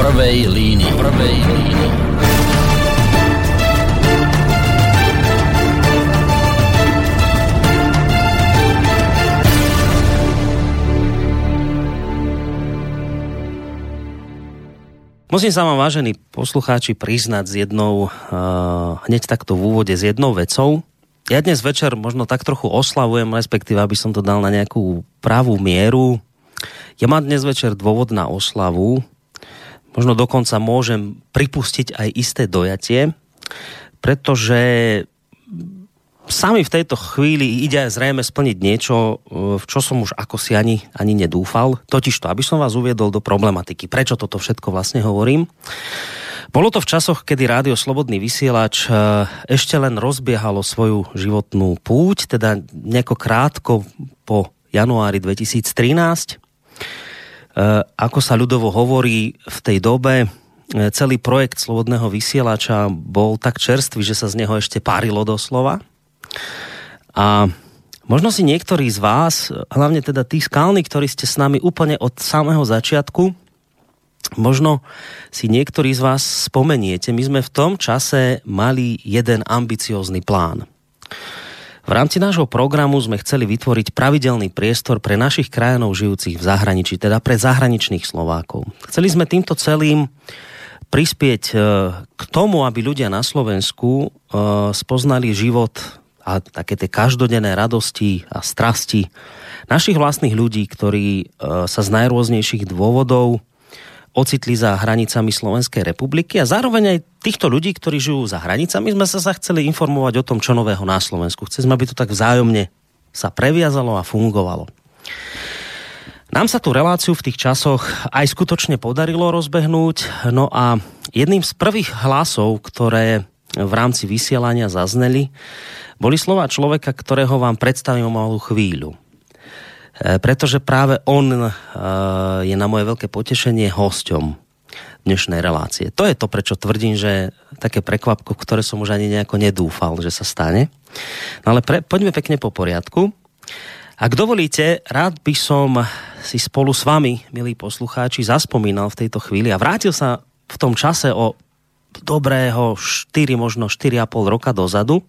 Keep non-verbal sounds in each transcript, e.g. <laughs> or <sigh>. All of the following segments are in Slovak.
prvej línii. Prvej línii. Musím sa vám, vážení poslucháči, priznať s jednou, uh, hneď takto v úvode, s jednou vecou. Ja dnes večer možno tak trochu oslavujem, respektíve, aby som to dal na nejakú pravú mieru. Ja mám dnes večer dôvod na oslavu. Možno dokonca môžem pripustiť aj isté dojatie, pretože sami v tejto chvíli ide zrejme splniť niečo, v čo som už ako si ani, ani nedúfal. Totiž to, aby som vás uviedol do problematiky. Prečo toto všetko vlastne hovorím? Bolo to v časoch, kedy Rádio Slobodný vysielač ešte len rozbiehalo svoju životnú púť, teda nejako krátko po januári 2013. Ako sa ľudovo hovorí v tej dobe, celý projekt Slobodného vysielača bol tak čerstvý, že sa z neho ešte párilo doslova. A možno si niektorí z vás, hlavne teda tí skalní, ktorí ste s nami úplne od samého začiatku, možno si niektorí z vás spomeniete, my sme v tom čase mali jeden ambiciózny plán. V rámci nášho programu sme chceli vytvoriť pravidelný priestor pre našich krajanov žijúcich v zahraničí, teda pre zahraničných Slovákov. Chceli sme týmto celým prispieť e, k tomu, aby ľudia na Slovensku e, spoznali život a také tie každodenné radosti a strasti našich vlastných ľudí, ktorí e, sa z najrôznejších dôvodov ocitli za hranicami Slovenskej republiky a zároveň aj týchto ľudí, ktorí žijú za hranicami, sme sa sa chceli informovať o tom, čo nového na Slovensku. Chceme, aby to tak vzájomne sa previazalo a fungovalo. Nám sa tú reláciu v tých časoch aj skutočne podarilo rozbehnúť, no a jedným z prvých hlasov, ktoré v rámci vysielania zazneli, boli slova človeka, ktorého vám predstavím o malú chvíľu. E, pretože práve on e, je na moje veľké potešenie hosťom dnešnej relácie. To je to, prečo tvrdím, že také prekvapko, ktoré som už ani nejako nedúfal, že sa stane. No ale pre, poďme pekne po poriadku. Ak dovolíte, rád by som si spolu s vami, milí poslucháči, zaspomínal v tejto chvíli a vrátil sa v tom čase o dobrého 4, možno 4,5 roka dozadu,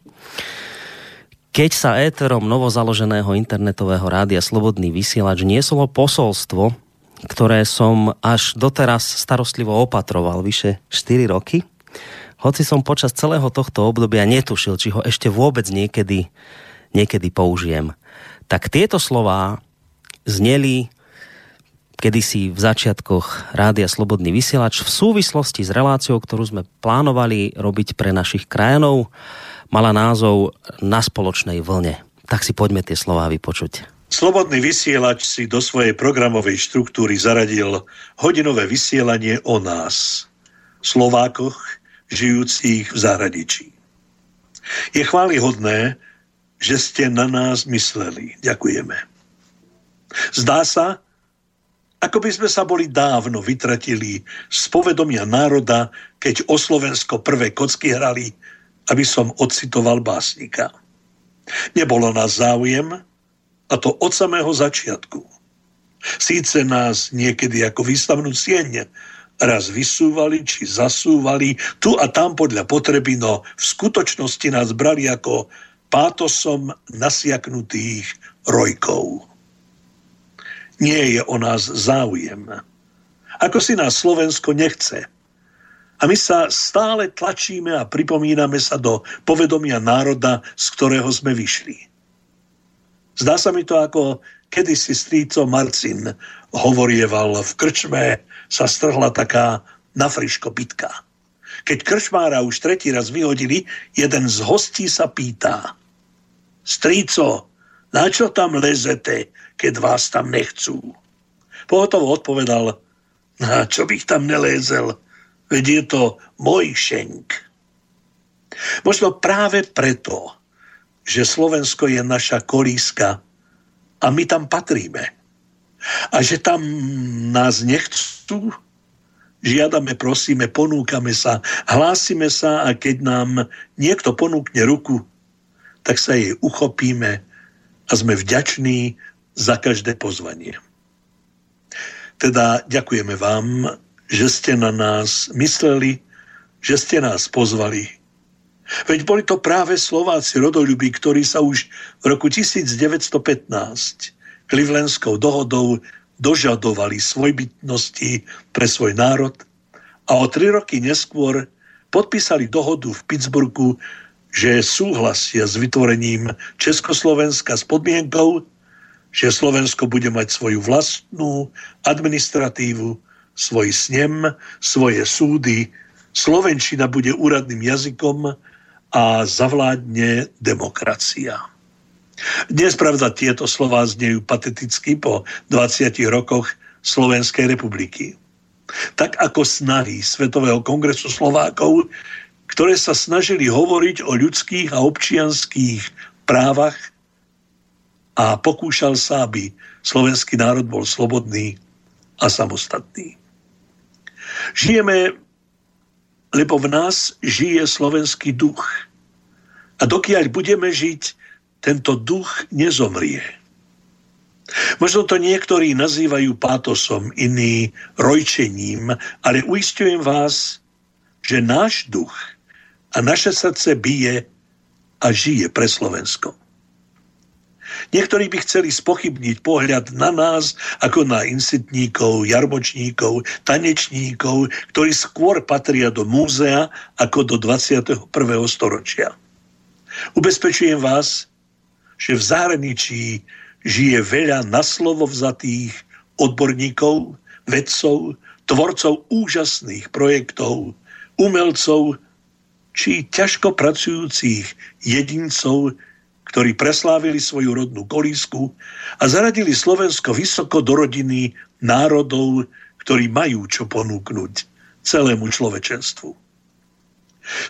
keď sa éterom novozaloženého internetového rádia Slobodný vysielač nieslo posolstvo, ktoré som až doteraz starostlivo opatroval vyše 4 roky, hoci som počas celého tohto obdobia netušil, či ho ešte vôbec niekedy, niekedy použijem. Tak tieto slová zneli kedysi v začiatkoch Rádia Slobodný vysielač v súvislosti s reláciou, ktorú sme plánovali robiť pre našich krajanov mala názov Na spoločnej vlne. Tak si poďme tie slová vypočuť. Slobodný vysielač si do svojej programovej štruktúry zaradil hodinové vysielanie o nás, Slovákoch, žijúcich v zahraničí. Je chválihodné, že ste na nás mysleli. Ďakujeme. Zdá sa, ako by sme sa boli dávno vytratili z povedomia národa, keď o Slovensko prvé kocky hrali aby som ocitoval básnika. Nebolo nás záujem, a to od samého začiatku. Síce nás niekedy ako výstavnú sieň raz vysúvali či zasúvali tu a tam podľa potreby, no v skutočnosti nás brali ako pátosom nasiaknutých rojkov. Nie je o nás záujem. Ako si nás Slovensko nechce – a my sa stále tlačíme a pripomíname sa do povedomia národa, z ktorého sme vyšli. Zdá sa mi to ako kedysi stríco Marcin hovorieval v krčme, sa strhla taká nafriško bitka. Keď krčmára už tretí raz vyhodili, jeden z hostí sa pýta. Stríco, na čo tam lezete, keď vás tam nechcú? Pohotovo odpovedal, na čo bych tam nelézel, Veď je to môj šenk. Možno práve preto, že Slovensko je naša kolíska a my tam patríme. A že tam nás nechcú, žiadame, prosíme, ponúkame sa, hlásime sa a keď nám niekto ponúkne ruku, tak sa jej uchopíme a sme vďační za každé pozvanie. Teda ďakujeme vám, že ste na nás mysleli, že ste nás pozvali. Veď boli to práve Slováci rodolubí, ktorí sa už v roku 1915 Clevelandskou dohodou dožadovali svojbytnosti pre svoj národ a o tri roky neskôr podpísali dohodu v Pittsburghu, že súhlasia s vytvorením Československa s podmienkou, že Slovensko bude mať svoju vlastnú administratívu, svoj snem, svoje súdy, Slovenčina bude úradným jazykom a zavládne demokracia. Dnes, pravda, tieto slová znejú pateticky po 20 rokoch Slovenskej republiky. Tak ako snahy Svetového kongresu Slovákov, ktoré sa snažili hovoriť o ľudských a občianských právach a pokúšal sa, aby slovenský národ bol slobodný a samostatný. Žijeme, lebo v nás žije slovenský duch. A dokiaľ budeme žiť, tento duch nezomrie. Možno to niektorí nazývajú pátosom, iní rojčením, ale uistujem vás, že náš duch a naše srdce bije a žije pre Slovensko. Niektorí by chceli spochybniť pohľad na nás ako na insitníkov, jarmočníkov, tanečníkov, ktorí skôr patria do múzea ako do 21. storočia. Ubezpečujem vás, že v zahraničí žije veľa na slovo vzatých odborníkov, vedcov, tvorcov úžasných projektov, umelcov či ťažko pracujúcich jedincov, ktorí preslávili svoju rodnú kolísku a zaradili Slovensko vysoko do rodiny národov, ktorí majú čo ponúknuť celému človečenstvu.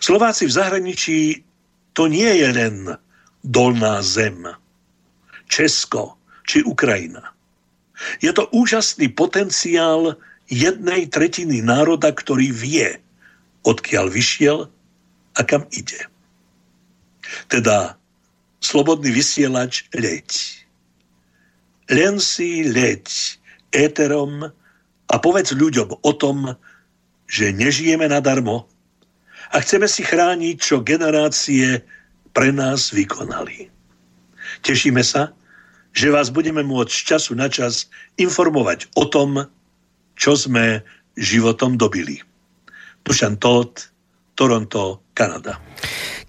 Slováci v zahraničí to nie je len dolná zem, Česko či Ukrajina. Je to úžasný potenciál jednej tretiny národa, ktorý vie, odkiaľ vyšiel a kam ide. Teda slobodný vysielač leď. Len si leď éterom a povedz ľuďom o tom, že nežijeme nadarmo a chceme si chrániť, čo generácie pre nás vykonali. Tešíme sa, že vás budeme môcť z času na čas informovať o tom, čo sme životom dobili. Dušan Todt, Toronto, Kanada.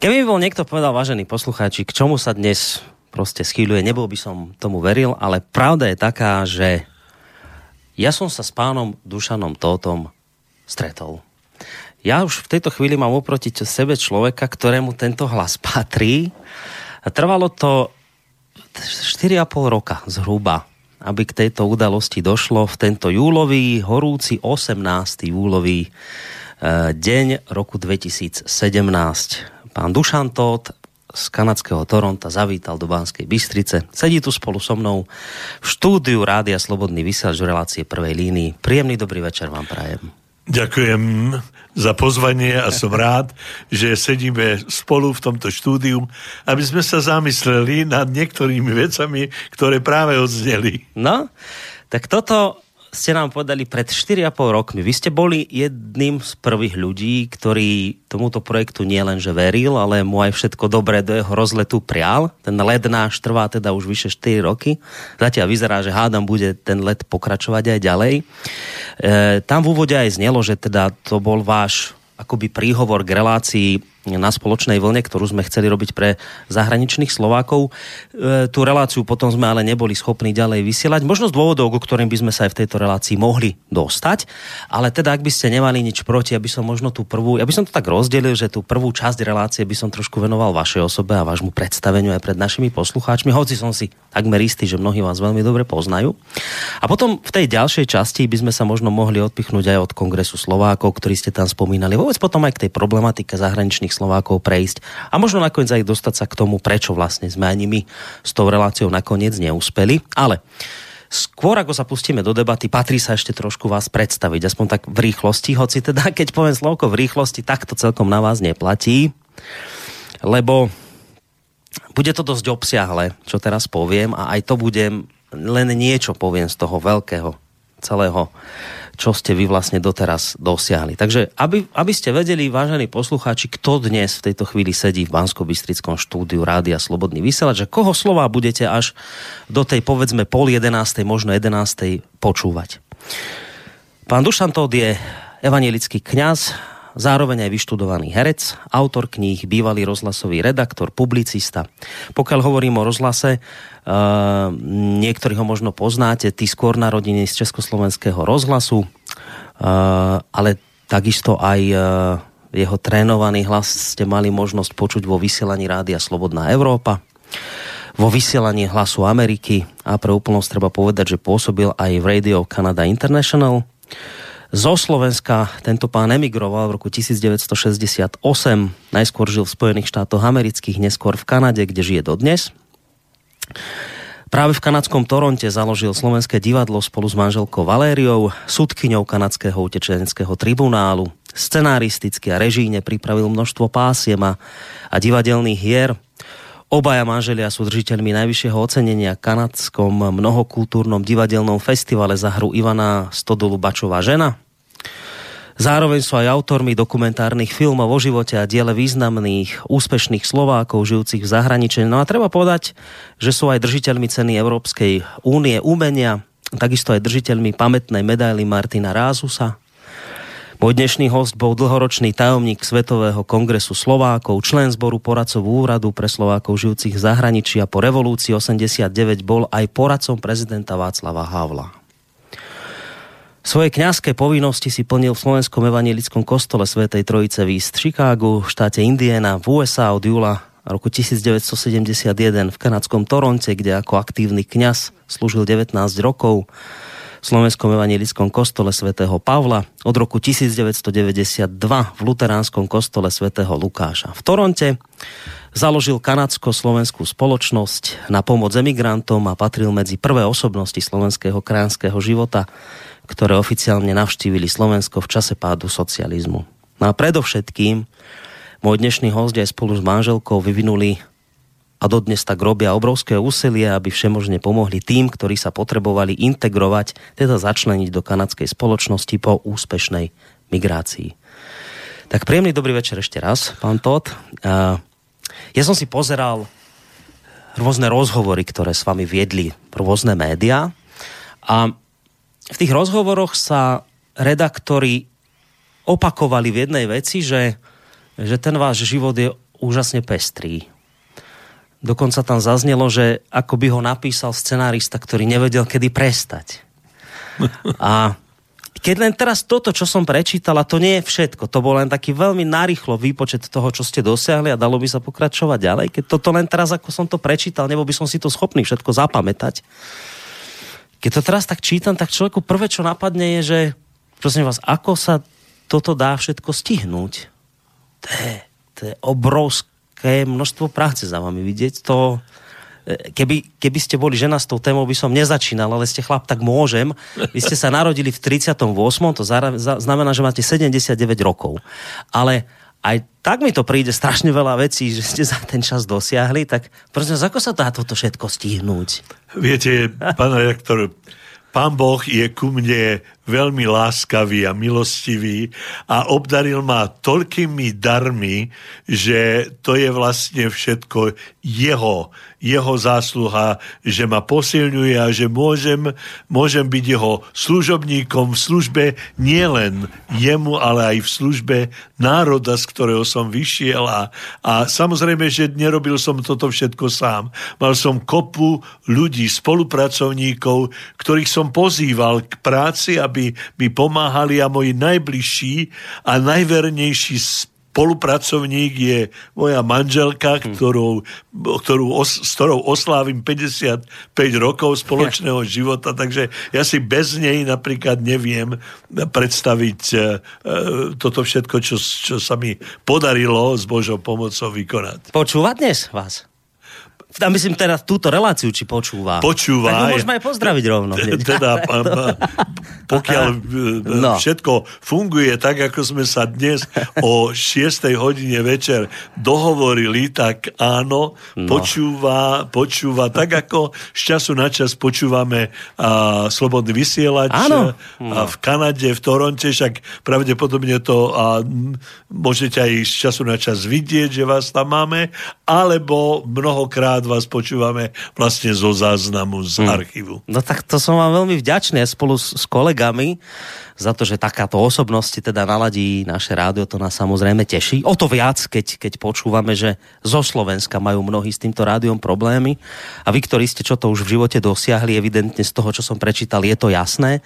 Keby bol niekto povedal, vážení poslucháči, k čomu sa dnes proste schýľuje, nebol by som tomu veril, ale pravda je taká, že ja som sa s pánom Dušanom Tótom stretol. Ja už v tejto chvíli mám oproti sebe človeka, ktorému tento hlas patrí. Trvalo to 4,5 roka zhruba, aby k tejto udalosti došlo v tento júlový, horúci 18. júlový e, deň roku 2017 Pán Dušan Tóth z kanadského Toronta zavítal do Banskej Bystrice. Sedí tu spolu so mnou v štúdiu Rádia Slobodný vysielač v relácie prvej línii. Príjemný dobrý večer vám prajem. Ďakujem za pozvanie a som rád, že sedíme spolu v tomto štúdiu, aby sme sa zamysleli nad niektorými vecami, ktoré práve odzneli. No, tak toto ste nám povedali pred 4,5 rokmi. Vy ste boli jedným z prvých ľudí, ktorý tomuto projektu nie len že veril, ale mu aj všetko dobré do jeho rozletu prial. Ten let náš trvá teda už vyše 4 roky. Zatiaľ vyzerá, že hádam bude ten let pokračovať aj ďalej. E, tam v úvode aj znelo, že teda to bol váš akoby príhovor k relácii na spoločnej vlne, ktorú sme chceli robiť pre zahraničných Slovákov. E, tú reláciu potom sme ale neboli schopní ďalej vysielať. Možno z dôvodov, ku ktorým by sme sa aj v tejto relácii mohli dostať. Ale teda, ak by ste nemali nič proti, aby som možno tú prvú, ja by som to tak rozdelil, že tú prvú časť relácie by som trošku venoval vašej osobe a vášmu predstaveniu aj pred našimi poslucháčmi, hoci som si takmer istý, že mnohí vás veľmi dobre poznajú. A potom v tej ďalšej časti by sme sa možno mohli odpichnúť aj od Kongresu Slovákov, ktorý ste tam spomínali. Vôbec potom aj k tej problematike zahraničných tých Slovákov prejsť a možno nakoniec aj dostať sa k tomu, prečo vlastne sme ani my s tou reláciou nakoniec neúspeli. Ale skôr ako sa pustíme do debaty, patrí sa ešte trošku vás predstaviť, aspoň tak v rýchlosti, hoci teda keď poviem slovko v rýchlosti, tak to celkom na vás neplatí, lebo bude to dosť obsiahle, čo teraz poviem a aj to budem, len niečo poviem z toho veľkého celého čo ste vy vlastne doteraz dosiahli. Takže aby, aby ste vedeli, vážení poslucháči, kto dnes v tejto chvíli sedí v bansko bystrickom štúdiu Rádia Slobodný vysielač, že koho slova budete až do tej povedzme pol jedenástej, možno jedenástej počúvať. Pán Dušan Tóth je evanielický kňaz, zároveň aj vyštudovaný herec, autor kníh, bývalý rozhlasový redaktor, publicista. Pokiaľ hovorím o rozhlase, uh, niektorí ho možno poznáte, tí skôr narodení z Československého rozhlasu, uh, ale takisto aj uh, jeho trénovaný hlas ste mali možnosť počuť vo vysielaní Rádia Slobodná Európa vo vysielaní Hlasu Ameriky a pre úplnosť treba povedať, že pôsobil aj v Radio Canada International. Zo Slovenska tento pán emigroval v roku 1968. Najskôr žil v Spojených štátoch amerických, neskôr v Kanade, kde žije dodnes. Práve v kanadskom Toronte založil Slovenské divadlo spolu s manželkou Valériou, sudkyňou kanadského utečeneckého tribunálu. Scenaristicky a režíne pripravil množstvo pásiem a divadelných hier. Obaja manželia sú držiteľmi najvyššieho ocenenia kanadskom mnohokultúrnom divadelnom festivale za hru Ivana Stodolu Bačová žena. Zároveň sú aj autormi dokumentárnych filmov o živote a diele významných, úspešných Slovákov žijúcich v zahraničí. No a treba povedať, že sú aj držiteľmi ceny Európskej únie umenia, takisto aj držiteľmi pamätnej medaily Martina Rázusa. Môj dnešný host bol dlhoročný tajomník Svetového kongresu Slovákov, člen zboru poradcov úradu pre Slovákov žijúcich v zahraničí a po revolúcii 89 bol aj poradcom prezidenta Václava Havla. Svoje kňazské povinnosti si plnil v Slovenskom evanielickom kostole Svetej Trojice v East Chicago, v štáte Indiana, v USA od júla roku 1971 v kanadskom Toronte, kde ako aktívny kňaz slúžil 19 rokov Slovenskom evanielickom kostole svätého Pavla, od roku 1992 v luteránskom kostole svätého Lukáša. V Toronte založil kanadsko-slovenskú spoločnosť na pomoc emigrantom a patril medzi prvé osobnosti slovenského krajanského života ktoré oficiálne navštívili Slovensko v čase pádu socializmu. No a predovšetkým môj dnešný host aj spolu s manželkou vyvinuli a dodnes tak robia obrovské úsilie, aby všemožne pomohli tým, ktorí sa potrebovali integrovať, teda začleniť do kanadskej spoločnosti po úspešnej migrácii. Tak príjemný dobrý večer ešte raz, pán Todd. Ja som si pozeral rôzne rozhovory, ktoré s vami viedli rôzne médiá a v tých rozhovoroch sa redaktori opakovali v jednej veci, že, že ten váš život je úžasne pestrý. Dokonca tam zaznelo, že ako by ho napísal scenárista, ktorý nevedel, kedy prestať. A keď len teraz toto, čo som prečítal, a to nie je všetko, to bol len taký veľmi narýchlo výpočet toho, čo ste dosiahli a dalo by sa pokračovať ďalej. Keď toto len teraz, ako som to prečítal, nebol by som si to schopný všetko zapamätať keď to teraz tak čítam, tak človeku prvé, čo napadne je, že prosím vás, ako sa toto dá všetko stihnúť? To je, to je obrovské množstvo práce za vami vidieť. To, e, keby, keby ste boli žena s tou témou, by som nezačínal, ale ste chlap, tak môžem. Vy ste sa narodili v 38. To znamená, že máte 79 rokov. Ale aj tak mi to príde strašne veľa vecí, že ste za ten čas dosiahli, tak prosím, ako sa dá toto všetko stihnúť? Viete, pán rektor, pán Boh je ku mne veľmi láskavý a milostivý a obdaril ma toľkými darmi, že to je vlastne všetko jeho jeho zásluha, že ma posilňuje a že môžem, môžem byť jeho služobníkom v službe nielen jemu, ale aj v službe národa, z ktorého som vyšiel a, a samozrejme, že nerobil som toto všetko sám. Mal som kopu ľudí, spolupracovníkov, ktorých som pozýval k práci, aby mi pomáhali a moji najbližší a najvernejší spolupracovník je moja manželka, hm. ktorou, ktorú os, s ktorou oslávim 55 rokov spoločného života, takže ja si bez nej napríklad neviem predstaviť e, e, toto všetko, čo, čo sa mi podarilo s Božou pomocou vykonať. Počúva dnes vás? A myslím teraz túto reláciu, či počúva. Počúva. Tak ho môžeme aj pozdraviť rovno. Teda, pokiaľ <laughs> no. všetko funguje tak, ako sme sa dnes o 6. hodine večer dohovorili, tak áno, no. počúva, počúva tak, ako z času na čas počúvame a, Slobodný vysielač áno. A v Kanade, v Toronte, však pravdepodobne to a, môžete aj z času na čas vidieť, že vás tam máme, alebo mnohokrát rád vás počúvame vlastne zo záznamu z hmm. archívu. No tak to som vám veľmi vďačný spolu s, s kolegami za to, že takáto osobnosti teda naladí naše rádio, to nás samozrejme teší. O to viac, keď, keď počúvame, že zo Slovenska majú mnohí s týmto rádiom problémy a vy, ktorí ste čo to už v živote dosiahli, evidentne z toho, čo som prečítal, je to jasné.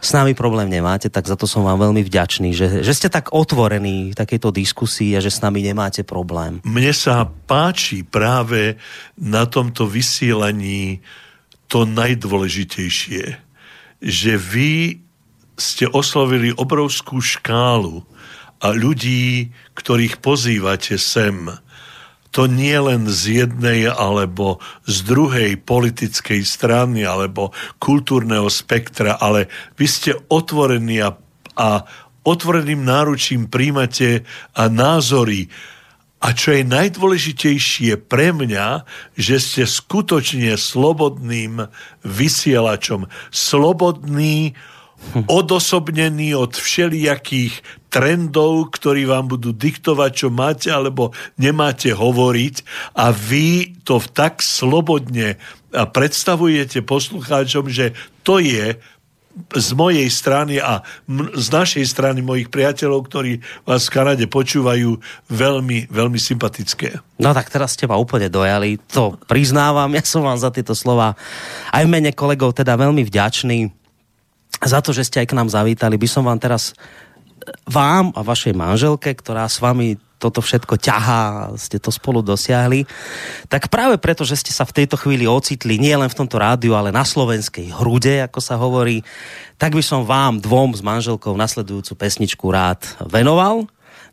S nami problém nemáte, tak za to som vám veľmi vďačný, že, že ste tak otvorení takejto diskusii a že s nami nemáte problém. Mne sa páči práve na tomto vysielaní to najdôležitejšie, že vy ste oslovili obrovskú škálu a ľudí, ktorých pozývate sem, to nie len z jednej alebo z druhej politickej strany alebo kultúrneho spektra, ale vy ste otvorení a, a otvoreným náručím príjmate a názory a čo je najdôležitejšie pre mňa, že ste skutočne slobodným vysielačom. Slobodný, odosobnený od všelijakých trendov, ktorí vám budú diktovať, čo máte alebo nemáte hovoriť a vy to tak slobodne predstavujete poslucháčom, že to je z mojej strany a z našej strany mojich priateľov, ktorí vás v Kanade počúvajú, veľmi, veľmi sympatické. No tak teraz ste ma úplne dojali, to priznávam, <laughs> ja som vám za tieto slova aj v mene kolegov teda veľmi vďačný za to, že ste aj k nám zavítali. By som vám teraz vám a vašej manželke, ktorá s vami toto všetko ťahá, ste to spolu dosiahli, tak práve preto, že ste sa v tejto chvíli ocitli nie len v tomto rádiu, ale na slovenskej hrude, ako sa hovorí, tak by som vám dvom s manželkou nasledujúcu pesničku rád venoval.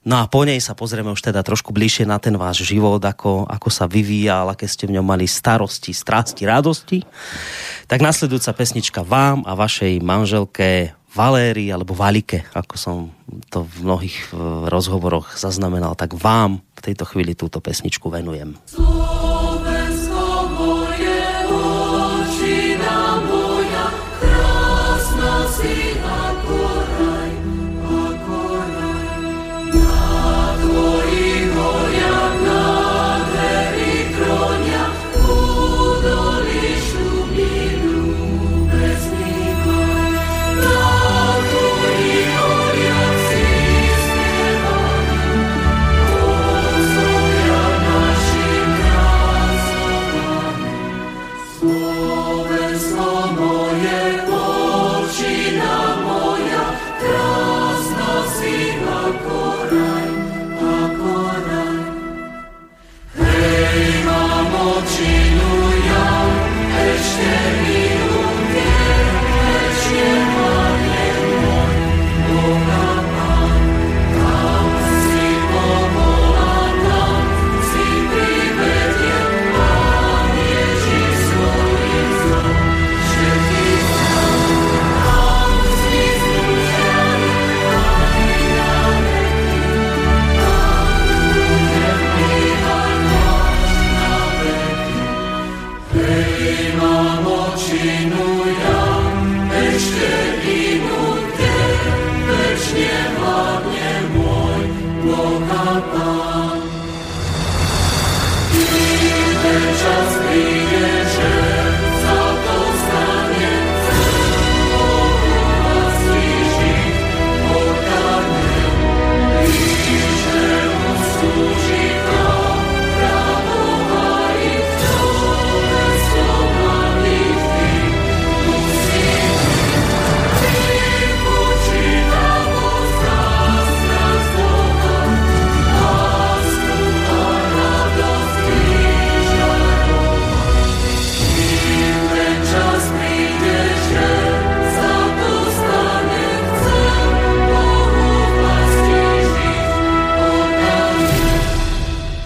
No a po nej sa pozrieme už teda trošku bližšie na ten váš život, ako, ako sa vyvíjal, aké ste v ňom mali starosti, strasti, radosti. Tak nasledujúca pesnička vám a vašej manželke Valérii alebo Valike, ako som to v mnohých rozhovoroch zaznamenal, tak vám v tejto chvíli túto pesničku venujem.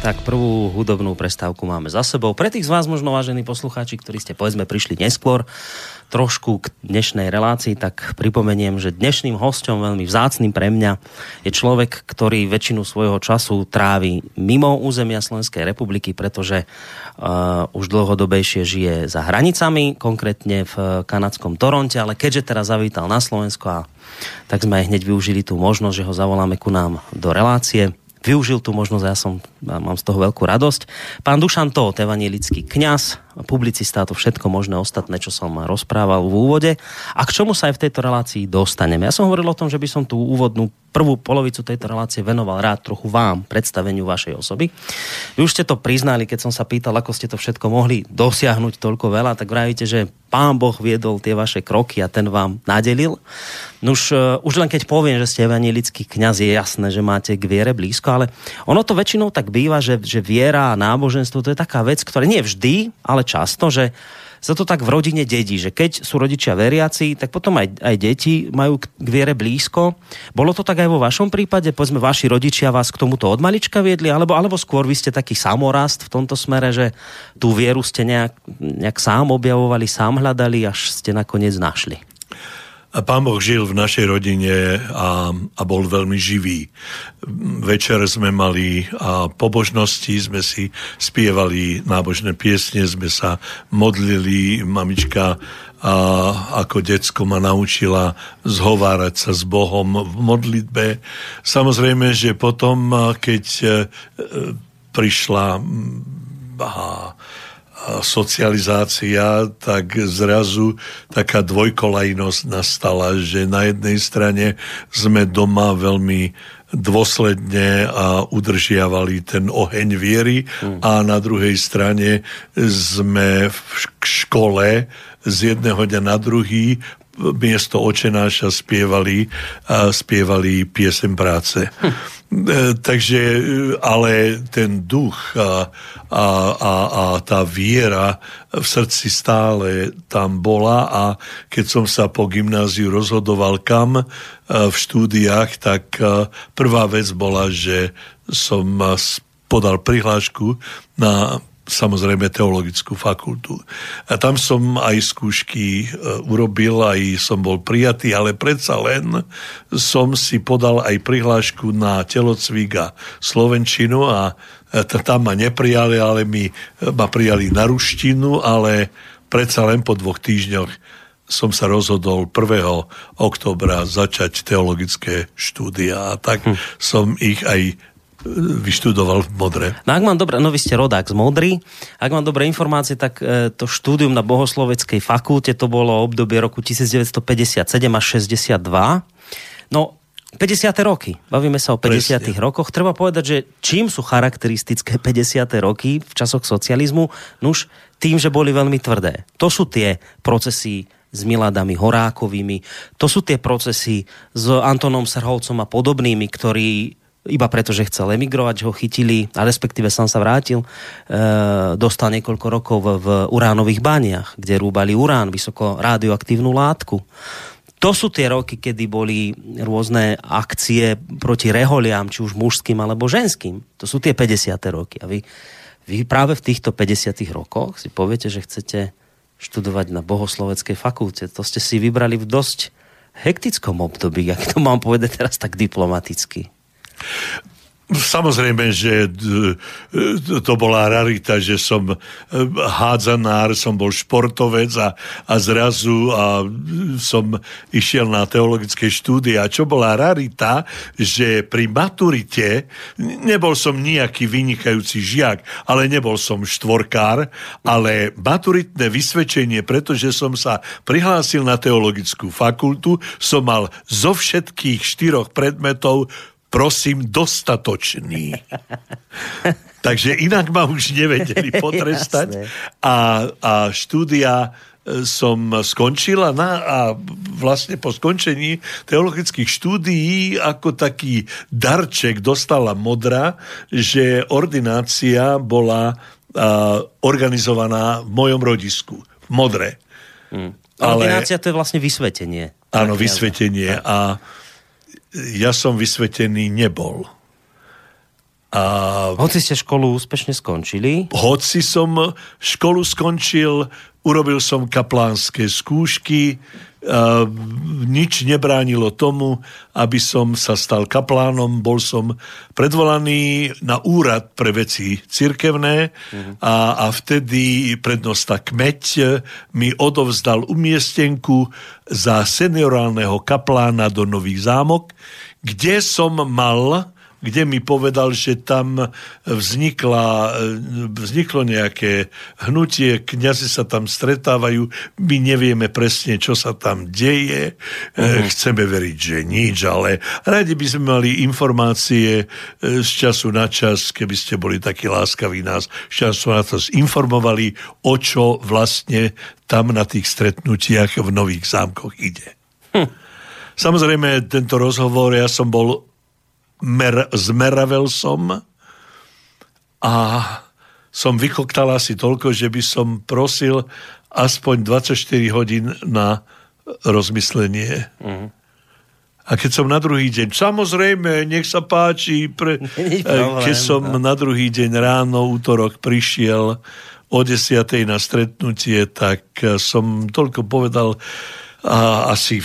Tak prvú hudobnú prestávku máme za sebou. Pre tých z vás možno vážení poslucháči, ktorí ste povedzme prišli neskôr trošku k dnešnej relácii, tak pripomeniem, že dnešným hostom veľmi vzácným pre mňa je človek, ktorý väčšinu svojho času trávi mimo územia Slovenskej republiky, pretože uh, už dlhodobejšie žije za hranicami, konkrétne v kanadskom Toronte, ale keďže teraz zavítal na Slovensko a tak sme hneď využili tú možnosť, že ho zavoláme ku nám do relácie využil tú možnosť, ja som, mám z toho veľkú radosť. Pán Dušan Tóth, evanielický kňaz, publicista a to všetko možné ostatné, čo som rozprával v úvode. A k čomu sa aj v tejto relácii dostaneme? Ja som hovoril o tom, že by som tú úvodnú prvú polovicu tejto relácie venoval rád trochu vám, predstaveniu vašej osoby. Vy už ste to priznali, keď som sa pýtal, ako ste to všetko mohli dosiahnuť toľko veľa, tak vravíte, že pán Boh viedol tie vaše kroky a ten vám nadelil. Nuž, uh, už len keď poviem, že ste evangelický kňaz, je jasné, že máte k viere blízko, ale ono to väčšinou tak býva, že, že viera a náboženstvo to je taká vec, ktorá nie vždy, ale často, že sa to tak v rodine dedí, že keď sú rodičia veriaci, tak potom aj, aj deti majú k viere blízko. Bolo to tak aj vo vašom prípade? Povedzme, vaši rodičia vás k tomuto od malička viedli, alebo, alebo skôr vy ste taký samorast v tomto smere, že tú vieru ste nejak, nejak sám objavovali, sám hľadali, až ste nakoniec našli? Pán Boh žil v našej rodine a, a bol veľmi živý. Večer sme mali a pobožnosti, sme si spievali nábožné piesne, sme sa modlili, mamička a ako decko ma naučila zhovárať sa s Bohom v modlitbe. Samozrejme, že potom, keď e, prišla a, socializácia, tak zrazu taká dvojkolajnosť nastala, že na jednej strane sme doma veľmi dôsledne a udržiavali ten oheň viery hmm. a na druhej strane sme v škole z jedného dňa na druhý miesto očenáša spievali, a spievali piesem práce. Hm. Takže, ale ten duch a, a, a, a tá viera v srdci stále tam bola a keď som sa po gymnáziu rozhodoval kam e, v štúdiách, tak e, prvá vec bola, že som podal prihlášku na samozrejme teologickú fakultu. A tam som aj skúšky e, urobil, aj som bol prijatý, ale predsa len som si podal aj prihlášku na telocvik a Slovenčinu a e, tam ma neprijali, ale mi, e, ma prijali na ruštinu, ale predsa len po dvoch týždňoch som sa rozhodol 1. oktobra začať teologické štúdia a tak hm. som ich aj vyštudoval v Modre. No ak mám dobré, no vy ste rodák z Modry, ak mám dobré informácie, tak e, to štúdium na Bohosloveckej fakulte to bolo obdobie roku 1957 až 62. No, 50. roky. Bavíme sa o 50. Presne. rokoch. Treba povedať, že čím sú charakteristické <laughs> 50. roky v časoch socializmu? Nuž, tým, že boli veľmi tvrdé. To sú tie procesy s Miladami Horákovými, to sú tie procesy s Antonom Srholcom a podobnými, ktorí iba preto, že chcel emigrovať, ho chytili, a respektíve sám sa vrátil, e, dostal niekoľko rokov v, v uránových baniach, kde rúbali urán, vysoko radioaktívnu látku. To sú tie roky, kedy boli rôzne akcie proti reholiam, či už mužským alebo ženským. To sú tie 50. roky. A vy, vy práve v týchto 50. rokoch si poviete, že chcete študovať na bohosloveckej fakulte. To ste si vybrali v dosť hektickom období, ak to mám povedať teraz tak diplomaticky. Samozrejme, že to bola rarita, že som e, hádzanár, som bol športovec a, a zrazu a som išiel na teologické štúdie. A čo bola rarita, že pri maturite nebol som nejaký vynikajúci žiak, ale nebol som štvorkár, ale maturitné vysvedčenie, pretože som sa prihlásil na teologickú fakultu, som mal zo všetkých štyroch predmetov prosím, dostatočný. <laughs> Takže inak ma už nevedeli <laughs> potrestať. A, a štúdia e, som skončila na, a vlastne po skončení teologických štúdií ako taký darček dostala modra, že ordinácia bola a, organizovaná v mojom rodisku, v Modre. Hmm. Ale, ordinácia to je vlastne vysvetenie. Áno, vysvetenie. A ja som vysvetený nebol. A... Hoci ste školu úspešne skončili? Hoci som školu skončil, urobil som kaplánske skúšky, nič nebránilo tomu, aby som sa stal kaplánom. Bol som predvolaný na úrad pre veci cirkevné uh-huh. a, a vtedy prednosta kmeď mi odovzdal umiestenku za seniorálneho kaplána do Nový zámok, kde som mal kde mi povedal, že tam vznikla, vzniklo nejaké hnutie, kňazi sa tam stretávajú, my nevieme presne, čo sa tam deje, uh-huh. chceme veriť, že nič, ale radi by sme mali informácie e, z času na čas, keby ste boli takí láskaví nás, z času na to informovali, o čo vlastne tam na tých stretnutiach v Nových zámkoch ide. Hm. Samozrejme, tento rozhovor, ja som bol mer, zmeravel som a som vykoktal asi toľko, že by som prosil aspoň 24 hodín na rozmyslenie. Uh-huh. A keď som na druhý deň, samozrejme, nech sa páči, pre, <laughs> keď som no. na druhý deň ráno, útorok, prišiel o 10. na stretnutie, tak som toľko povedal a asi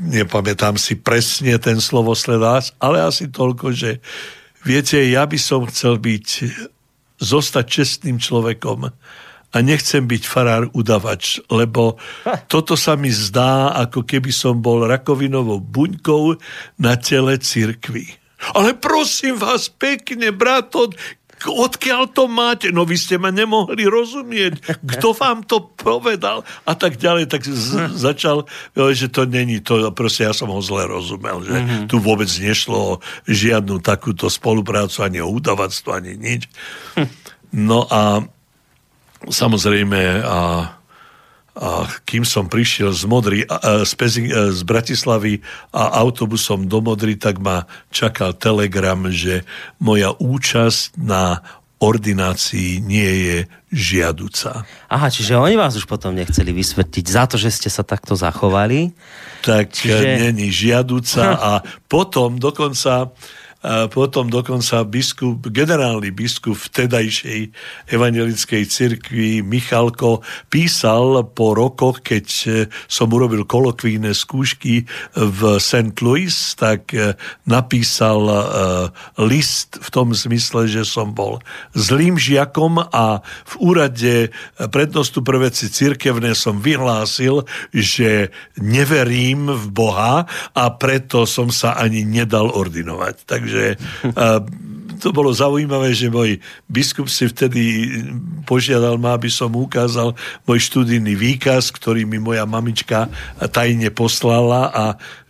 nepamätám si presne ten slovosledás, ale asi toľko, že viete, ja by som chcel byť, zostať čestným človekom a nechcem byť farár udavač, lebo toto sa mi zdá, ako keby som bol rakovinovou buňkou na tele cirkvi. Ale prosím vás pekne, brato, odkiaľ to máte? No vy ste ma nemohli rozumieť. Kto vám to povedal? A tak ďalej. Tak z- začal, že to není to, proste ja som ho zle rozumel, že mm-hmm. tu vôbec nešlo o žiadnu takúto spoluprácu, ani o udavactvo, ani nič. No a samozrejme a a kým som prišiel z, Modry, z, Pezing, z Bratislavy a autobusom do Modry, tak ma čakal telegram, že moja účasť na ordinácii nie je žiaduca. Aha, čiže oni vás už potom nechceli vysvetliť za to, že ste sa takto zachovali? Tak čiže... není žiaduca a potom dokonca a potom dokonca biskup, generálny biskup vtedajšej evangelickej cirkvi Michalko písal po rokoch, keď e, som urobil kolokvíne skúšky v St. Louis, tak e, napísal e, list v tom zmysle, že som bol zlým žiakom a v úrade prednostu pre veci cirkevné som vyhlásil, že neverím v Boha a preto som sa ani nedal ordinovať. Takže Takže uh, to bolo zaujímavé, že môj biskup si vtedy požiadal ma, aby som ukázal môj študijný výkaz, ktorý mi moja mamička tajne poslala a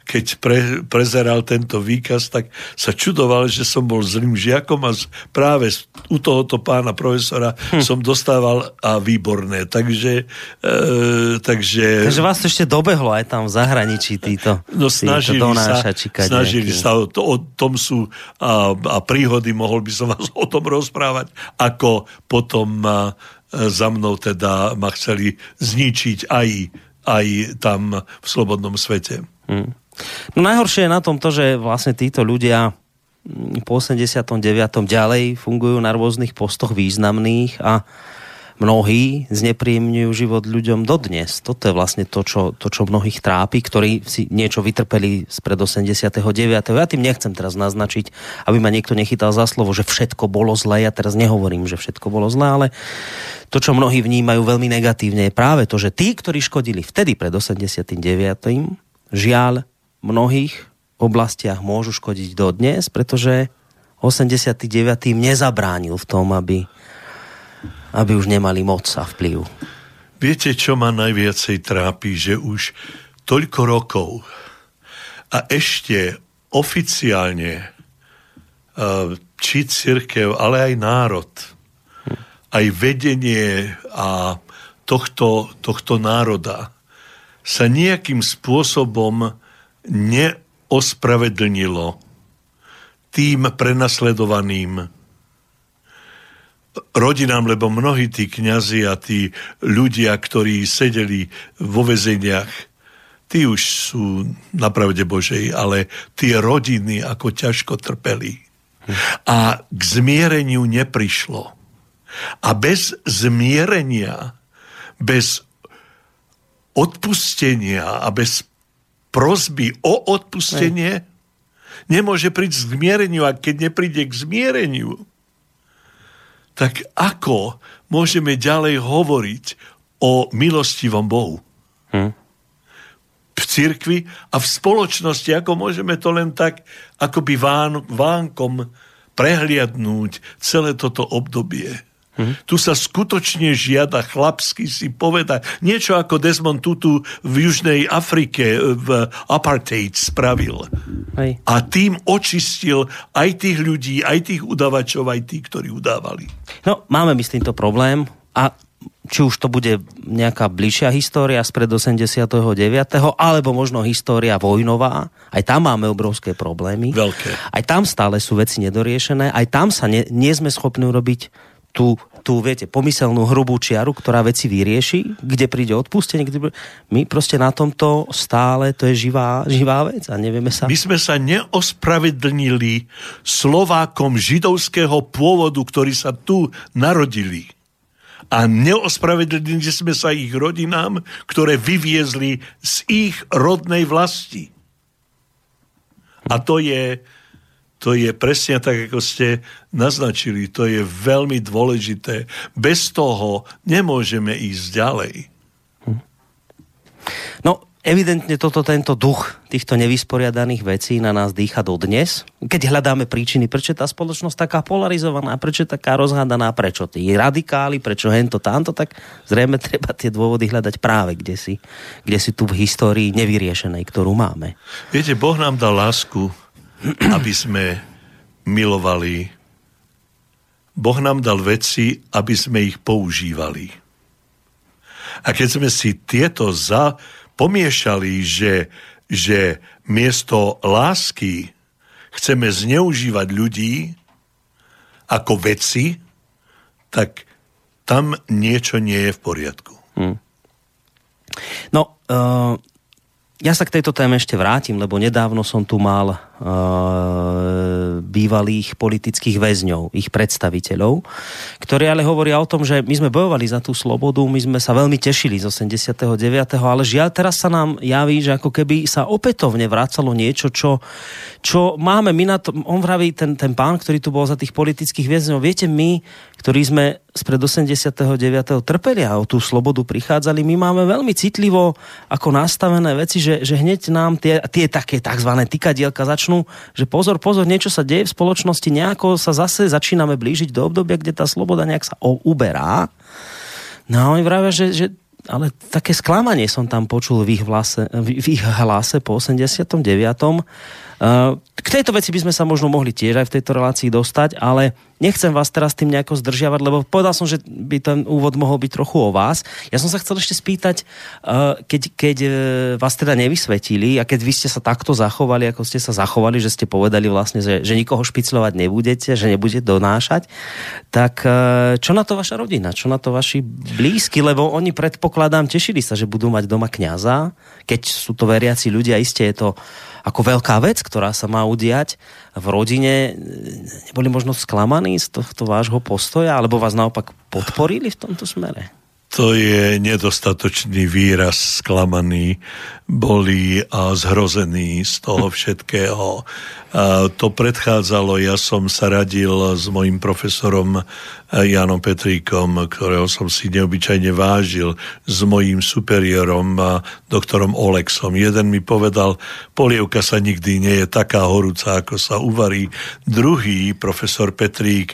keď pre, prezeral tento výkaz, tak sa čudoval, že som bol zlým žiakom a práve u tohoto pána profesora hm. som dostával a výborné. Takže, e, takže... Takže vás to ešte dobehlo aj tam v zahraničí títo, no, snažili títo sa, snažili sa, to, o tom sú a, a príhody, mohol by som <laughs> vás o tom rozprávať, ako potom a, za mnou teda ma chceli zničiť aj, aj tam v slobodnom svete. Hmm. No najhoršie je na tom to, že vlastne títo ľudia mm, po 89. ďalej fungujú na rôznych postoch významných a mnohí znepríjemňujú život ľuďom dodnes. Toto je vlastne to, čo, to, čo mnohých trápi, ktorí si niečo vytrpeli spred 89. Ja tým nechcem teraz naznačiť, aby ma niekto nechytal za slovo, že všetko bolo zlé. Ja teraz nehovorím, že všetko bolo zlé, ale to, čo mnohí vnímajú veľmi negatívne, je práve to, že tí, ktorí škodili vtedy pred 89. žiaľ mnohých oblastiach môžu škodiť dodnes, pretože 89. im nezabránil v tom, aby, aby už nemali moc a vplyv. Viete, čo ma najviacej trápi, že už toľko rokov a ešte oficiálne e, či církev, ale aj národ, aj vedenie a tohto, tohto národa sa nejakým spôsobom neospravedlnilo tým prenasledovaným rodinám, lebo mnohí tí kňazi a tí ľudia, ktorí sedeli vo vezeniach, tí už sú na pravde Božej, ale tie rodiny ako ťažko trpeli. A k zmiereniu neprišlo. A bez zmierenia, bez odpustenia a bez prozby o odpustenie Hej. nemôže prísť k zmiereniu. A keď nepríde k zmiereniu, tak ako môžeme ďalej hovoriť o milostivom Bohu? Hm. V cirkvi a v spoločnosti, ako môžeme to len tak akoby ván, vánkom prehliadnúť celé toto obdobie. Hmm. Tu sa skutočne žiada chlapsky si povedať niečo ako Desmond Tutu v Južnej Afrike v apartheid spravil. Hej. A tým očistil aj tých ľudí, aj tých udavačov, aj tých, ktorí udávali. No, máme my s týmto problém a či už to bude nejaká bližšia história spred 89. alebo možno história vojnová, aj tam máme obrovské problémy. Veľké. Aj tam stále sú veci nedoriešené, aj tam sa ne, nie sme schopní urobiť tú, tú, viete, pomyselnú hrubú čiaru, ktorá veci vyrieši, kde príde odpustenie. Kde... My proste na tomto stále, to je živá, živá vec a nevieme sa... My sme sa neospravedlnili Slovákom židovského pôvodu, ktorí sa tu narodili. A neospravedlnili sme sa ich rodinám, ktoré vyviezli z ich rodnej vlasti. A to je to je presne tak, ako ste naznačili. To je veľmi dôležité. Bez toho nemôžeme ísť ďalej. No, evidentne toto, tento duch týchto nevysporiadaných vecí na nás dýcha dodnes. Keď hľadáme príčiny, prečo je tá spoločnosť taká polarizovaná, prečo je taká rozhádaná, prečo tí radikáli, prečo hento, tamto, tak zrejme treba tie dôvody hľadať práve kde si, kde si tu v histórii nevyriešenej, ktorú máme. Viete, Boh nám dal lásku aby sme milovali. Boh nám dal veci, aby sme ich používali. A keď sme si tieto za, pomiešali, že, že miesto lásky chceme zneužívať ľudí ako veci, tak tam niečo nie je v poriadku. Hmm. No, uh, ja sa k tejto téme ešte vrátim, lebo nedávno som tu mal uh, bývalých politických väzňov, ich predstaviteľov, ktorí ale hovoria o tom, že my sme bojovali za tú slobodu, my sme sa veľmi tešili z 89., ale žiaľ teraz sa nám javí, že ako keby sa opätovne vracalo niečo, čo, čo máme my na to, on vraví ten, ten pán, ktorý tu bol za tých politických väzňov, viete, my, ktorí sme spred 89. trpeli a o tú slobodu prichádzali, my máme veľmi citlivo ako nastavené veci, že, že hneď nám tie, tie také tzv. tykadielka začnú, že pozor, pozor, niečo sa deje v spoločnosti, nejako sa zase začíname blížiť do obdobia, kde tá sloboda nejak sa uberá. No a oni vravia, že, že ale také sklamanie som tam počul v ich, vlase, v ich hlase po 89 k tejto veci by sme sa možno mohli tiež aj v tejto relácii dostať, ale nechcem vás teraz tým nejako zdržiavať, lebo povedal som, že by ten úvod mohol byť trochu o vás. Ja som sa chcel ešte spýtať, keď, keď e, vás teda nevysvetili a keď vy ste sa takto zachovali, ako ste sa zachovali, že ste povedali vlastne, že, že nikoho špiclovať nebudete, že nebudete donášať, tak čo na to vaša rodina, čo na to vaši blízky, lebo oni predpokladám, tešili sa, že budú mať doma kňaza, keď sú to veriaci ľudia, iste je to ako veľká vec, ktorá sa má udiať v rodine, neboli možno sklamaní z tohto vášho postoja, alebo vás naopak podporili v tomto smere? To je nedostatočný výraz sklamaný, boli a zhrození z toho všetkého. A to predchádzalo, ja som sa radil s mojim profesorom Janom Petríkom, ktorého som si neobyčajne vážil, s mojím superiorom, doktorom Olexom. Jeden mi povedal, polievka sa nikdy nie je taká horúca, ako sa uvarí. Druhý, profesor Petrík,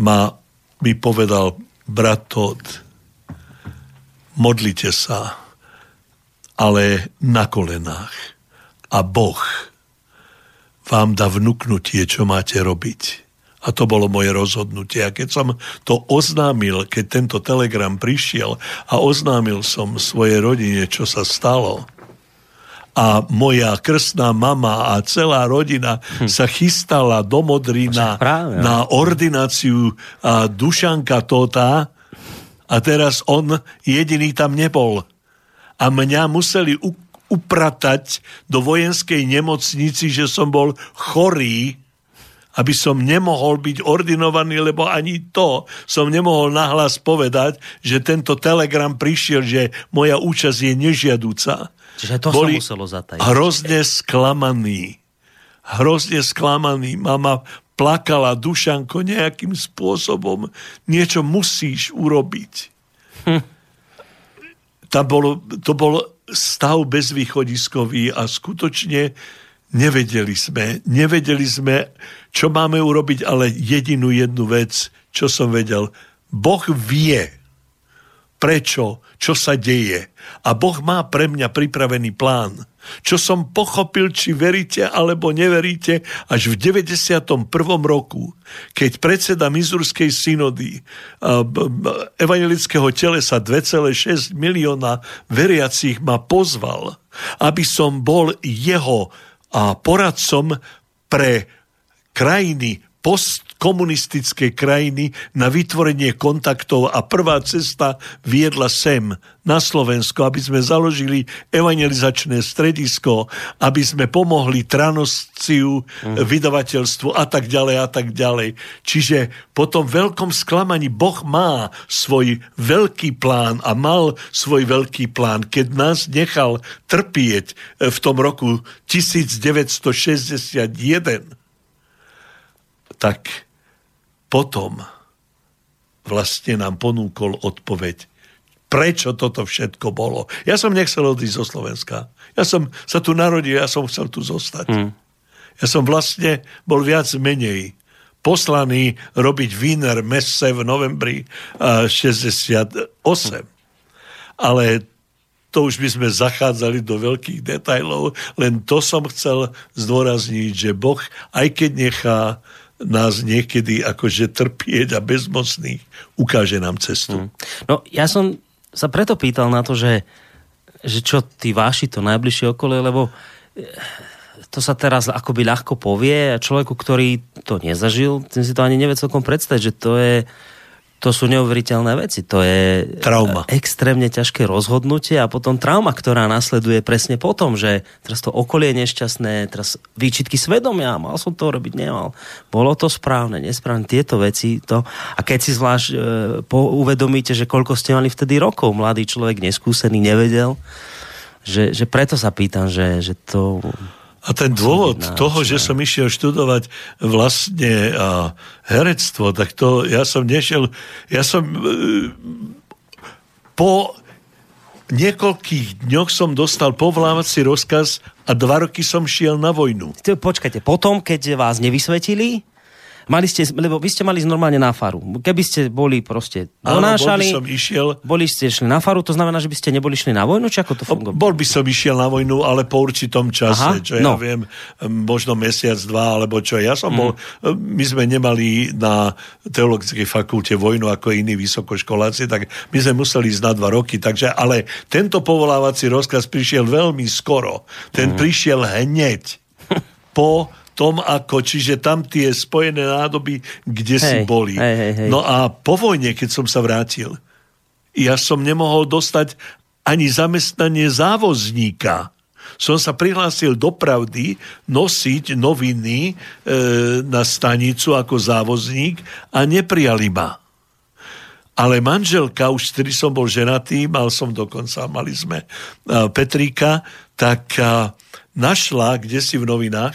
ma, mi povedal, brat Todd, modlite sa, ale na kolenách. A Boh vám dá vnúknutie, čo máte robiť. A to bolo moje rozhodnutie. A keď som to oznámil, keď tento telegram prišiel a oznámil som svojej rodine, čo sa stalo, a moja krstná mama a celá rodina hm. sa chystala do Modrina no. na ordináciu a Dušanka Tota, a teraz on jediný tam nebol. A mňa museli upratať do vojenskej nemocnici, že som bol chorý aby som nemohol byť ordinovaný, lebo ani to som nemohol nahlas povedať, že tento telegram prišiel, že moja účasť je nežiadúca. Čiže to Boli sa muselo zatajiť. hrozne sklamaný. Hrozne sklamaný. Mama plakala, Dušanko, nejakým spôsobom niečo musíš urobiť. Hm. Tam bolo, to bol stav bezvýchodiskový a skutočne nevedeli sme, nevedeli sme, čo máme urobiť, ale jedinú jednu vec, čo som vedel. Boh vie, prečo, čo sa deje. A Boh má pre mňa pripravený plán. Čo som pochopil, či veríte alebo neveríte, až v 91. roku, keď predseda Mizurskej synody evangelického telesa 2,6 milióna veriacich ma pozval, aby som bol jeho poradcom pre krajiny postkomunistickej krajiny na vytvorenie kontaktov a prvá cesta viedla sem na Slovensko, aby sme založili evangelizačné stredisko, aby sme pomohli tranosciu, mm. vydavateľstvu a tak ďalej a tak ďalej. Čiže po tom veľkom sklamaní Boh má svoj veľký plán a mal svoj veľký plán, keď nás nechal trpieť v tom roku 1961 tak potom vlastne nám ponúkol odpoveď, prečo toto všetko bolo. Ja som nechcel odísť zo Slovenska. Ja som sa tu narodil, ja som chcel tu zostať. Mm. Ja som vlastne bol viac menej poslaný robiť Wiener messe v novembri 68. Ale to už by sme zachádzali do veľkých detajlov, len to som chcel zdôrazniť, že Boh, aj keď nechá nás niekedy akože trpieť a bezmocných, ukáže nám cestu. Hmm. No ja som sa preto pýtal na to, že, že čo tí váši to najbližšie okolie, lebo eh, to sa teraz akoby ľahko povie a človeku, ktorý to nezažil, ten si to ani nevie celkom predstaviť, že to je to sú neuveriteľné veci. To je trauma. extrémne ťažké rozhodnutie a potom trauma, ktorá nasleduje presne potom, že teraz to okolie je nešťastné, teraz výčitky svedomia, mal som to robiť, nemal. Bolo to správne, nesprávne, tieto veci. To, a keď si zvlášť e, po, uvedomíte, že koľko ste mali vtedy rokov, mladý človek, neskúsený, nevedel, že, že preto sa pýtam, že, že to a ten dôvod toho, že som išiel študovať vlastne a, herectvo, tak to ja som nešiel, ja som e, po niekoľkých dňoch som dostal povlávací rozkaz a dva roky som šiel na vojnu. Počkajte, potom, keď vás nevysvetili, Mali ste, lebo vy ste mali normálne na faru. Keby ste boli proste donášali, Áno, bol by som išiel... boli ste šli na faru, to znamená, že by ste neboli šli na vojnu, či ako to funguje? Bol by som išiel na vojnu, ale po určitom čase, Aha, čo no. ja viem, možno mesiac, dva, alebo čo. Ja som mm. bol, my sme nemali na teologickej fakulte vojnu ako iní vysokoškoláci, tak my sme museli ísť na dva roky, takže, ale tento povolávací rozkaz prišiel veľmi skoro. Ten mm. prišiel hneď po tom ako, čiže tam tie spojené nádoby, kde hej, si boli. Hej, hej, hej. No a po vojne, keď som sa vrátil, ja som nemohol dostať ani zamestnanie závozníka. Som sa prihlásil do pravdy nosiť noviny e, na stanicu ako závozník a neprijali ma. Ale manželka, už vtedy som bol ženatý, mal som dokonca, mali sme uh, Petríka, tak uh, našla, kde si v novinách,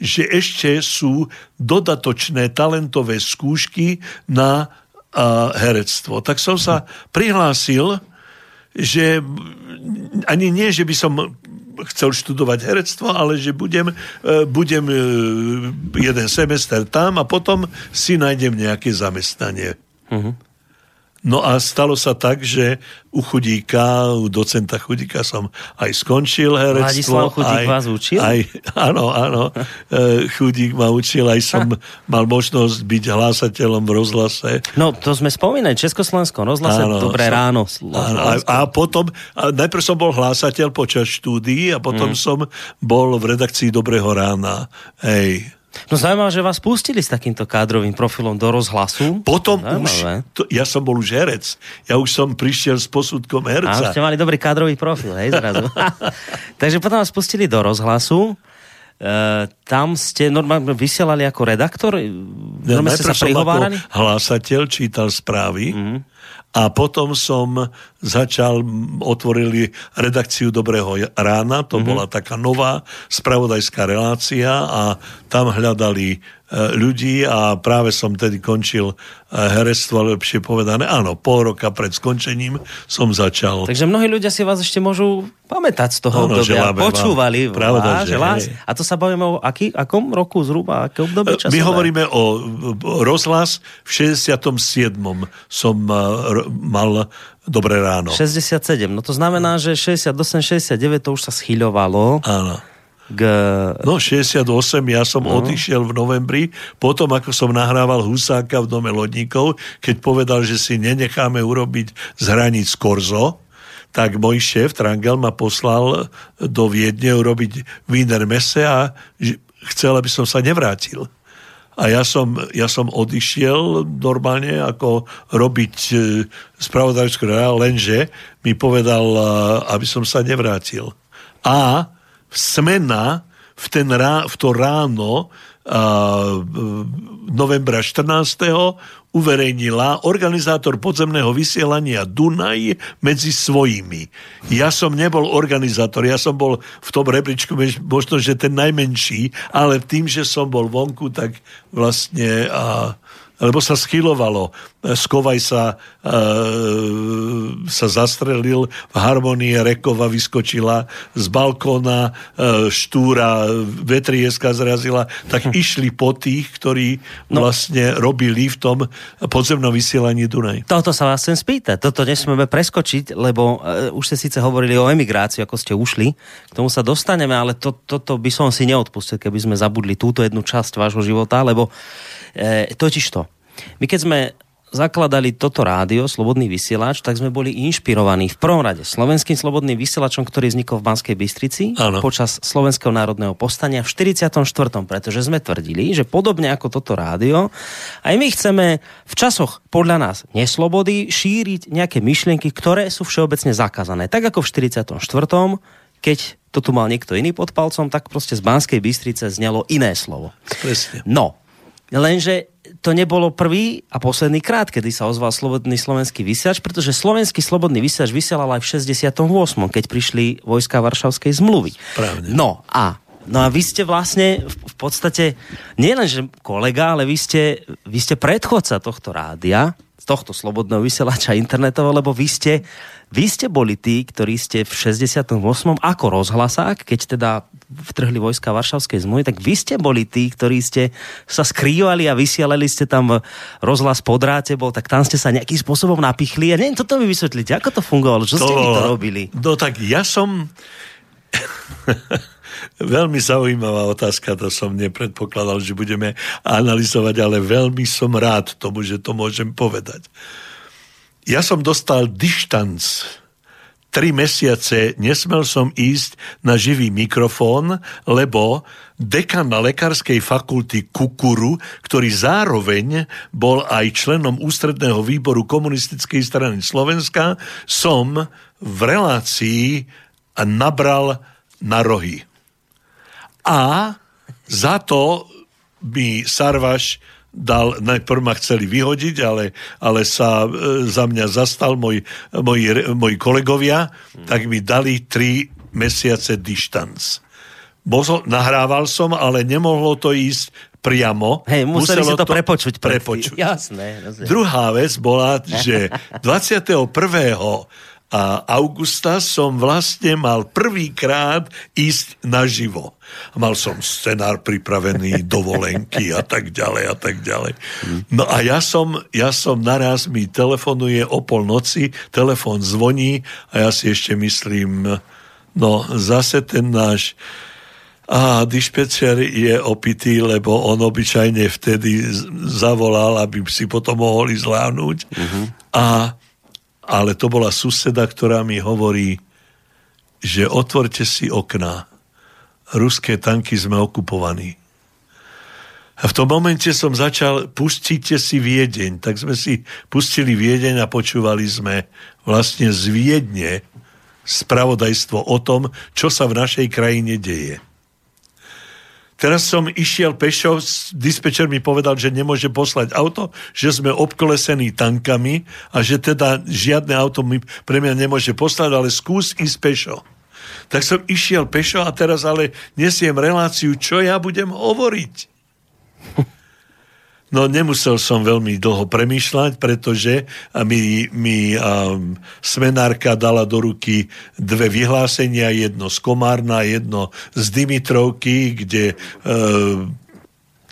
že ešte sú dodatočné talentové skúšky na a, herectvo. Tak som sa prihlásil, že ani nie, že by som chcel študovať herectvo, ale že budem, e, budem e, jeden semester tam a potom si nájdem nejaké zamestnanie. Uh-huh. No a stalo sa tak, že u Chudíka, u docenta Chudíka som aj skončil herectvo. Vladislav Chudík aj, vás učil? Aj, áno, áno. <laughs> E, Chudík ma učil, aj som ha. <laughs> mal možnosť byť hlásateľom v rozhlase. No, to sme spomínali, Československo, rozhlase, áno, dobré som, ráno. Áno, a, a potom, a najprv som bol hlásateľ počas štúdií a potom mm. som bol v redakcii Dobrého rána. Hej. No zaujímavé, že vás pustili s takýmto kádrovým profilom do rozhlasu. Potom už, to, ja som bol už herec. Ja už som prišiel s posudkom herca. A už ste mali dobrý kádrový profil, hej, zrazu. <laughs> Takže potom vás pustili do rozhlasu. tam ste normálne vysielali ako redaktor? Ja, Normálne ste sa prihovárali? hlásateľ čítal správy a potom som začal, otvorili redakciu Dobrého rána, to bola taká nová spravodajská relácia a tam hľadali ľudí a práve som tedy končil e, herectvo, lepšie povedané. Áno, pol roka pred skončením som začal. Takže mnohí ľudia si vás ešte môžu pamätať z toho Áno, obdobia. vám. Počúvali Pravda, vás, že vás. A to sa bavíme o aký, akom roku zhruba, aké obdobie časové? My hovoríme o rozhlas v 67. som mal Dobré ráno. 67, no to znamená, že 68, 69 to už sa schyľovalo Áno. K... No 68, ja som no. odišiel v novembri, potom ako som nahrával Husáka v dome lodníkov, keď povedal, že si nenecháme urobiť z hraníc Korzo, tak môj šéf Trangel ma poslal do Viedne urobiť Wiener Messe a chcel, aby som sa nevrátil. A ja som, ja som odišiel normálne ako robiť e, spravodajskú lenže mi povedal, e, aby som sa nevrátil. A smena v, ten rá, v to ráno e, novembra 14. uverejnila organizátor podzemného vysielania Dunaj medzi svojimi. Ja som nebol organizátor, ja som bol v tom rebríčku možno, že ten najmenší, ale tým, že som bol vonku, tak vlastne a, lebo sa schylovalo. Skovaj sa, e, sa zastrelil, v harmonii Rekova vyskočila z balkóna, e, štúra, vetrieska zrazila, tak išli po tých, ktorí no. vlastne robili v tom podzemnom vysielaní Dunaj. Toto sa vás chcem spýtať. Toto nesmieme preskočiť, lebo uh, už ste síce hovorili o emigrácii, ako ste ušli. K tomu sa dostaneme, ale to, toto by som si neodpustil, keby sme zabudli túto jednu časť vášho života, lebo e, totiž to. My keď sme zakladali toto rádio, Slobodný vysielač, tak sme boli inšpirovaní v prvom rade slovenským slobodným vysielačom, ktorý vznikol v Banskej Bystrici Áno. počas Slovenského národného povstania v 44. pretože sme tvrdili, že podobne ako toto rádio, aj my chceme v časoch podľa nás neslobody šíriť nejaké myšlienky, ktoré sú všeobecne zakázané. Tak ako v 44. keď to tu mal niekto iný pod palcom, tak proste z Banskej Bystrice znelo iné slovo. Presne. No, lenže to nebolo prvý a posledný krát, kedy sa ozval Slobodný slovenský vysielač, pretože slovenský Slobodný vysielač vysielal aj v 68., keď prišli vojska Varšavskej zmluvy. Správne. No a No a vy ste vlastne v v podstate nielen, že kolega, ale vy ste, vy ste predchodca tohto rádia, tohto slobodného vysielača internetového, lebo vy ste, vy ste boli tí, ktorí ste v 68. ako rozhlasák, keď teda vtrhli vojska Varšavskej zmluvy, tak vy ste boli tí, ktorí ste sa skrývali a vysielali ste tam rozhlas po dráte, bol, tak tam ste sa nejakým spôsobom napichli. A neviem, toto mi vysvetlíte, ako to fungovalo, čo ste vy to robili? No tak ja som... <laughs> veľmi zaujímavá otázka, to som nepredpokladal, že budeme analyzovať, ale veľmi som rád tomu, že to môžem povedať. Ja som dostal dištanc tri mesiace nesmel som ísť na živý mikrofón, lebo dekan na lekárskej fakulty Kukuru, ktorý zároveň bol aj členom ústredného výboru komunistickej strany Slovenska, som v relácii nabral na rohy. A za to mi Sarvaš dal, najprv ma chceli vyhodiť, ale, ale sa e, za mňa zastal môj, re- moji kolegovia, tak mi dali tri mesiace dištanc. Bol nahrával som, ale nemohlo to ísť priamo. Hej, museli Muselo ste to, prepočuť. prepočuť. Jasné. jasné. Druhá vec bola, <laughs> že 21. a augusta som vlastne mal prvýkrát ísť naživo. Mal som scenár pripravený, <laughs> dovolenky a tak ďalej a tak ďalej. No a ja som, ja som naraz mi telefonuje o polnoci, telefon zvoní a ja si ešte myslím, no zase ten náš a dišpečer je opitý, lebo on obyčajne vtedy zavolal, aby si potom mohol ísť láhnuť. Uh-huh. A, ale to bola suseda, ktorá mi hovorí, že otvorte si okná. Ruské tanky sme okupovaní. A v tom momente som začal, pustite si Viedeň. Tak sme si pustili Viedeň a počúvali sme vlastne z Viedne spravodajstvo o tom, čo sa v našej krajine deje. Teraz som išiel pešo, dispečer mi povedal, že nemôže poslať auto, že sme obklesení tankami a že teda žiadne auto mi, pre mňa nemôže poslať, ale skús ísť pešo. Tak som išiel pešo a teraz ale nesiem reláciu, čo ja budem hovoriť. <laughs> No nemusel som veľmi dlho premýšľať, pretože mi, mi um, smenárka dala do ruky dve vyhlásenia, jedno z Komárna, jedno z Dimitrovky, kde uh,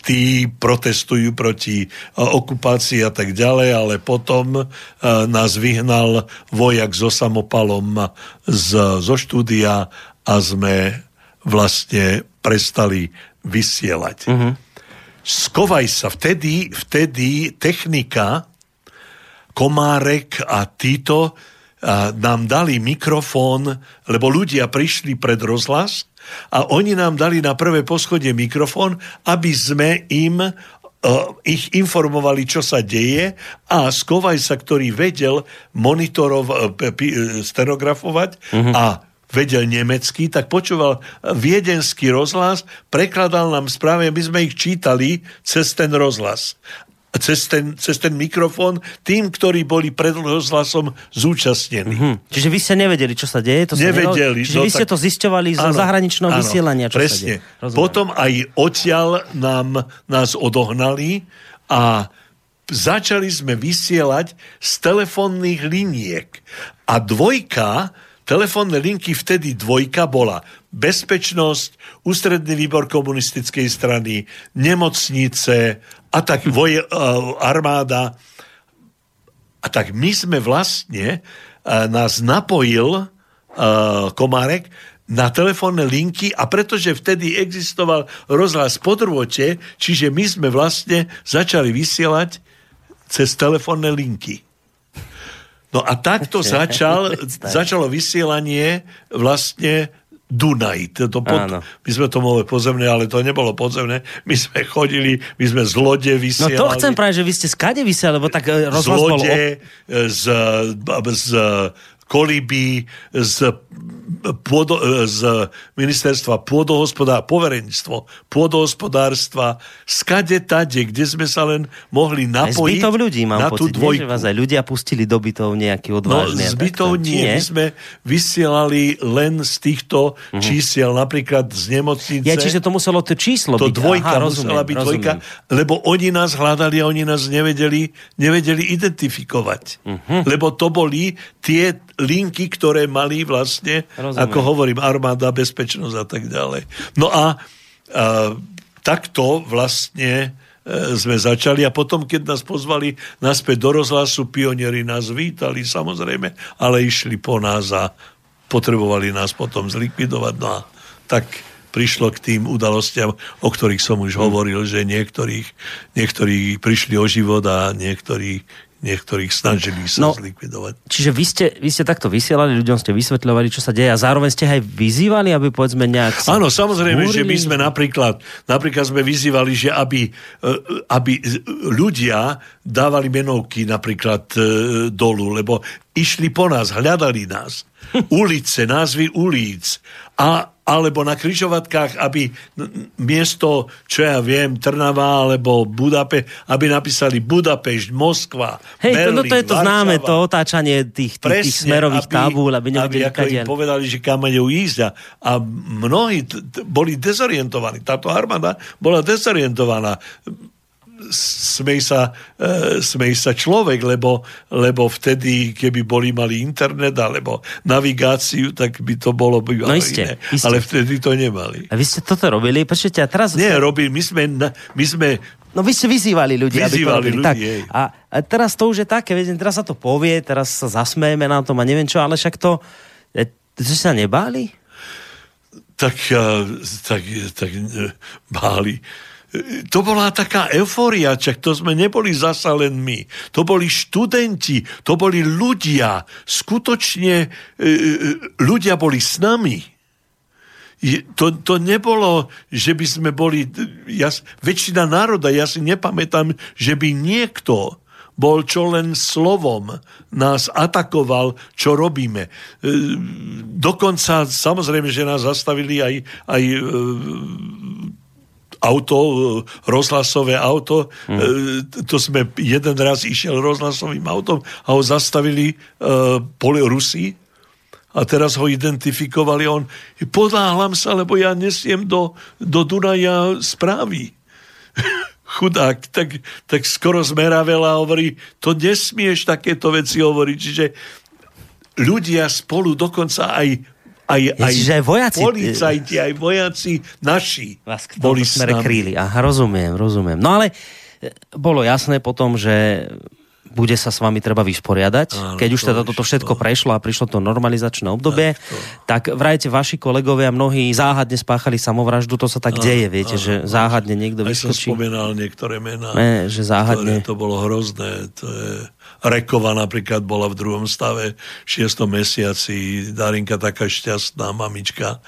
tí protestujú proti uh, okupácii a tak ďalej, ale potom uh, nás vyhnal vojak so samopalom z, zo štúdia a sme vlastne prestali vysielať. Uh-huh skovaj sa. Vtedy, vtedy technika, Komárek a títo a nám dali mikrofón, lebo ľudia prišli pred rozhlas a oni nám dali na prvé poschodie mikrofón, aby sme im uh, ich informovali, čo sa deje a Skovaj sa, ktorý vedel monitorov uh, stenografovať uh-huh. a vedel nemecky, tak počúval viedenský rozhlas, prekladal nám správy, my sme ich čítali cez ten rozhlas cez ten, cez ten mikrofón tým, ktorí boli pred rozhlasom zúčastnení. Mm-hmm. Čiže vy ste nevedeli, čo sa deje? To nevedeli. Čiže no, vy ste tak... to zisťovali zo zahraničného vysielania, čo presne. sa deje. Rozumiem. Potom aj odtiaľ nám, nás odohnali a začali sme vysielať z telefónnych liniek. A dvojka Telefónne linky vtedy dvojka bola bezpečnosť, ústredný výbor komunistickej strany, nemocnice a tak voje, uh, armáda. A tak my sme vlastne, uh, nás napojil uh, Komárek na telefónne linky a pretože vtedy existoval rozhlas po drôte, čiže my sme vlastne začali vysielať cez telefónne linky. No a takto <laughs> začal, <laughs> začalo vysielanie vlastne Dunaj. To pod, my sme to mohli pozemné, ale to nebolo podzemné. My sme chodili, my sme z lode vysielali. No to chcem práve, že vy ste skade vysielali, lebo tak e, rozhlas z lode, bol... Z, z koliby z, pôdo, z ministerstva pôdohospodárstva, poverenstvo pôdohospodárstva, skade tade, kde sme sa len mohli napojiť aj ľudí, mám na pocit, tú dvojku. Nie, že vás aj ľudia pustili do bytov nejaký odvážny. No, z bytov nie. nie. My sme vysielali len z týchto uh-huh. čísiel, napríklad z nemocnice. Ja, čiže to muselo to číslo to byť. dvojka Aha, musela rozumiem, byť rozumiem. dvojka, lebo oni nás hľadali a oni nás nevedeli, nevedeli identifikovať. Uh-huh. Lebo to boli tie linky, ktoré mali vlastne, Rozumiem. ako hovorím, armáda, bezpečnosť a tak ďalej. No a, a takto vlastne e, sme začali a potom, keď nás pozvali naspäť do rozhlasu, pionieri nás vítali samozrejme, ale išli po nás a potrebovali nás potom zlikvidovať. No a tak prišlo k tým udalostiam, o ktorých som už hmm. hovoril, že niektorých, niektorí prišli o život a niektorí niektorých snažili sa no, zlikvidovať. Čiže vy ste, vy ste takto vysielali, ľuďom ste vysvetľovali, čo sa deje a zároveň ste aj vyzývali, aby povedzme nejak... Áno, samozrejme, zmúrili. že my sme napríklad, napríklad sme vyzývali, že aby, e, aby ľudia dávali menovky napríklad e, dolu, lebo išli po nás, hľadali nás. <laughs> Ulice, názvy ulic a alebo na kryžovatkách, aby miesto, čo ja viem, Trnava alebo Budape, aby napísali Budapešť, Moskva, Hej, Berlín, to, no to je to Varšava. známe, to otáčanie tých, tých, Presne, tých smerových aby, tabúl, aby nevedeli, aby, ako im povedali, že kam majú ísť. A, a mnohí t- t- boli dezorientovaní. Táto armáda bola dezorientovaná smej sa, e, smej sa človek, lebo, lebo vtedy, keby boli mali internet alebo navigáciu, tak by to bolo by no iste, iné. Iste. Ale vtedy to nemali. A vy ste toto robili? Počujete, a teraz... Nie, robili, my sme, my sme No vy ste vyzývali ľudí, vyzývali aby to. Ľudí, tak, a, a teraz to už je také, viete, teraz sa to povie, teraz sa zasmejeme na tom a neviem čo, ale však to... E, to sa nebáli? Tak, tak, tak e, báli to bola taká eufória, čak to sme neboli zasa len my. To boli študenti, to boli ľudia. Skutočne e, e, ľudia boli s nami. To, to nebolo, že by sme boli... Ja, väčšina národa, ja si nepamätám, že by niekto bol čo len slovom nás atakoval, čo robíme. E, dokonca, samozrejme, že nás zastavili aj, aj auto, e, rozhlasové auto. Mm. To sme jeden raz išiel rozhlasovým autom a ho zastavili uh, poli Rusi a teraz ho identifikovali. On, podáhlam sa, lebo ja nesiem do, do Dunaja správy. <laughs> Chudák, tak, tak skoro zmeravel a hovorí, to nesmieš takéto veci hovoriť. Čiže ľudia spolu dokonca aj aj, aj, aj vojaci, policajti, aj vojaci naši vás k boli smere kríli. Aha, rozumiem, rozumiem. No ale e, bolo jasné potom, že bude sa s vami treba vysporiadať. Áno, Keď už teda toto všetko to... prešlo a prišlo to normalizačné obdobie, tak, to... tak vrajte vaši kolegovia mnohí záhadne spáchali samovraždu, to sa tak áno, deje, viete, áno, že záhadne niekto vyskočí. Aj som spomínal niektoré mená, ne, že záhadne. to bolo hrozné. To je... Rekova napríklad bola v druhom stave, v šiestom mesiaci, Darinka taká šťastná mamička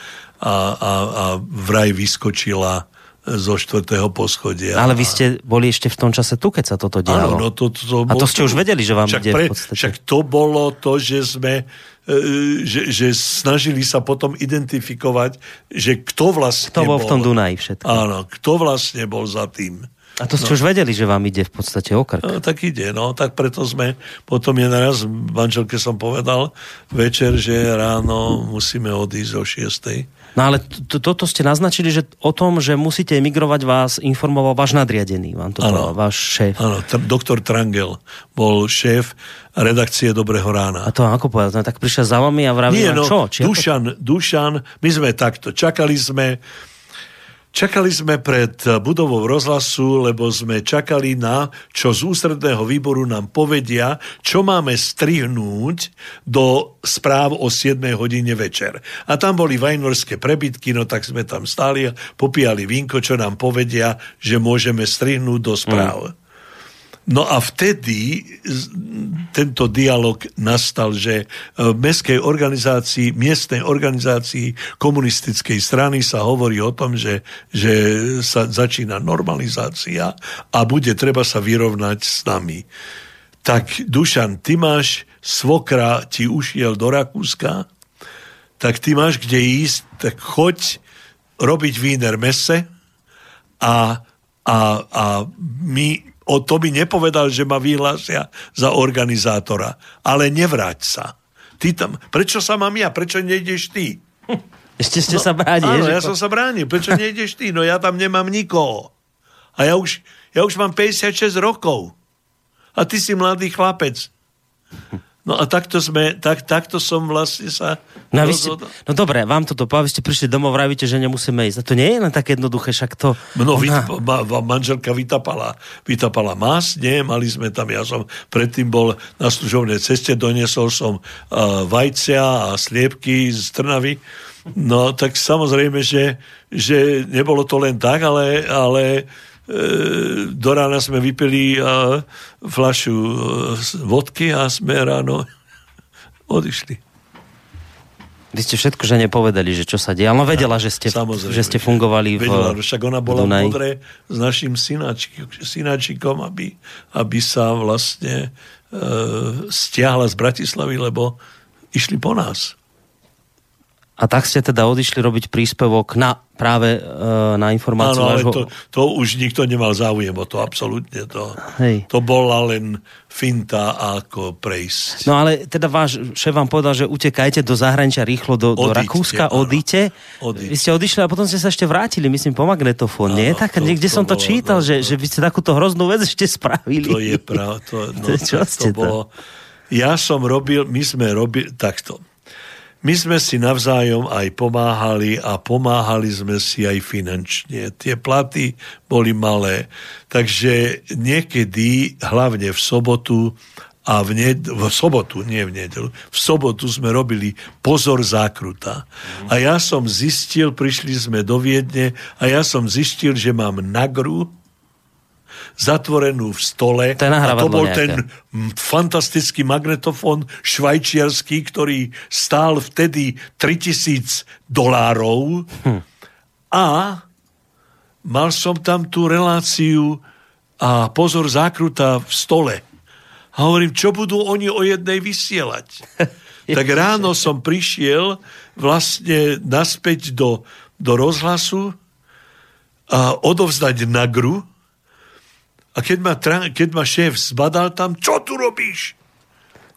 a, a, a vraj vyskočila zo štvrtého poschodia. Ale vy ste boli ešte v tom čase tu, keď sa toto dialo. Áno, no to, to, to a to ste už vedeli, že vám však ide pre, v podstate. Však to bolo to, že sme e, že, že snažili sa potom identifikovať, že kto vlastne Kto bol v tom Dunaji všetko. Áno, kto vlastne bol za tým. A to ste no. už vedeli, že vám ide v podstate o krk. No, tak ide, no. Tak preto sme, potom je naraz, manželke som povedal, večer, že ráno musíme odísť o 6. No ale toto ste naznačili, že o tom, že musíte emigrovať, vás informoval váš nadriadený, vám to povedal, váš šéf. Áno, doktor Trangel bol šéf redakcie Dobrého rána. A to ako povedal? No, tak prišiel za vami a vraví Nie, no, čo? Či Dušan, ako... Dušan, my sme takto, čakali sme, Čakali sme pred budovou rozhlasu, lebo sme čakali na, čo z ústredného výboru nám povedia, čo máme strihnúť do správ o 7 hodine večer. A tam boli vajnorské prebytky, no tak sme tam stáli a popíjali vínko, čo nám povedia, že môžeme strihnúť do správ. Mm. No a vtedy tento dialog nastal, že v mestskej organizácii, miestnej organizácii komunistickej strany sa hovorí o tom, že, že sa začína normalizácia a bude treba sa vyrovnať s nami. Tak Dušan, ty máš svokra, ti ušiel do Rakúska, tak ty máš kde ísť, tak choď robiť Wiener mese a, a, a my o to by nepovedal, že ma vyhlásia za organizátora. Ale nevráť sa. Ty tam, prečo sa mám ja? Prečo nejdeš ty? Ešte ste no, sa bránili. Áno, ja som sa bránil. Prečo nejdeš ty? No ja tam nemám nikoho. A ja už, ja už mám 56 rokov. A ty si mladý chlapec. No a takto, sme, tak, takto som vlastne sa... No, vy ste, no dobre, vám toto povie, vy ste prišli domov, vravíte, že nemusíme ísť. A to nie je len tak jednoduché, však to... No, ona... ma, ma, manželka vytapala, vytapala mas, nie, mali sme tam, ja som predtým bol na služovnej ceste, doniesol som uh, vajcia a sliepky z Trnavy. No, tak samozrejme, že, že nebolo to len tak, ale, ale E, do rána sme vypili flašu e, vodky a sme ráno <laughs> odišli. Vy ste všetko, že nepovedali, že čo sa deje. No vedela, že ste, že ste fungovali v Vedela, však ona bola Dunaj. modré s našim synáčikom, aby, aby sa vlastne e, stiahla z Bratislavy, lebo išli po nás. A tak ste teda odišli robiť príspevok na práve e, na informáciu Áno, ale vášho... to, to už nikto nemal záujem o to, absolútne. To, Hej. to bola len finta, ako prejsť. No ale teda váš šéf vám povedal, že utekajte do zahraničia rýchlo, do, do Rakúska, odíte. Vy ste odišli a potom ste sa ešte vrátili, myslím, po magnetofón, nie? Tak to, niekde to som to bolo, čítal, no, že, to... že vy ste takúto hroznú vec ešte spravili. To je pravda. To, <laughs> no, Čo ste to bolo... Ja som robil, my sme robili takto my sme si navzájom aj pomáhali a pomáhali sme si aj finančne. Tie platy boli malé. Takže niekedy, hlavne v sobotu, a v, ned- v sobotu, nie v nedelu, v sobotu sme robili pozor zákruta. A ja som zistil, prišli sme do Viedne a ja som zistil, že mám nagru, zatvorenú v stole. To a to bol nejaké. ten fantastický magnetofón švajčiarsky, ktorý stál vtedy 3000 dolárov. Hm. A mal som tam tú reláciu a pozor zákruta v stole. A hovorím, čo budú oni o jednej vysielať? <laughs> tak ráno som prišiel vlastne naspäť do, do rozhlasu a odovzdať na gru a keď ma, tra, keď ma šéf zbadal tam, čo tu robíš?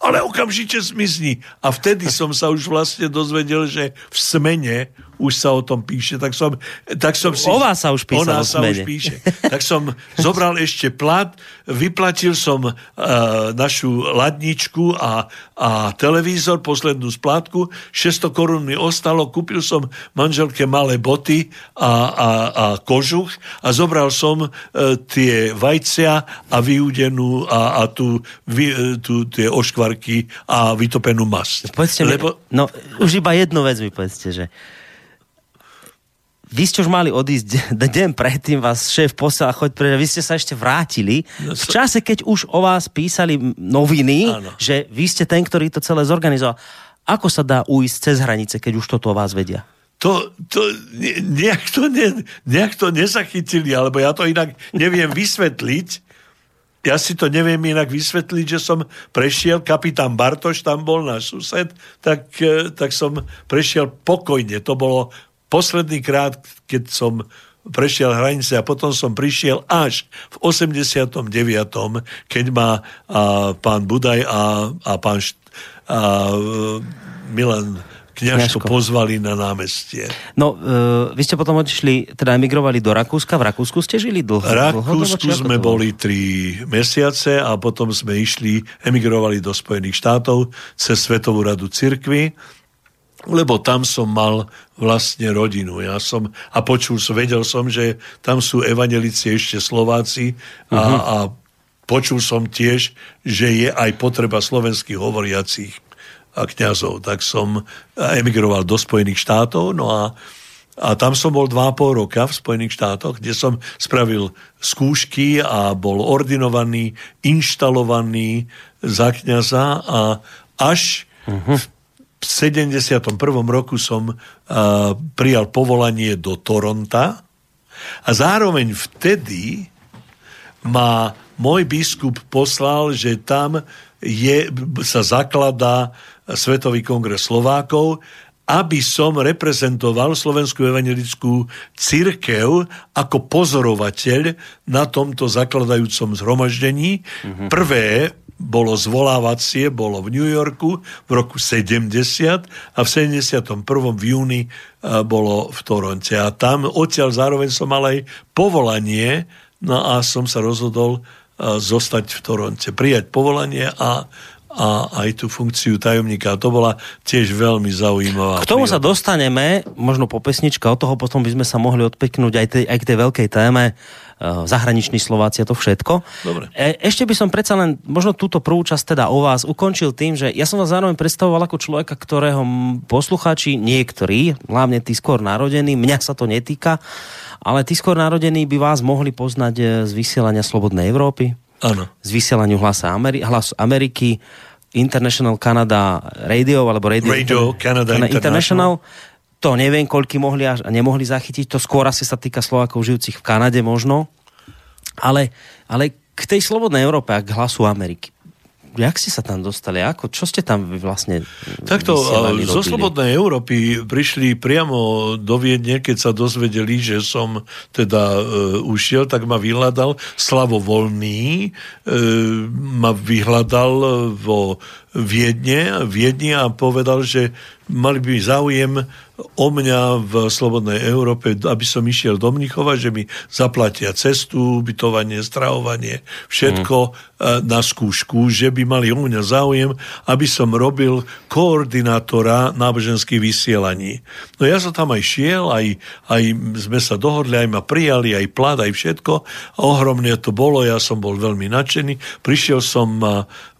Ale okamžite zmizni. A vtedy som sa už vlastne dozvedel, že v smene už sa o tom píše, tak som, tak som si... O vás sa už písalo o nás sa už píše. Tak som zobral ešte plat, vyplatil som uh, našu ladničku a, a televízor, poslednú splátku, 600 korún mi ostalo, kúpil som manželke malé boty a, a, a kožuch a zobral som uh, tie vajcia a vyúdenú a, a tu, vy, uh, tu tie oškvarky a vytopenú masť. Povedzte Lebo... mi, no už iba jednu vec mi povedzte, že vy ste už mali odísť <laughs> deň predtým, vás šéf posiela, choď pre, vy ste sa ešte vrátili. No, v čase, keď už o vás písali noviny, Áno. že vy ste ten, ktorý to celé zorganizoval. Ako sa dá uísť cez hranice, keď už toto o vás vedia? To, to nejak, to ne, nejak to nezachytili, alebo ja to inak neviem <laughs> vysvetliť. Ja si to neviem inak vysvetliť, že som prešiel, kapitán Bartoš tam bol náš sused, tak, eh, tak som prešiel pokojne. To bolo posledný krát, keď som prešiel hranice a potom som prišiel až v 89., keď ma a, pán Budaj a, a pán št, a, Milan Kňažko, Kňažko pozvali na námestie. No, e, vy ste potom odišli, teda emigrovali do Rakúska. V Rakúsku ste žili dlho? V Rakúsku dlho, sme boli tri mesiace a potom sme išli, emigrovali do Spojených štátov cez Svetovú radu cirkvy lebo tam som mal vlastne rodinu. Ja som, a počul som, vedel som, že tam sú evanelici ešte Slováci a, uh-huh. a počul som tiež, že je aj potreba slovenských hovoriacich a kňazov. Tak som emigroval do Spojených štátov, no a, a tam som bol dva pol roka v Spojených štátoch, kde som spravil skúšky a bol ordinovaný, inštalovaný za kňaza a až uh-huh. v 71. roku som prijal povolanie do Toronta a zároveň vtedy ma môj biskup poslal, že tam je, sa zakladá Svetový kongres Slovákov, aby som reprezentoval Slovenskú evangelickú církev ako pozorovateľ na tomto zakladajúcom zhromaždení. Mm-hmm. Prvé bolo zvolávacie, bolo v New Yorku v roku 70 a v 71. v júni e, bolo v Toronte. A tam odtiaľ zároveň som mal aj povolanie, no a som sa rozhodol e, zostať v Toronte, prijať povolanie a a aj tú funkciu tajomníka. To bola tiež veľmi zaujímavá. K tomu príhoda. sa dostaneme, možno po pesnička, od toho potom by sme sa mohli odpeknúť aj, tej, aj k tej veľkej téme Eh, zahraniční Slováci a to všetko. Dobre. E, ešte by som predsa len možno túto prvú časť teda o vás ukončil tým, že ja som vás zároveň predstavoval ako človeka, ktorého poslucháči niektorí, hlavne tí skôr narodení, mňa sa to netýka, ale tí skôr narodení by vás mohli poznať eh, z vysielania Slobodnej Európy, Áno. z vysielania Hlasa Ameri- Hlas Ameriky, International Canada Radio, alebo Radio, Radio Canada, Canada International. International to neviem, koľky mohli a nemohli zachytiť. To skôr asi sa týka Slovákov žijúcich v Kanade možno. Ale, ale k tej slobodnej Európe a k hlasu Ameriky jak ste sa tam dostali? Ako, čo ste tam vlastne Takto, zo Slobodnej Európy prišli priamo do Viedne, keď sa dozvedeli, že som teda e, ušiel, tak ma vyhľadal Slavo Volný, e, ma vyhľadal vo Viedne, Viedne a povedal, že mali by záujem o mňa v Slobodnej Európe, aby som išiel do Mnichova, že mi zaplatia cestu, ubytovanie, stravovanie, všetko mm. na skúšku, že by mali o mňa záujem, aby som robil koordinátora náboženských vysielaní. No ja som tam aj šiel, aj, aj sme sa dohodli, aj ma prijali, aj plat, aj všetko. Ohromne to bolo, ja som bol veľmi nadšený. Prišiel som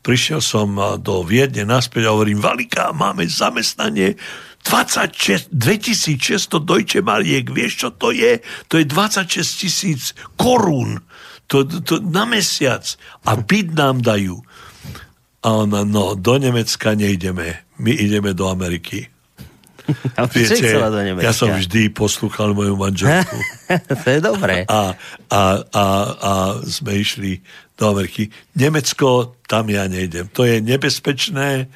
prišiel som do Viedne naspäť a hovorím, Valika, máme zamestnanie 26, 2600 Deutsche Mariek, vieš čo to je? To je 26 tisíc korún to, to, na mesiac a byt nám dajú. A ona, no, do Nemecka nejdeme, my ideme do Ameriky. <laughs> Viete, do ja som vždy poslúchal moju manželku. <laughs> to je dobré. A, a, a, a sme išli do Ameriky. Nemecko, tam ja nejdem. To je nebezpečné,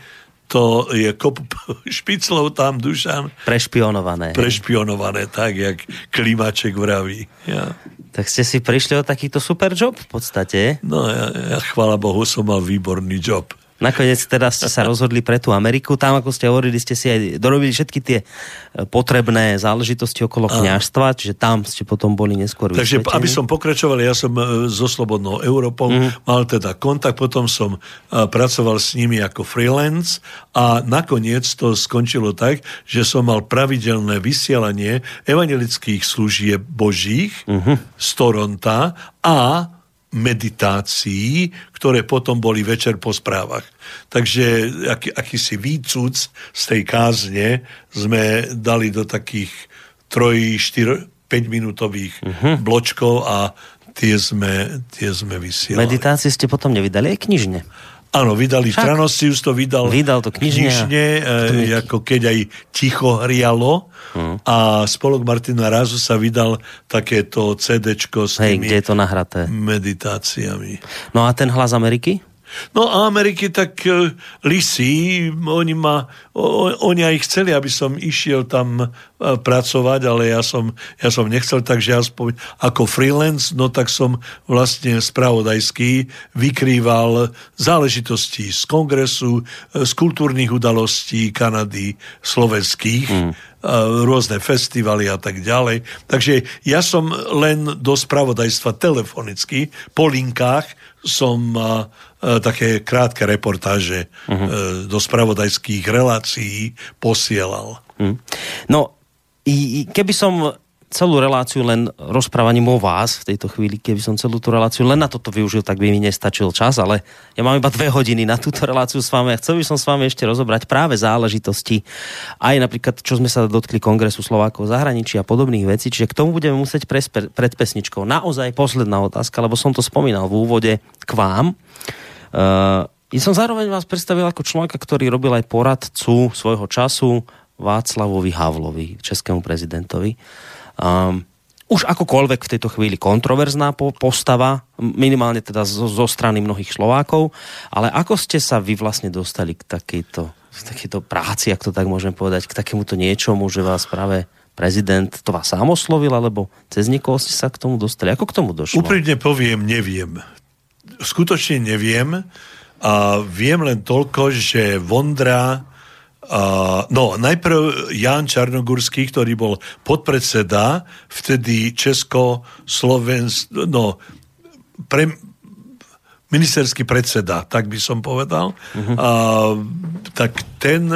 to je kop <laughs> špiclov tam, Dušan. Prešpionované. Prešpionované, tak, jak klimaček vraví. Ja. Tak ste si prišli o takýto super job v podstate. No ja, ja chvála Bohu som mal výborný job. Nakoniec teda ste sa rozhodli pre tú Ameriku. Tam, ako ste hovorili, ste si aj dorobili všetky tie e, potrebné záležitosti okolo kňažstva, čiže tam ste potom boli neskôr Takže vysvetení. aby som pokračoval, ja som e, so Slobodnou Európou mm. mal teda kontakt, potom som e, pracoval s nimi ako freelance a nakoniec to skončilo tak, že som mal pravidelné vysielanie evangelických služieb božích mm-hmm. z Toronta a meditácií, ktoré potom boli večer po správach. Takže aký, akýsi výcud z tej kázne sme dali do takých 3, 4, 5 minútových uh-huh. bločkov a tie sme, tie sme vysielali. Meditácie ste potom nevydali aj knižne? Áno, vydali Však. Tranosius to vydal, vydal to knižne, knižne e, ako keď aj ticho hrialo hmm. a spolok Martina Rázu sa vydal takéto CDčko s Hej, kde je to nahraté? meditáciami. No a ten hlas Ameriky? No a Ameriky tak uh, lisí, oni, ma, o, oni aj chceli, aby som išiel tam uh, pracovať, ale ja som, ja som nechcel, takže aspoň ako freelance, no tak som vlastne spravodajský vykrýval záležitosti z kongresu, uh, z kultúrnych udalostí Kanady, slovenských, mm. Rôzne festivaly a tak ďalej. Takže ja som len do spravodajstva telefonicky po linkách som také krátke reportáže uh-huh. do spravodajských relácií posielal. Uh-huh. No, keby som celú reláciu len rozprávaním o vás v tejto chvíli, keby som celú tú reláciu len na toto využil, tak by mi nestačil čas, ale ja mám iba dve hodiny na túto reláciu s vami a chcel by som s vami ešte rozobrať práve záležitosti, aj napríklad, čo sme sa dotkli Kongresu Slovákov zahraničí a podobných vecí, čiže k tomu budeme musieť pred pesničkou. Naozaj posledná otázka, lebo som to spomínal v úvode k vám. Uh, ja som zároveň vás predstavil ako človeka, ktorý robil aj poradcu svojho času Václavovi Havlovi, českému prezidentovi. Um, už akokoľvek v tejto chvíli kontroverzná postava, minimálne teda zo, zo strany mnohých Slovákov, ale ako ste sa vy vlastne dostali k takejto, k takejto práci, ak to tak môžem povedať, k takémuto niečomu, že vás práve prezident to vás sám oslovil, alebo cez niekoho ste sa k tomu dostali? Ako k tomu došlo? Úprimne poviem, neviem skutočne neviem a viem len toľko, že Vondra Uh, no, najprv Jan Čarnogurský, ktorý bol podpredseda, vtedy Česko, Slovensk, no, pre, ministerský predseda, tak by som povedal. Uh-huh. Uh, tak ten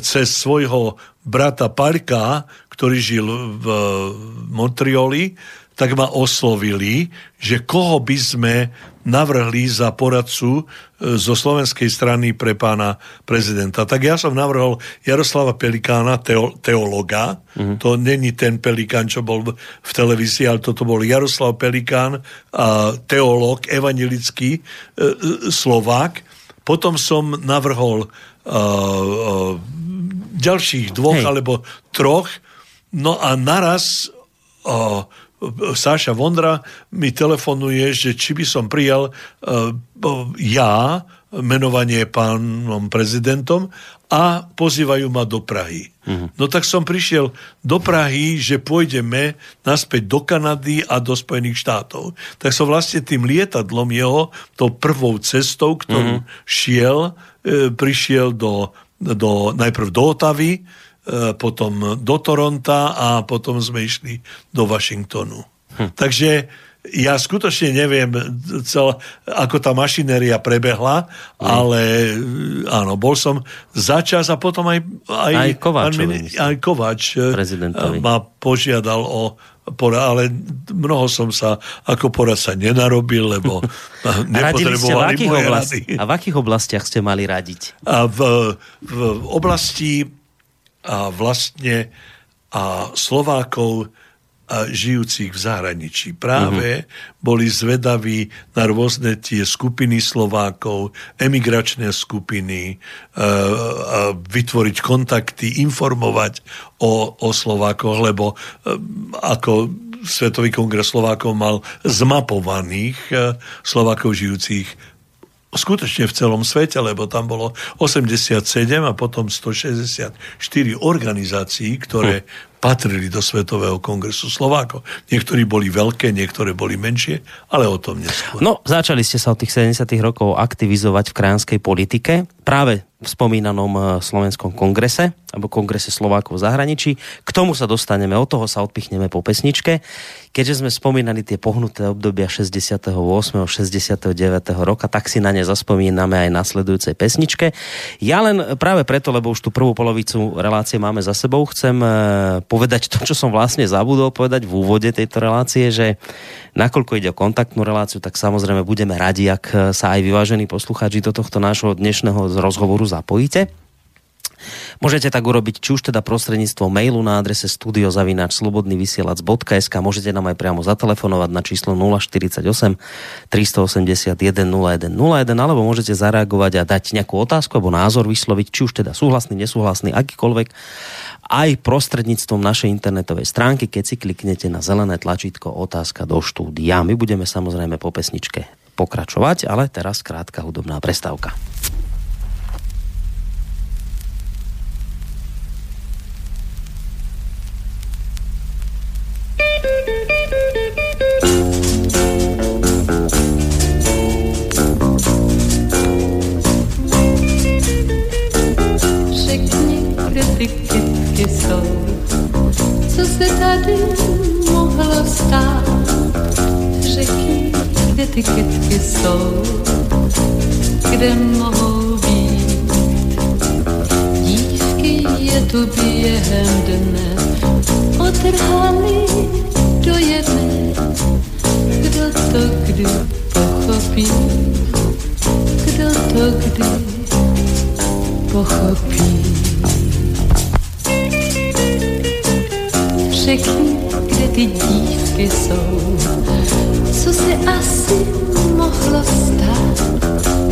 cez svojho brata Parka, ktorý žil v Montreali, tak ma oslovili, že koho by sme navrhli za poradcu e, zo slovenskej strany pre pána prezidenta. Tak ja som navrhol Jaroslava Pelikána, teo, teologa. Mm-hmm. To není ten Pelikán, čo bol v televízii, ale toto bol Jaroslav Pelikán, a teológ, evangelický e, e, Slovák. Potom som navrhol uh, uh, ďalších dvoch Hej. alebo troch. No a naraz uh, Sáša Vondra mi telefonuje, že či by som prijal uh, ja menovanie pánom prezidentom a pozývajú ma do Prahy. Uh-huh. No tak som prišiel do Prahy, že pôjdeme naspäť do Kanady a do Spojených štátov. Tak som vlastne tým lietadlom jeho, tou prvou cestou, ktorú uh-huh. šiel, e, prišiel do, do, najprv do Otavy, E, potom do Toronta a potom sme išli do Washingtonu. Hm. Takže ja skutočne neviem, cel, ako tá mašinéria prebehla, hm. ale e, áno, bol som začas a potom aj, aj, aj Kováč, aj Kováč prezidentovi. ma požiadal o pora, ale mnoho som sa ako poradca nenarobil, lebo <laughs> <laughs> nepotrebovali moje oblasti, rady. A v akých oblastiach ste mali radiť? A v, v oblasti a vlastne a Slovákov a žijúcich v zahraničí. Práve uh-huh. boli zvedaví na rôzne tie skupiny Slovákov, emigračné skupiny, e, e, vytvoriť kontakty, informovať o, o Slovákoch, lebo e, ako Svetový kongres Slovákov mal zmapovaných e, Slovákov žijúcich skutočne v celom svete, lebo tam bolo 87 a potom 164 organizácií, ktoré hm patrili do Svetového kongresu Slovákov. Niektorí boli veľké, niektoré boli menšie, ale o tom neskôr. No, začali ste sa od tých 70 rokov aktivizovať v krajanskej politike. Práve spomínanom e, slovenskom kongrese, alebo kongrese Slovákov v zahraničí. K tomu sa dostaneme, od toho sa odpichneme po pesničke. Keďže sme spomínali tie pohnuté obdobia 68. 69. roka, tak si na ne zaspomíname aj nasledujúcej pesničke. Ja len práve preto, lebo už tú prvú polovicu relácie máme za sebou, chcem e, povedať to, čo som vlastne zabudol povedať v úvode tejto relácie, že nakoľko ide o kontaktnú reláciu, tak samozrejme budeme radi, ak sa aj vyvážení poslucháči do tohto nášho dnešného rozhovoru zapojíte. Môžete tak urobiť či už teda prostredníctvom mailu na adrese studiozavináčslobodnyvysielac.sk môžete nám aj priamo zatelefonovať na číslo 048 381 0101 alebo môžete zareagovať a dať nejakú otázku alebo názor vysloviť, či už teda súhlasný, nesúhlasný, akýkoľvek aj prostredníctvom našej internetovej stránky, keď si kliknete na zelené tlačítko otázka do štúdia. My budeme samozrejme po pesničke pokračovať, ale teraz krátka hudobná prestávka. Ty kytky jsou, co se tady mohlo stát. Řekni, kde ty kytky jsou, kde mohou tu během dne, otrhali do jedné. Kdo to kdy pochopí, kdo to kdy pochopí. Řekni, kde ty dívky jsou, co se asi mohlo stát.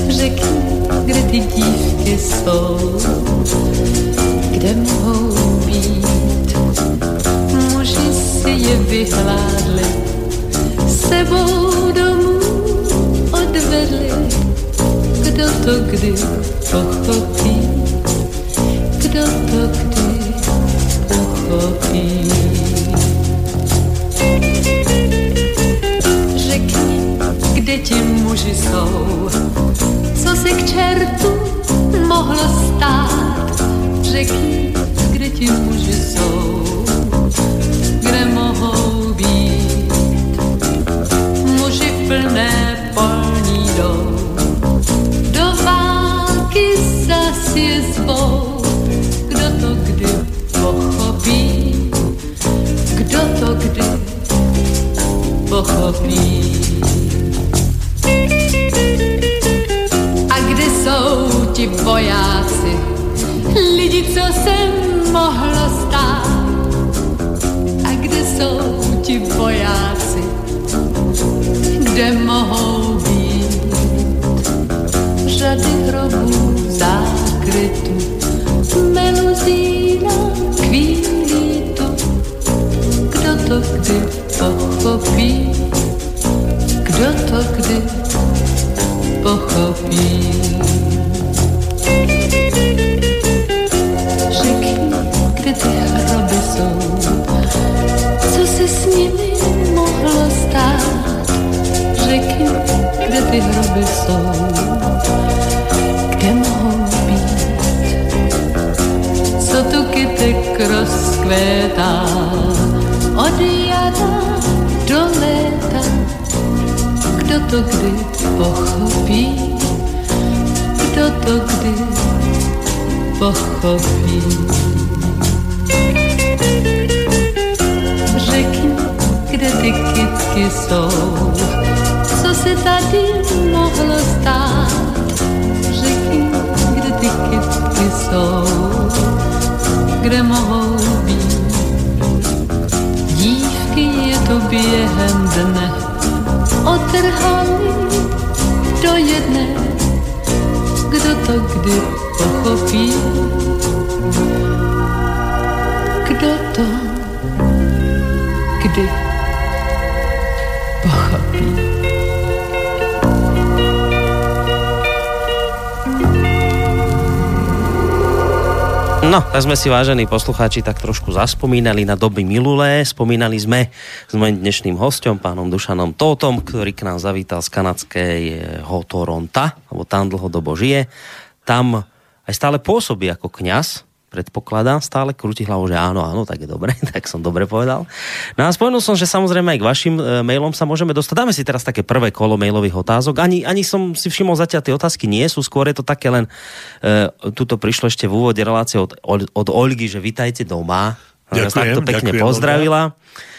Řekni, kde ty dívky jsou, kde mohou být. Muži si je vyhládli, sebou domů odvedli. Kdo to kdy pochopí, kdo to kdy pochopí. kde ti muži jsou. Co se k čertu mohlo stát? Řekni, kde ti muži jsou, kde mohou být. Muži plné polní jdou, do války zas je zvou. Kdo to kdy pochopí? Kdo to kdy pochopí? ti vojáci, lidi, co se mohlo stát. A kde jsou ti vojáci, kde mohou být řady tak sme si, vážení poslucháči, tak trošku zaspomínali na doby minulé. Spomínali sme s mojim dnešným hostom, pánom Dušanom Tótom, ktorý k nám zavítal z kanadského Toronta, lebo tam dlhodobo žije. Tam aj stále pôsobí ako kňaz, predpokladám, stále krúti hlavou, že áno, áno, tak je dobre, <laughs> tak som dobre povedal. No a spomenul som, že samozrejme aj k vašim e, mailom sa môžeme dostať. Dáme si teraz také prvé kolo mailových otázok. Ani, ani som si všimol zatiaľ, tie otázky nie sú, skôr je to také len, e, tuto prišlo ešte v úvode relácie od, od Olgy, že vitajte doma. Ďakujem, tak to pekne ďakujem, pozdravila. Uh,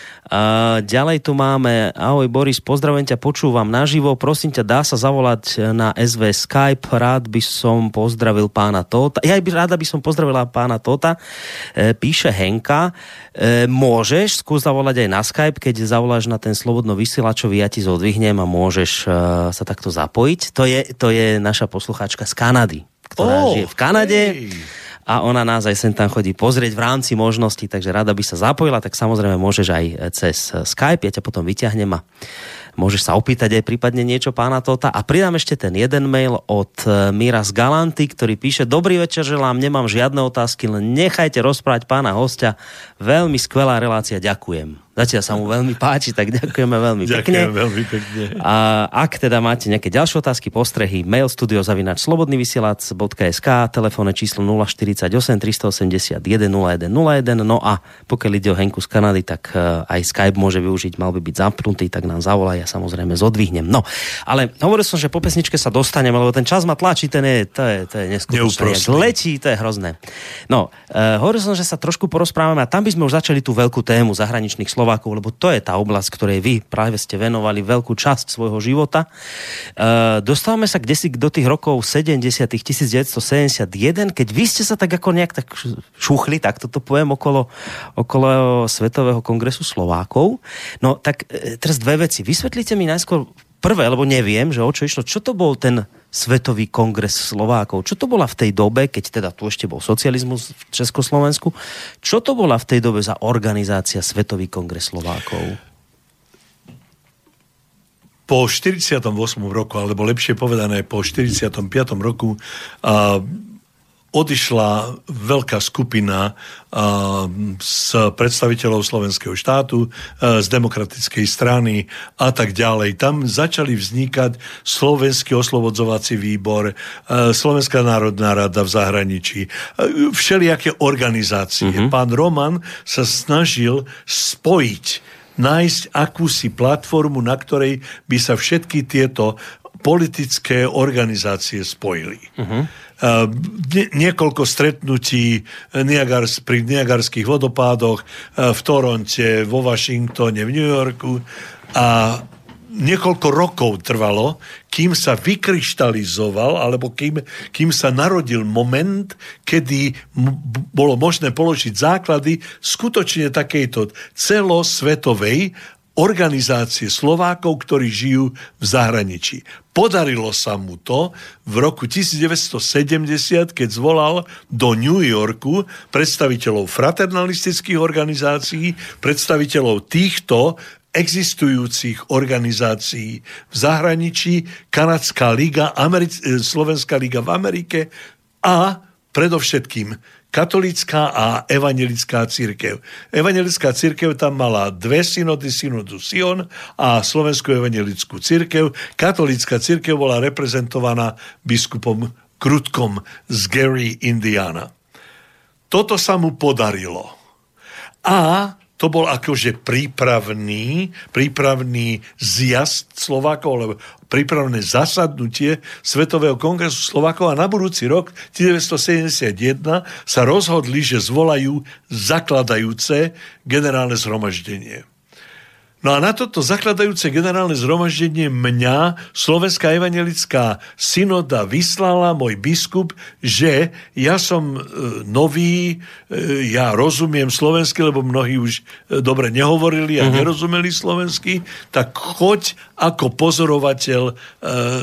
ďalej tu máme, ahoj Boris, pozdravujem ťa, počúvam naživo, prosím ťa, dá sa zavolať na SV Skype, rád by som pozdravil pána Tota, ja by ráda by som pozdravila pána Tota, píše Henka, e, môžeš skús zavolať aj na Skype, keď zavoláš na ten slobodno vysielačový, ja ti zodvihnem a môžeš e, sa takto zapojiť. To je, to je naša poslucháčka z Kanady, ktorá Oh, žije v Kanade. hej. A ona nás aj sem tam chodí pozrieť v rámci možností, takže rada by sa zapojila, tak samozrejme môžeš aj cez Skype, ja ťa potom vyťahnem a môžeš sa opýtať aj prípadne niečo pána Tota. A pridám ešte ten jeden mail od e, Mira z Galanty, ktorý píše Dobrý večer, želám, nemám žiadne otázky, len nechajte rozprávať pána hostia. Veľmi skvelá relácia, ďakujem. Zatiaľ sa mu veľmi páči, tak ďakujeme veľmi pekne. Ďakujem veľmi pekne. A ak teda máte nejaké ďalšie otázky, postrehy, mail studiozavinač.slobodnyvysielac.sk, telefónne číslo 048 381 0101, no a pokiaľ ide o Henku z Kanady, tak eh, aj Skype môže využiť, mal by byť zapnutý, tak nám zavolá, ja samozrejme zodvihnem. No, ale hovoril som, že po pesničke sa dostaneme, lebo ten čas ma tlačí, ten je, to je, to je neskutočné. Letí, to je hrozné. No, uh, hovoril som, že sa trošku porozprávame a tam by sme už začali tú veľkú tému zahraničných Slovákov, lebo to je tá oblasť, ktorej vy práve ste venovali veľkú časť svojho života. Uh, dostávame sa kde si do tých rokov 70 1971, keď vy ste sa tak ako nejak tak šuchli, tak toto poviem, okolo, okolo Svetového kongresu Slovákov. No tak e, teraz dve veci. Vysvetlite mi najskôr prvé, lebo neviem, že o čo išlo. Čo to bol ten Svetový kongres Slovákov? Čo to bola v tej dobe, keď teda tu ešte bol socializmus v Československu? Čo to bola v tej dobe za organizácia Svetový kongres Slovákov? po 48. roku, alebo lepšie povedané po 45. roku, a, odišla veľká skupina z predstaviteľov slovenského štátu, z demokratickej strany a tak ďalej. Tam začali vznikať Slovenský oslobodzovací výbor, Slovenská národná rada v zahraničí, všelijaké organizácie. Mm-hmm. Pán Roman sa snažil spojiť nájsť akúsi platformu, na ktorej by sa všetky tieto politické organizácie spojili. Uh-huh. Nie, niekoľko stretnutí Niagars, pri Niagarských vodopádoch uh, v Toronte, vo Washingtone, v New Yorku. A niekoľko rokov trvalo, kým sa vykryštalizoval, alebo kým, kým sa narodil moment, kedy m- bolo možné položiť základy skutočne takejto celosvetovej organizácie Slovákov, ktorí žijú v zahraničí. Podarilo sa mu to v roku 1970, keď zvolal do New Yorku predstaviteľov fraternalistických organizácií, predstaviteľov týchto existujúcich organizácií v zahraničí, Kanadská liga, Americ- Slovenská liga v Amerike a predovšetkým katolická a evangelická církev. Evangelická církev tam mala dve synody, synodu Sion a Slovenskú evangelickú církev. Katolická církev bola reprezentovaná biskupom Krutkom z Gary, Indiana. Toto sa mu podarilo. A to bol akože prípravný, prípravný zjazd Slovákov, alebo prípravné zasadnutie Svetového kongresu Slovákov a na budúci rok 1971 sa rozhodli, že zvolajú zakladajúce generálne zhromaždenie. No a na toto zakladajúce generálne zhromaždenie mňa Slovenská evangelická synoda vyslala môj biskup, že ja som e, nový, e, ja rozumiem slovensky, lebo mnohí už e, dobre nehovorili a uh-huh. nerozumeli slovensky, tak choď ako pozorovateľ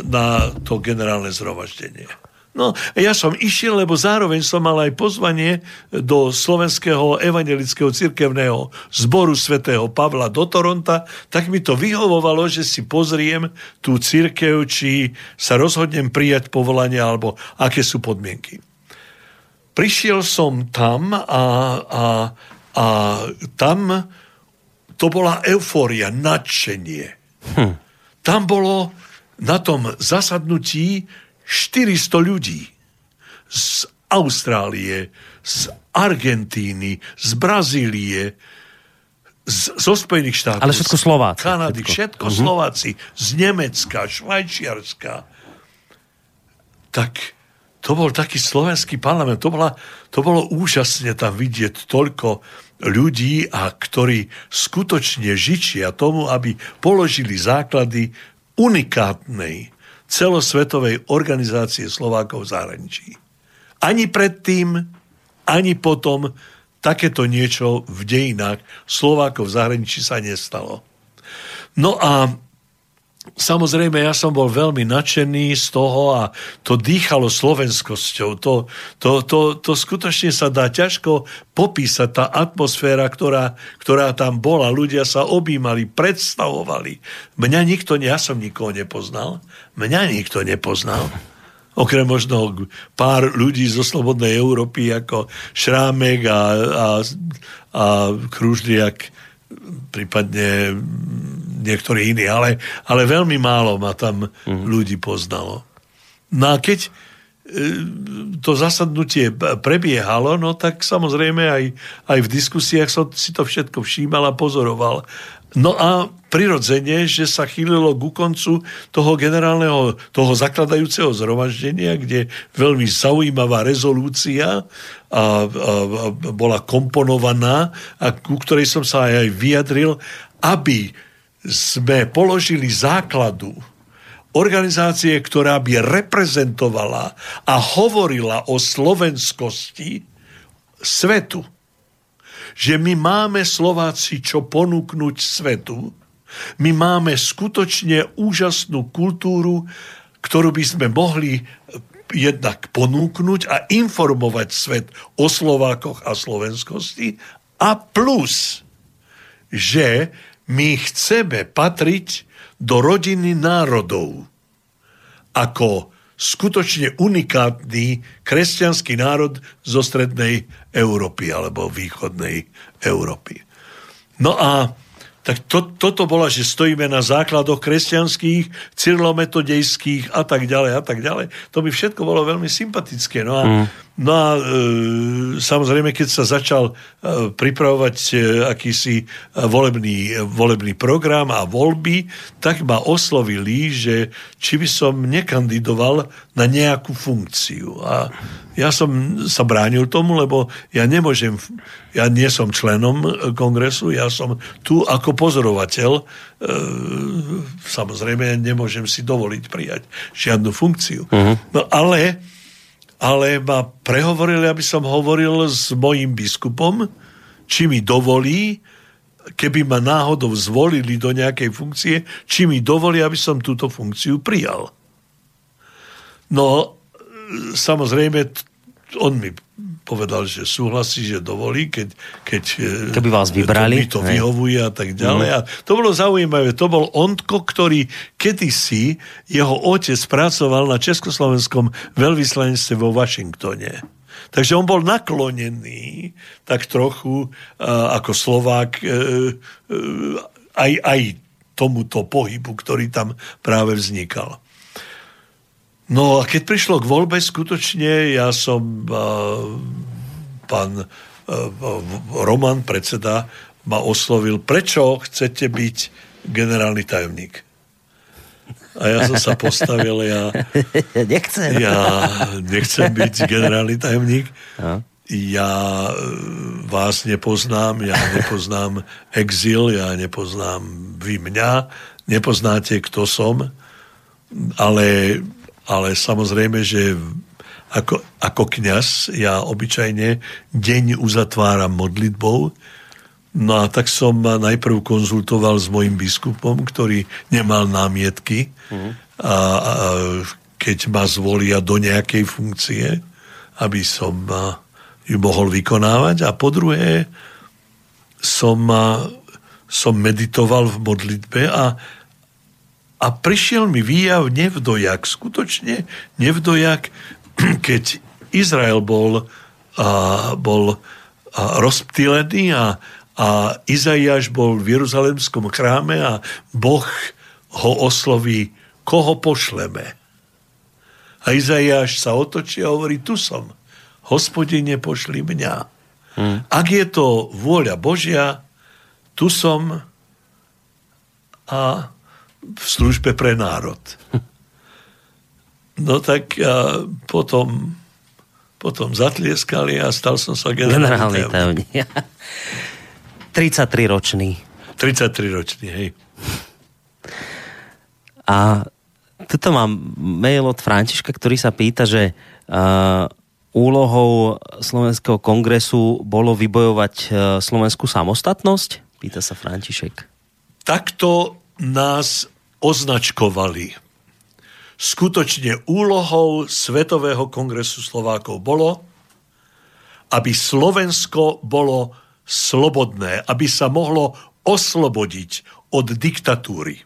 na to generálne zhromaždenie. No, ja som išiel, lebo zároveň som mal aj pozvanie do Slovenského evangelického cirkevného zboru svätého Pavla do Toronta, tak mi to vyhovovalo, že si pozriem tú cirkev, či sa rozhodnem prijať povolanie, alebo aké sú podmienky. prišiel som tam a, a, a tam to bola eufória, nadšenie. Hm. Tam bolo na tom zasadnutí 400 ľudí z Austrálie, z Argentíny, z Brazílie, z, zo Spojených štátov. Ale všetko Slováci. Kanady, všetko, všetko uh-huh. Slováci, z Nemecka, Švajčiarska. Tak to bol taký slovenský parlament. To, bola, to bolo úžasne tam vidieť toľko ľudí, a ktorí skutočne žičia tomu, aby položili základy unikátnej celosvetovej organizácie Slovákov v zahraničí. Ani predtým, ani potom takéto niečo v dejinách Slovákov v zahraničí sa nestalo. No a Samozrejme, ja som bol veľmi nadšený z toho a to dýchalo slovenskosťou. To, to, to, to skutočne sa dá ťažko popísať, tá atmosféra, ktorá, ktorá tam bola. Ľudia sa objímali, predstavovali. Mňa nikto, ja som nikoho nepoznal, mňa nikto nepoznal. Okrem možno pár ľudí zo Slobodnej Európy ako Šrámek a, a, a Kružliak, prípadne niektorí iní, ale, ale veľmi málo ma tam mm. ľudí poznalo. No a keď e, to zasadnutie prebiehalo, no tak samozrejme aj, aj v diskusiách som si to všetko všímal a pozoroval. No a prirodzene, že sa chýlilo ku koncu toho generálneho, toho zakladajúceho zhromaždenia, kde veľmi zaujímavá rezolúcia a, a, a bola komponovaná a ku ktorej som sa aj, vyjadril, aby sme položili základu organizácie, ktorá by reprezentovala a hovorila o slovenskosti svetu. Že my máme Slováci čo ponúknuť svetu, my máme skutočne úžasnú kultúru, ktorú by sme mohli jednak ponúknuť a informovať svet o Slovákoch a slovenskosti. A plus, že my chceme patriť do rodiny národov ako skutočne unikátny kresťanský národ zo strednej Európy alebo východnej Európy. No a tak to, toto bola, že stojíme na základoch kresťanských, cyrilometodejských a tak ďalej a tak ďalej. To by všetko bolo veľmi sympatické. No a, mm. No a e, samozrejme, keď sa začal e, pripravovať e, akýsi e, volebný, volebný program a voľby, tak ma oslovili, že či by som nekandidoval na nejakú funkciu. A ja som sa bránil tomu, lebo ja nemôžem ja nie som členom e, kongresu, ja som tu ako pozorovateľ. E, samozrejme, nemôžem si dovoliť prijať žiadnu funkciu. Uh-huh. No ale, ale ma prehovorili, aby som hovoril s mojim biskupom, či mi dovolí, keby ma náhodou zvolili do nejakej funkcie, či mi dovolí, aby som túto funkciu prijal. No, samozrejme, on mi povedal, že súhlasí, že dovolí, keď, keď e, Keby vás vybrali. To, mi to vyhovuje a tak ďalej. Mm. A to bolo zaujímavé. To bol Ondko, ktorý kedysi, jeho otec pracoval na Československom veľvyslanectve vo Washingtone. Takže on bol naklonený tak trochu uh, ako Slovák uh, uh, aj, aj tomuto pohybu, ktorý tam práve vznikal. No a keď prišlo k voľbe, skutočne ja som, pán Roman, predseda, ma oslovil, prečo chcete byť generálny tajomník? A ja som sa postavil, ja... <laughs> Nechcem. Ja nechcem byť generálny tajomník. Ja e, vás nepoznám, ja nepoznám exil, ja nepoznám vy mňa, nepoznáte, kto som, ale ale samozrejme, že ako, ako kňaz ja obyčajne deň uzatváram modlitbou, no a tak som najprv konzultoval s mojim biskupom, ktorý nemal námietky. Mm. a, a keď ma zvolia do nejakej funkcie, aby som ju mohol vykonávať. A po druhé som, som meditoval v modlitbe a a prišiel mi výjav nevdojak, skutočne nevdojak, <clears throat> keď Izrael bol bol rozptýlený a, a Izaiáš bol v Jeruzalemskom chráme a Boh ho osloví, koho pošleme. A Izaiáš sa otočí a hovorí, tu som, hospodine, pošli mňa. Hmm. Ak je to vôľa Božia, tu som a v službe pre národ. No tak a potom potom zatlieskali a stal som sa generálny tajomník. 33 ročný. 33 ročný, hej. A tuto mám mail od Františka, ktorý sa pýta, že uh, úlohou Slovenského kongresu bolo vybojovať uh, slovenskú samostatnosť? Pýta sa František. Takto nás označkovali skutočne úlohou Svetového kongresu Slovákov bolo, aby Slovensko bolo slobodné, aby sa mohlo oslobodiť od diktatúry.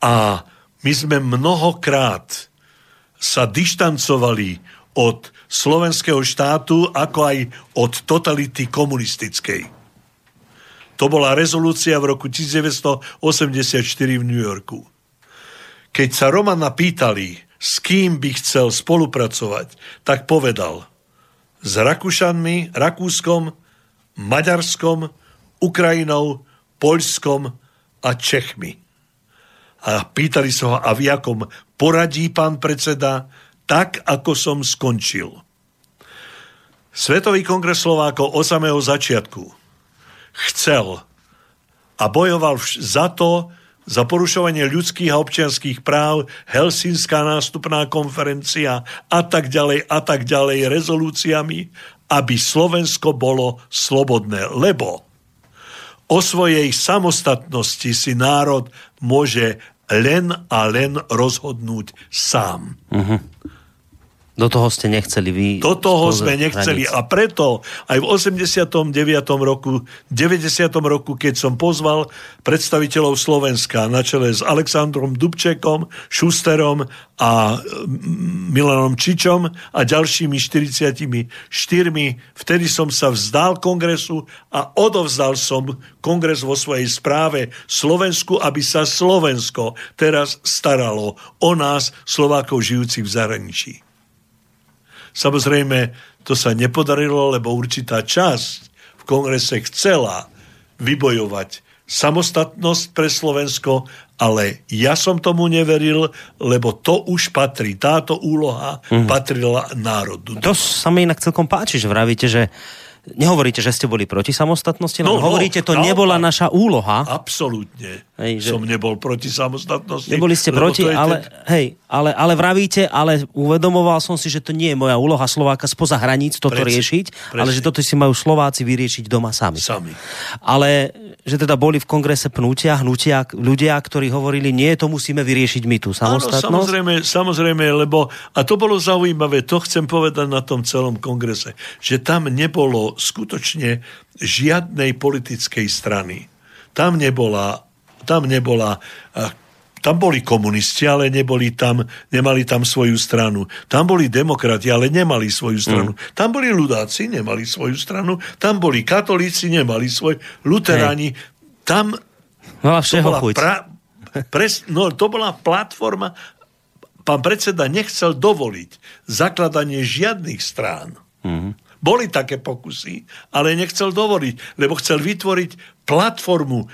A my sme mnohokrát sa dištancovali od slovenského štátu, ako aj od totality komunistickej. To bola rezolúcia v roku 1984 v New Yorku. Keď sa Romana pýtali, s kým by chcel spolupracovať, tak povedal s Rakúšanmi, Rakúskom, Maďarskom, Ukrajinou, Poľskom a Čechmi. A pýtali sa ho, a v jakom poradí pán predseda, tak ako som skončil. Svetový kongres Slovákov od samého začiatku chcel a bojoval za to, za porušovanie ľudských a občianských práv, Helsinská nástupná konferencia a tak ďalej a tak ďalej rezolúciami, aby Slovensko bolo slobodné. Lebo o svojej samostatnosti si národ môže len a len rozhodnúť sám. Uh-huh. Do toho ste nechceli vy. Do toho sme nechceli hranic. a preto aj v 89. roku, 90. roku, keď som pozval predstaviteľov Slovenska na čele s Alexandrom Dubčekom, Šusterom a Milanom Čičom a ďalšími 44, vtedy som sa vzdal kongresu a odovzdal som kongres vo svojej správe Slovensku, aby sa Slovensko teraz staralo o nás, Slovákov žijúcich v zahraničí. Samozrejme, to sa nepodarilo, lebo určitá časť v kongrese chcela vybojovať samostatnosť pre Slovensko, ale ja som tomu neveril, lebo to už patrí, táto úloha mm. patrila národu. To sa mi inak celkom páči, že vravíte, že nehovoríte, že ste boli proti samostatnosti, no, no hovoríte, to no, nebola naša úloha. Absolútne. Hej, že... Som nebol proti samostatnosti. Neboli ste proti, ale, ten... hej, ale, ale vravíte, ale uvedomoval som si, že to nie je moja úloha Slováka spoza hraníc toto preci, riešiť, preci. ale že toto si majú Slováci vyriešiť doma sami. Sami. Ale že teda boli v kongrese pnutia, hnutia, ľudia, ktorí hovorili, nie, to musíme vyriešiť my tu samostatnosť. Áno, samozrejme, samozrejme, lebo, a to bolo zaujímavé, to chcem povedať na tom celom kongrese, že tam nebolo skutočne žiadnej politickej strany. Tam nebola, tam nebola tam boli komunisti, ale neboli tam, nemali tam svoju stranu. Tam boli demokrati, ale nemali svoju stranu. Mm. Tam boli ľudáci, nemali svoju stranu. Tam boli katolíci, nemali svoj. Luteráni. Hej. Tam no, to bola, pra, pres, no, to bola platforma. Pán predseda nechcel dovoliť zakladanie žiadnych strán. Mm. Boli také pokusy, ale nechcel dovoliť, lebo chcel vytvoriť platformu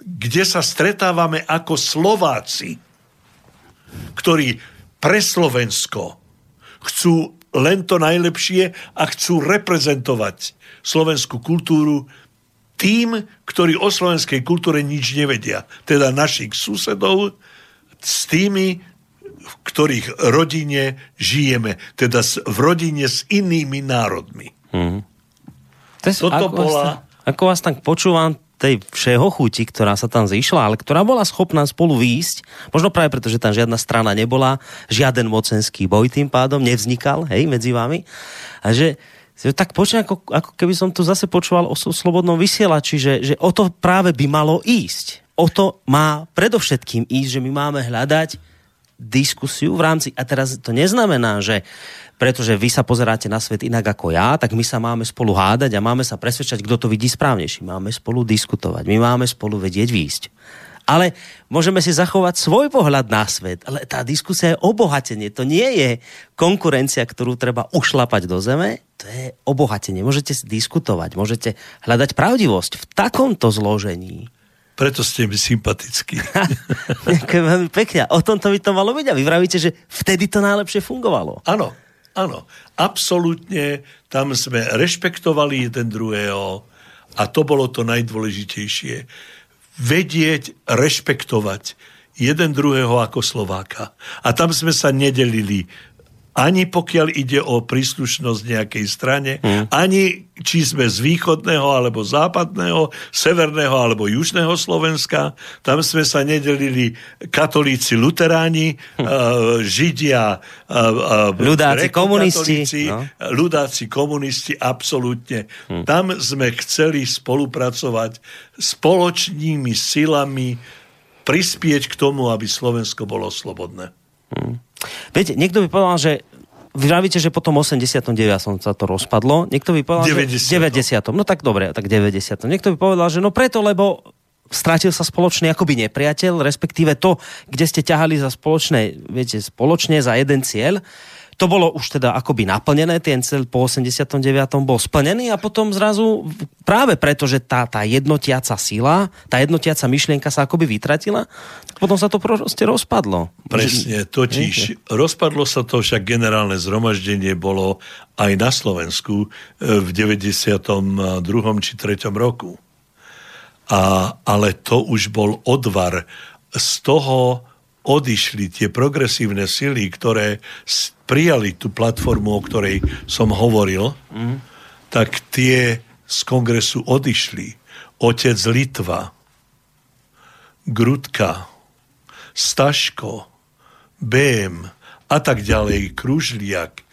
kde sa stretávame ako Slováci, ktorí pre Slovensko chcú len to najlepšie a chcú reprezentovať slovenskú kultúru tým, ktorí o slovenskej kultúre nič nevedia. Teda našich susedov s tými, v ktorých rodine žijeme. Teda v rodine s inými národmi. Mm. Toto ako bola... Vás, ako vás tak počúvam, tej všeho chuti, ktorá sa tam zišla, ale ktorá bola schopná spolu výjsť, možno práve preto, že tam žiadna strana nebola, žiaden mocenský boj tým pádom nevznikal, hej, medzi vami. A že tak počujem, ako, ako keby som tu zase počúval o slobodnom vysielači, že, že o to práve by malo ísť. O to má predovšetkým ísť, že my máme hľadať diskusiu v rámci, a teraz to neznamená, že pretože vy sa pozeráte na svet inak ako ja, tak my sa máme spolu hádať a máme sa presvedčať, kto to vidí správnejší. Máme spolu diskutovať, my máme spolu vedieť výjsť. Ale môžeme si zachovať svoj pohľad na svet. Ale tá diskusia je obohatenie. To nie je konkurencia, ktorú treba ušlapať do zeme. To je obohatenie. Môžete diskutovať, môžete hľadať pravdivosť v takomto zložení. Preto ste mi sympatickí. <laughs> Ďakujem veľmi pekne. O tomto by to malo byť. A vy vravíte, že vtedy to najlepšie fungovalo. Áno, áno. Absolútne tam sme rešpektovali jeden druhého a to bolo to najdôležitejšie vedieť, rešpektovať jeden druhého ako Slováka. A tam sme sa nedelili ani pokiaľ ide o príslušnosť nejakej strane, mm. ani či sme z východného alebo západného, severného alebo južného Slovenska. Tam sme sa nedelili katolíci, luteráni, mm. uh, židia, uh, ľudáci, komunisti. No. Ľudáci, komunisti, absolútne. Mm. Tam sme chceli spolupracovať spoločnými silami, prispieť k tomu, aby Slovensko bolo slobodné. Mm. Viete, niekto by povedal, že vy vravíte, že potom 89. sa to rozpadlo. Niekto by povedal, 90. že 90. No tak dobre, tak 90. Niekto by povedal, že no preto, lebo strátil sa spoločný akoby nepriateľ, respektíve to, kde ste ťahali za spoločné, viete, spoločne za jeden cieľ, to bolo už teda akoby naplnené, ten cel po 89. bol splnený a potom zrazu práve preto, že tá, tá jednotiaca sila, tá jednotiaca myšlienka sa akoby vytratila, potom sa to proste rozpadlo. Presne, totiž Viete? rozpadlo sa to, však generálne zhromaždenie bolo aj na Slovensku e, v 92. či 3. roku. A, ale to už bol odvar z toho, odišli tie progresívne sily, ktoré prijali tú platformu, o ktorej som hovoril, mm. tak tie z kongresu odišli. Otec Litva, Grudka, Staško, BM a tak ďalej, Kružliak.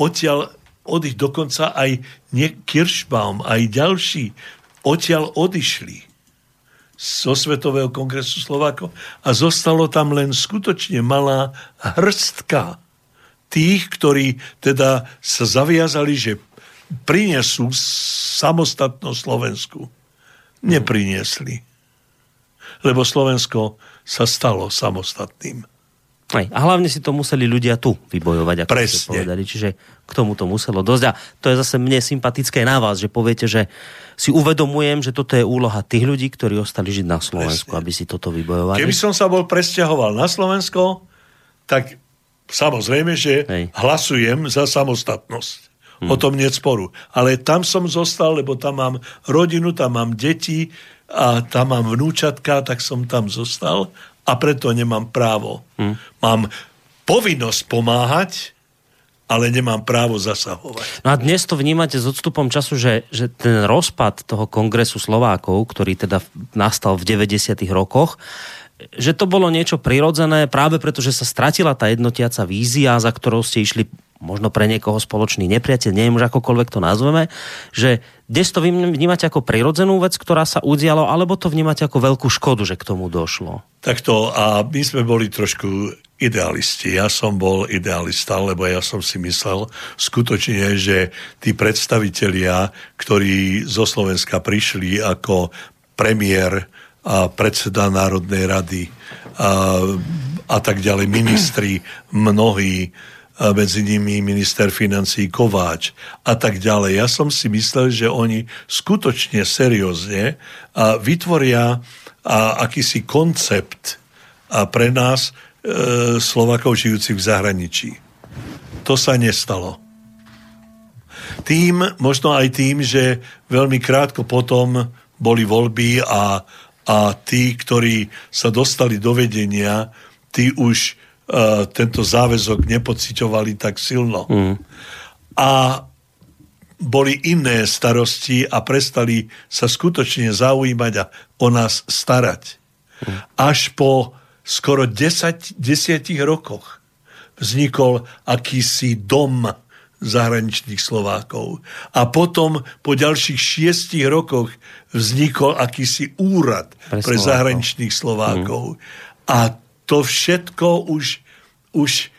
Odtiaľ odich dokonca aj nie Kirschbaum, aj ďalší odtiaľ odišli zo Svetového kongresu Slovákov a zostalo tam len skutočne malá hrstka tých, ktorí teda sa zaviazali, že prinesú samostatnosť Slovensku. Nepriniesli. Lebo Slovensko sa stalo samostatným. Aj, a hlavne si to museli ľudia tu vybojovať, ako Presne. ste povedali. Čiže k tomu to muselo dosť. A to je zase mne sympatické na vás, že poviete, že si uvedomujem, že toto je úloha tých ľudí, ktorí ostali žiť na Slovensku, Presne. aby si toto vybojovali. Keby som sa bol presťahoval na Slovensko, tak samozrejme, že Hej. hlasujem za samostatnosť. Hmm. O tom nie sporu. Ale tam som zostal, lebo tam mám rodinu, tam mám deti a tam mám vnúčatka, tak som tam zostal a preto nemám právo. Hmm. Mám povinnosť pomáhať, ale nemám právo zasahovať. No a dnes to vnímate s odstupom času, že, že ten rozpad toho kongresu Slovákov, ktorý teda nastal v 90. rokoch, že to bolo niečo prirodzené práve preto, že sa stratila tá jednotiaca vízia, za ktorou ste išli možno pre niekoho spoločný nepriateľ, neviem už akokoľvek to nazveme, že dnes to vnímate ako prirodzenú vec, ktorá sa udialo, alebo to vnímate ako veľkú škodu, že k tomu došlo? Takto a my sme boli trošku idealisti. Ja som bol idealista, lebo ja som si myslel skutočne, že tí predstavitelia, ktorí zo Slovenska prišli ako premiér a predseda Národnej rady a, a tak ďalej, ministri, mnohí, a medzi nimi minister financí Kováč a tak ďalej. Ja som si myslel, že oni skutočne seriózne a vytvoria a akýsi koncept a pre nás e, Slovakov žijúcich v zahraničí. To sa nestalo. Tým, možno aj tým, že veľmi krátko potom boli voľby a, a tí, ktorí sa dostali do vedenia, tí už E, tento záväzok nepociťovali tak silno. Mm. A boli iné starosti a prestali sa skutočne zaujímať a o nás starať. Mm. Až po skoro 10, 10 rokoch vznikol akýsi dom zahraničných Slovákov. A potom po ďalších šiestich rokoch vznikol akýsi úrad pre, pre zahraničných Slovákov. Mm. A to všetko už, už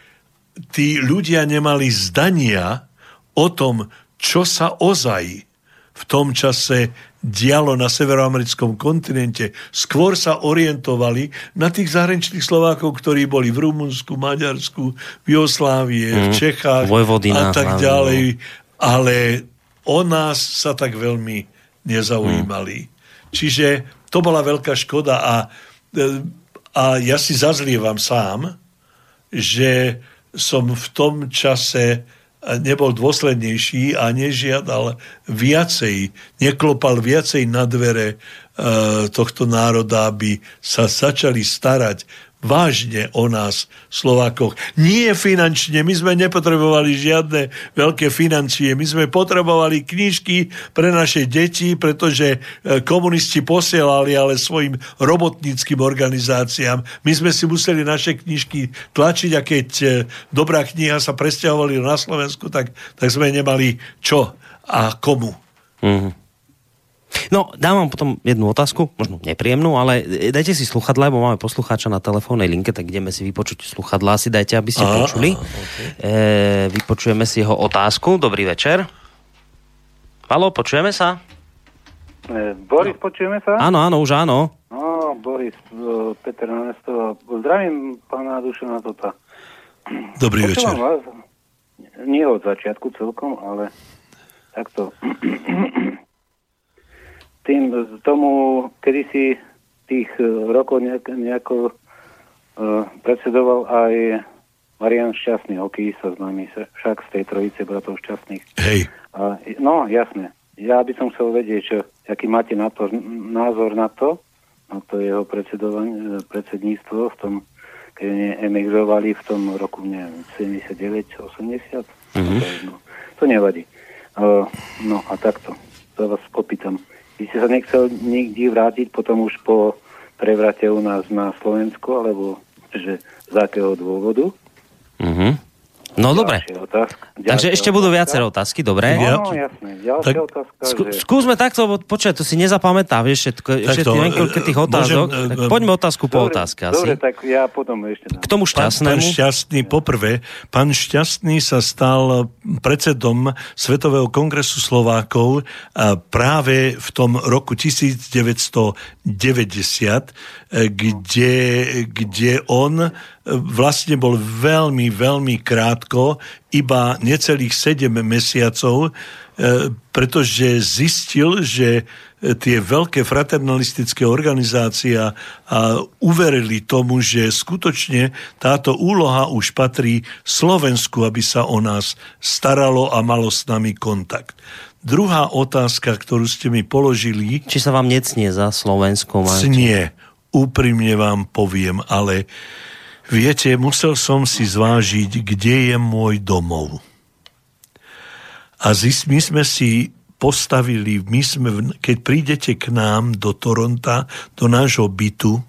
tí ľudia nemali zdania o tom, čo sa ozaj v tom čase dialo na severoamerickom kontinente. Skôr sa orientovali na tých zahraničných Slovákov, ktorí boli v Rumunsku, Maďarsku, v Jugoslávie, mm, v mhm. Čechách Vojvodina, a tak hlavne. ďalej. Ale o nás sa tak veľmi nezaujímali. Mm. Čiže to bola veľká škoda a, e, a ja si zazlievam sám, že som v tom čase nebol dôslednejší a nežiadal viacej, neklopal viacej na dvere e, tohto národa, aby sa začali starať vážne o nás, Slovákoch. Nie finančne, my sme nepotrebovali žiadne veľké financie, my sme potrebovali knižky pre naše deti, pretože e, komunisti posielali ale svojim robotníckým organizáciám. My sme si museli naše knižky tlačiť a keď e, dobrá kniha sa presťahovali na Slovensku, tak, tak sme nemali čo a komu. Mm-hmm. No, dám vám potom jednu otázku, možno nepríjemnú, ale dajte si sluchadla, lebo máme poslucháča na telefónnej linke, tak ideme si vypočuť sluchadlá, si dajte, aby ste počuli. Aha, okay. e, vypočujeme si jeho otázku. Dobrý večer. Halo, počujeme sa? E, Boris, no. počujeme sa? Áno, áno, už áno. No, Boris, e, Peter Nanesto. Zdravím pána Dušana Tota. Dobrý Počúvam večer. Vás, nie od začiatku celkom, ale takto tým tomu, kedy si tých e, rokov nejak, nejako uh, predsedoval aj Marian Šťastný, hokejista nami, však z tej trojice bratov Šťastných. Hej. A, no, jasné. Ja by som chcel vedieť, čo, aký máte na to, názor na to, na to jeho predsedovanie, predsedníctvo v tom, keď emigrovali v tom roku, neviem, 79, 80. Mm-hmm. To, to nevadí. Uh, no a takto. To vás popýtam. Vy ste sa nechcel nikdy vrátiť potom už po prevrate u nás na Slovensku, alebo že z akého dôvodu? Mhm. No dobre. Otázka. Takže ešte budú viaceré otázky, dobre? No, no jasné. Ďalšia tak, otázka, skú, že... Skúsme takto, počkaj, to si nezapamätá, vieš, všetko, všetko, všetko tých otázok. Môžem, tak poďme otázku dobre, po otázke asi. Dobre, tak ja potom ešte... K tomu šťastnému. Pán, pán Šťastný, poprvé, pán Šťastný sa stal predsedom Svetového kongresu Slovákov práve v tom roku 1990, kde, kde on vlastne bol veľmi, veľmi krátko, iba necelých 7 mesiacov, e, pretože zistil, že tie veľké fraternalistické organizácie uverili tomu, že skutočne táto úloha už patrí Slovensku, aby sa o nás staralo a malo s nami kontakt. Druhá otázka, ktorú ste mi položili... Či sa vám necnie za Slovensko? Cnie, úprimne vám poviem, ale Viete, musel som si zvážiť, kde je môj domov. A my sme si postavili, my sme, keď prídete k nám do Toronta, do nášho bytu,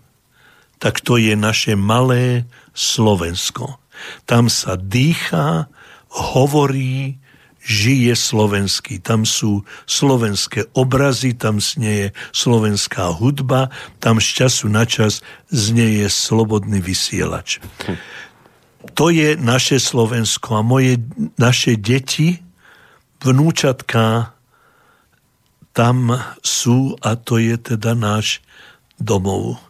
tak to je naše malé Slovensko. Tam sa dýcha, hovorí, žije slovenský. Tam sú slovenské obrazy, tam znieje slovenská hudba, tam z času na čas znieje slobodný vysielač. To je naše Slovensko a moje, naše deti, vnúčatká, tam sú a to je teda náš domov.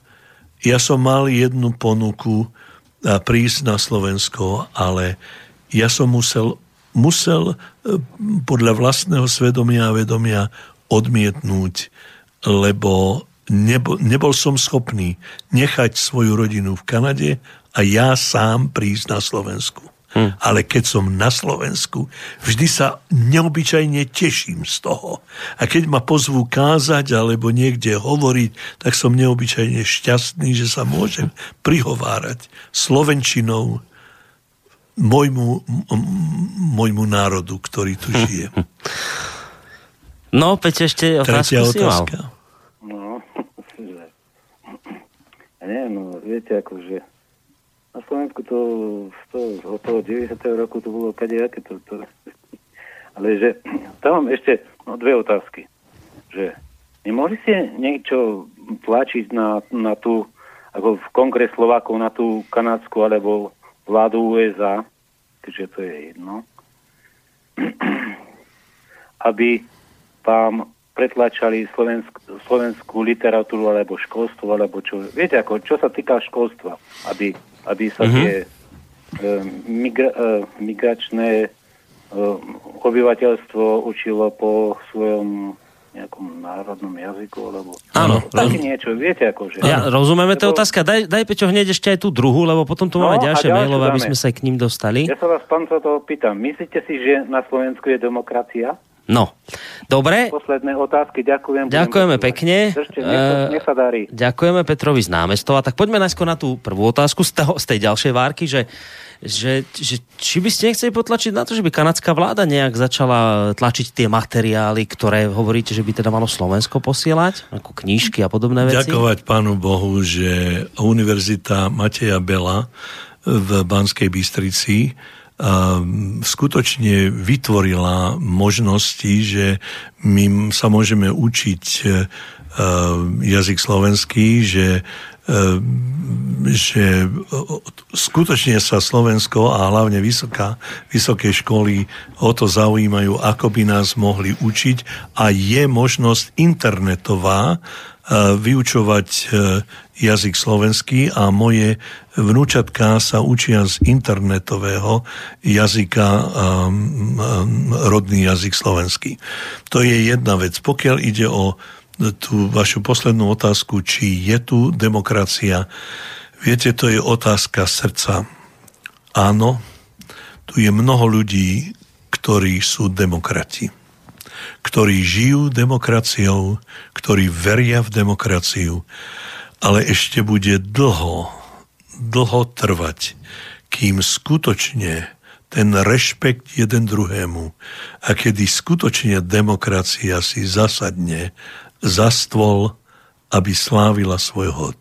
Ja som mal jednu ponuku prísť na Slovensko, ale ja som musel musel e, podľa vlastného svedomia a vedomia odmietnúť, lebo nebo, nebol som schopný nechať svoju rodinu v Kanade a ja sám prísť na Slovensku. Hm. Ale keď som na Slovensku, vždy sa neobyčajne teším z toho. A keď ma pozvú kázať alebo niekde hovoriť, tak som neobyčajne šťastný, že sa môžem prihovárať slovenčinou, môjmu, môjmu národu, ktorý tu žije. No, Peť, ešte otázku Tretia si otázka. mal. No, že... Ja neviem, no, viete, akože na Slovensku to, to od toho 90. roku to bolo kadejaké to, to, ale že tam mám ešte no, dve otázky. Že nemohli ste niečo tlačiť na, na tú ako v kongres Slovákov na tú kanadsku alebo vládu USA, keďže to je jedno, <clears throat> aby tam pretlačali slovensk, slovenskú literatúru alebo školstvo, alebo čo. Viete, ako, čo sa týka školstva, aby, aby sa mm-hmm. tie e, migra, e, migračné e, obyvateľstvo učilo po svojom nejakom národnom jazyku, alebo Áno, také roz... niečo, viete, akože. Ja, rozumieme, to je otázka. Daj, daj Peťo hneď ešte aj tú druhú, lebo potom tu no, máme ďalšie mailové, aby sme sa k ním dostali. Ja sa vás, pán, to pýtam. Myslíte si, že na Slovensku je demokracia? No, dobre. Posledné otázky, ďakujem. Ďakujeme pekne. Držte, nech, sa, nech sa darí. Ďakujeme Petrovi z námestova. Tak poďme najskôr na tú prvú otázku z, toho, z tej ďalšej várky, že, že, že či by ste nechceli potlačiť na to, že by kanadská vláda nejak začala tlačiť tie materiály, ktoré hovoríte, že by teda malo Slovensko posielať, ako knížky a podobné veci? Ďakovať pánu Bohu, že Univerzita Mateja Bela v Banskej Bystrici skutočne vytvorila možnosti, že my sa môžeme učiť e, jazyk slovenský, že že skutočne sa Slovensko a hlavne vysoká, vysoké školy o to zaujímajú, ako by nás mohli učiť a je možnosť internetová vyučovať e, jazyk slovenský a moje vnúčatká sa učia z internetového jazyka rodný jazyk slovenský. To je jedna vec. Pokiaľ ide o tú vašu poslednú otázku, či je tu demokracia, viete, to je otázka srdca. Áno, tu je mnoho ľudí, ktorí sú demokrati ktorí žijú demokraciou, ktorí veria v demokraciu, ale ešte bude dlho, dlho trvať, kým skutočne ten rešpekt jeden druhému a kedy skutočne demokracia si zasadne za stôl, aby slávila svoj hod.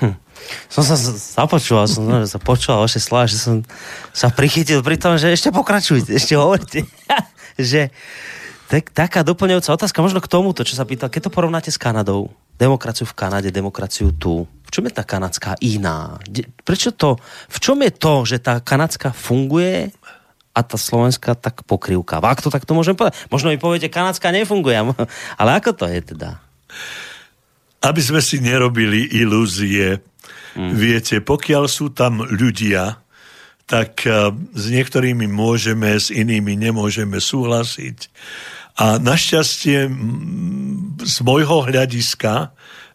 Hm. Som sa započúval, som sa počúval vaše slova, že som sa prichytil pri tom, že ešte pokračujte, ešte hovorte. <laughs> že tak, taká doplňujúca otázka možno k tomuto, čo sa pýtal, keď to porovnáte s Kanadou, demokraciu v Kanade, demokraciu tu, v čom je tá kanadská iná? Prečo to, v čom je to, že tá kanadská funguje a tá slovenská tak pokrývka? Ak to takto môžem povedať. Možno mi poviete, kanadská nefunguje, <laughs> ale ako to je teda? Aby sme si nerobili ilúzie, mm. viete, pokiaľ sú tam ľudia, tak eh, s niektorými môžeme, s inými nemôžeme súhlasiť. A našťastie z môjho hľadiska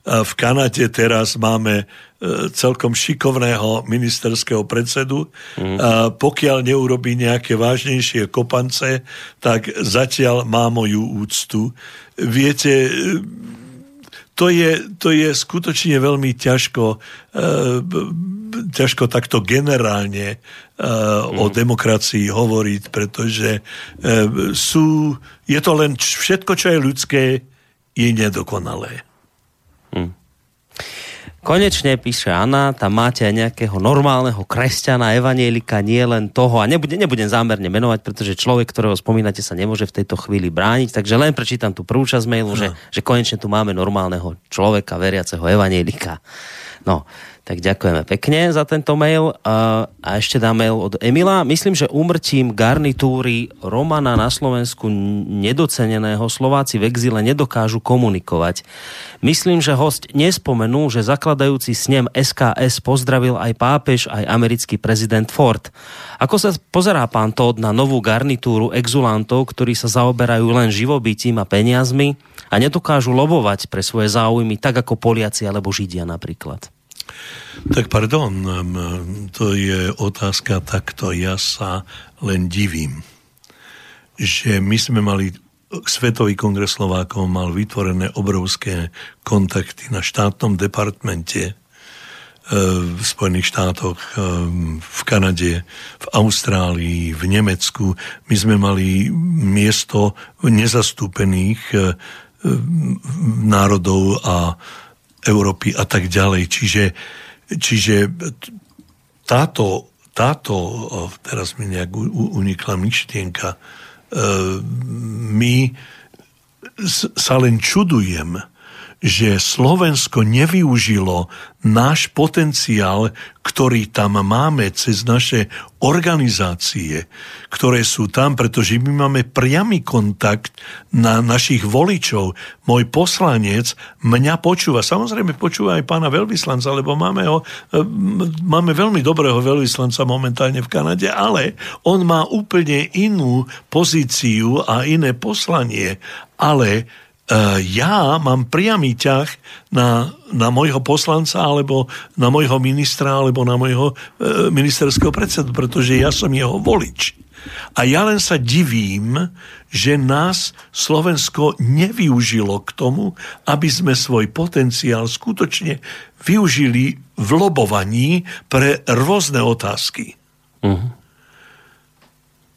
v Kanade teraz máme eh, celkom šikovného ministerského predsedu. Mm. Pokiaľ neurobí nejaké vážnejšie kopance, tak zatiaľ má moju úctu. Viete, to je, to je skutočne veľmi ťažko, uh, ťažko takto generálne uh, mm. o mhm. demokracii hovoriť, pretože sú, je to len všetko, čo je ľudské, je nedokonalé. Konečne píše Anna, tam máte aj nejakého normálneho kresťana, evanielika, nie len toho. A nebude, nebudem zámerne menovať, pretože človek, ktorého spomínate, sa nemôže v tejto chvíli brániť. Takže len prečítam tú prvú časť mailu, že, že konečne tu máme normálneho človeka, veriaceho evanielika. No, tak ďakujeme pekne za tento mail. A, ešte dá mail od Emila. Myslím, že umrtím garnitúry Romana na Slovensku nedoceneného Slováci v exile nedokážu komunikovať. Myslím, že host nespomenul, že zakladajúci snem SKS pozdravil aj pápež, aj americký prezident Ford. Ako sa pozerá pán Todd na novú garnitúru exulantov, ktorí sa zaoberajú len živobytím a peniazmi a nedokážu lobovať pre svoje záujmy tak ako Poliaci alebo Židia napríklad? Tak pardon, to je otázka takto. Ja sa len divím, že my sme mali Svetový kongres Slovákov mal vytvorené obrovské kontakty na štátnom departmente e, v Spojených štátoch, v Kanade, v Austrálii, v Nemecku. My sme mali miesto nezastúpených e, národov a Európy a tak ďalej. Čiže, čiže táto, táto, teraz mi nejak unikla myšlienka, e, my sa len čudujem, že Slovensko nevyužilo náš potenciál, ktorý tam máme cez naše organizácie, ktoré sú tam, pretože my máme priamy kontakt na našich voličov. Môj poslanec mňa počúva, samozrejme počúva aj pána veľvyslanca, lebo máme, ho, máme veľmi dobrého veľvyslanca momentálne v Kanade, ale on má úplne inú pozíciu a iné poslanie. Ale E, ja mám priamy ťah na, na môjho poslanca alebo na môjho ministra alebo na môjho e, ministerského predsedu, pretože ja som jeho volič. A ja len sa divím, že nás Slovensko nevyužilo k tomu, aby sme svoj potenciál skutočne využili v lobovaní pre rôzne otázky. Uh-huh.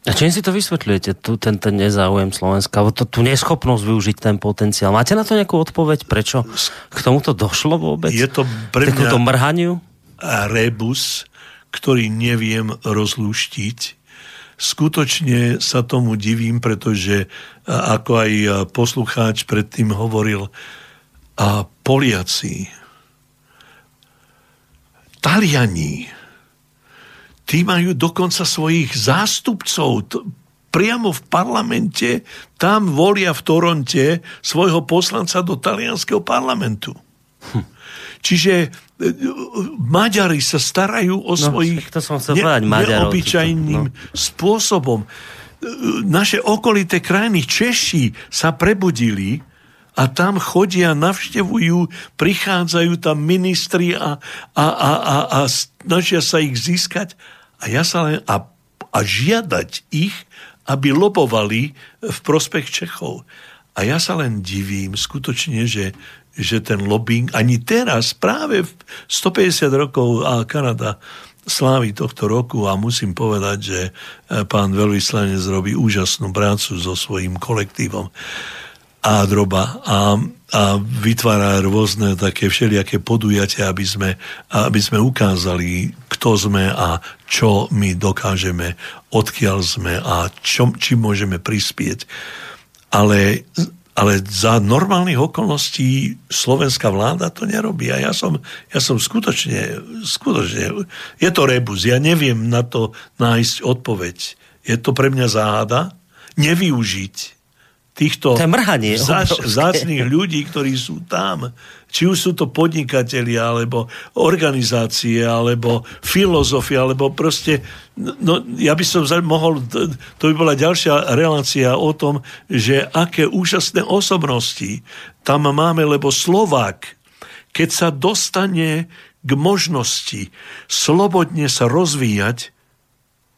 A čím si to vysvetľujete, tu, ten, ten nezáujem Slovenska, to, tú neschopnosť využiť ten potenciál? Máte na to nejakú odpoveď? Prečo k tomuto došlo vôbec? Je to pre mňa mrhaniu? rebus, ktorý neviem rozlúštiť. Skutočne sa tomu divím, pretože ako aj poslucháč predtým hovoril, a Poliaci, Taliani, tí majú dokonca svojich zástupcov priamo v parlamente, tam volia v Toronte svojho poslanca do talianského parlamentu. Hm. Čiže e, Maďari sa starajú o no, svojich to som ne, povedať, neobyčajným no. spôsobom. E, naše okolité krajiny Češi sa prebudili a tam chodia, navštevujú, prichádzajú tam ministri a, a, a, a, a snažia sa ich získať a ja sa len, a, a žiadať ich, aby lobovali v prospech Čechov. A ja sa len divím skutočne, že, že ten lobbying ani teraz, práve v 150 rokov a Kanada slávy tohto roku a musím povedať, že pán veľvyslanec robí úžasnú prácu so svojím kolektívom a a, a vytvára rôzne také všelijaké podujatia, aby sme, aby sme ukázali, kto sme a čo my dokážeme, odkiaľ sme a čo, čím môžeme prispieť. Ale, ale za normálnych okolností slovenská vláda to nerobí. A ja som, ja som skutočne, skutočne, je to rebus, ja neviem na to nájsť odpoveď. Je to pre mňa záhada nevyužiť týchto zácných ľudí, ktorí sú tam. Či už sú to podnikatelia, alebo organizácie, alebo filozofia, alebo proste... No, ja by som mohol... To by bola ďalšia relácia o tom, že aké úžasné osobnosti tam máme, lebo Slovák, keď sa dostane k možnosti slobodne sa rozvíjať,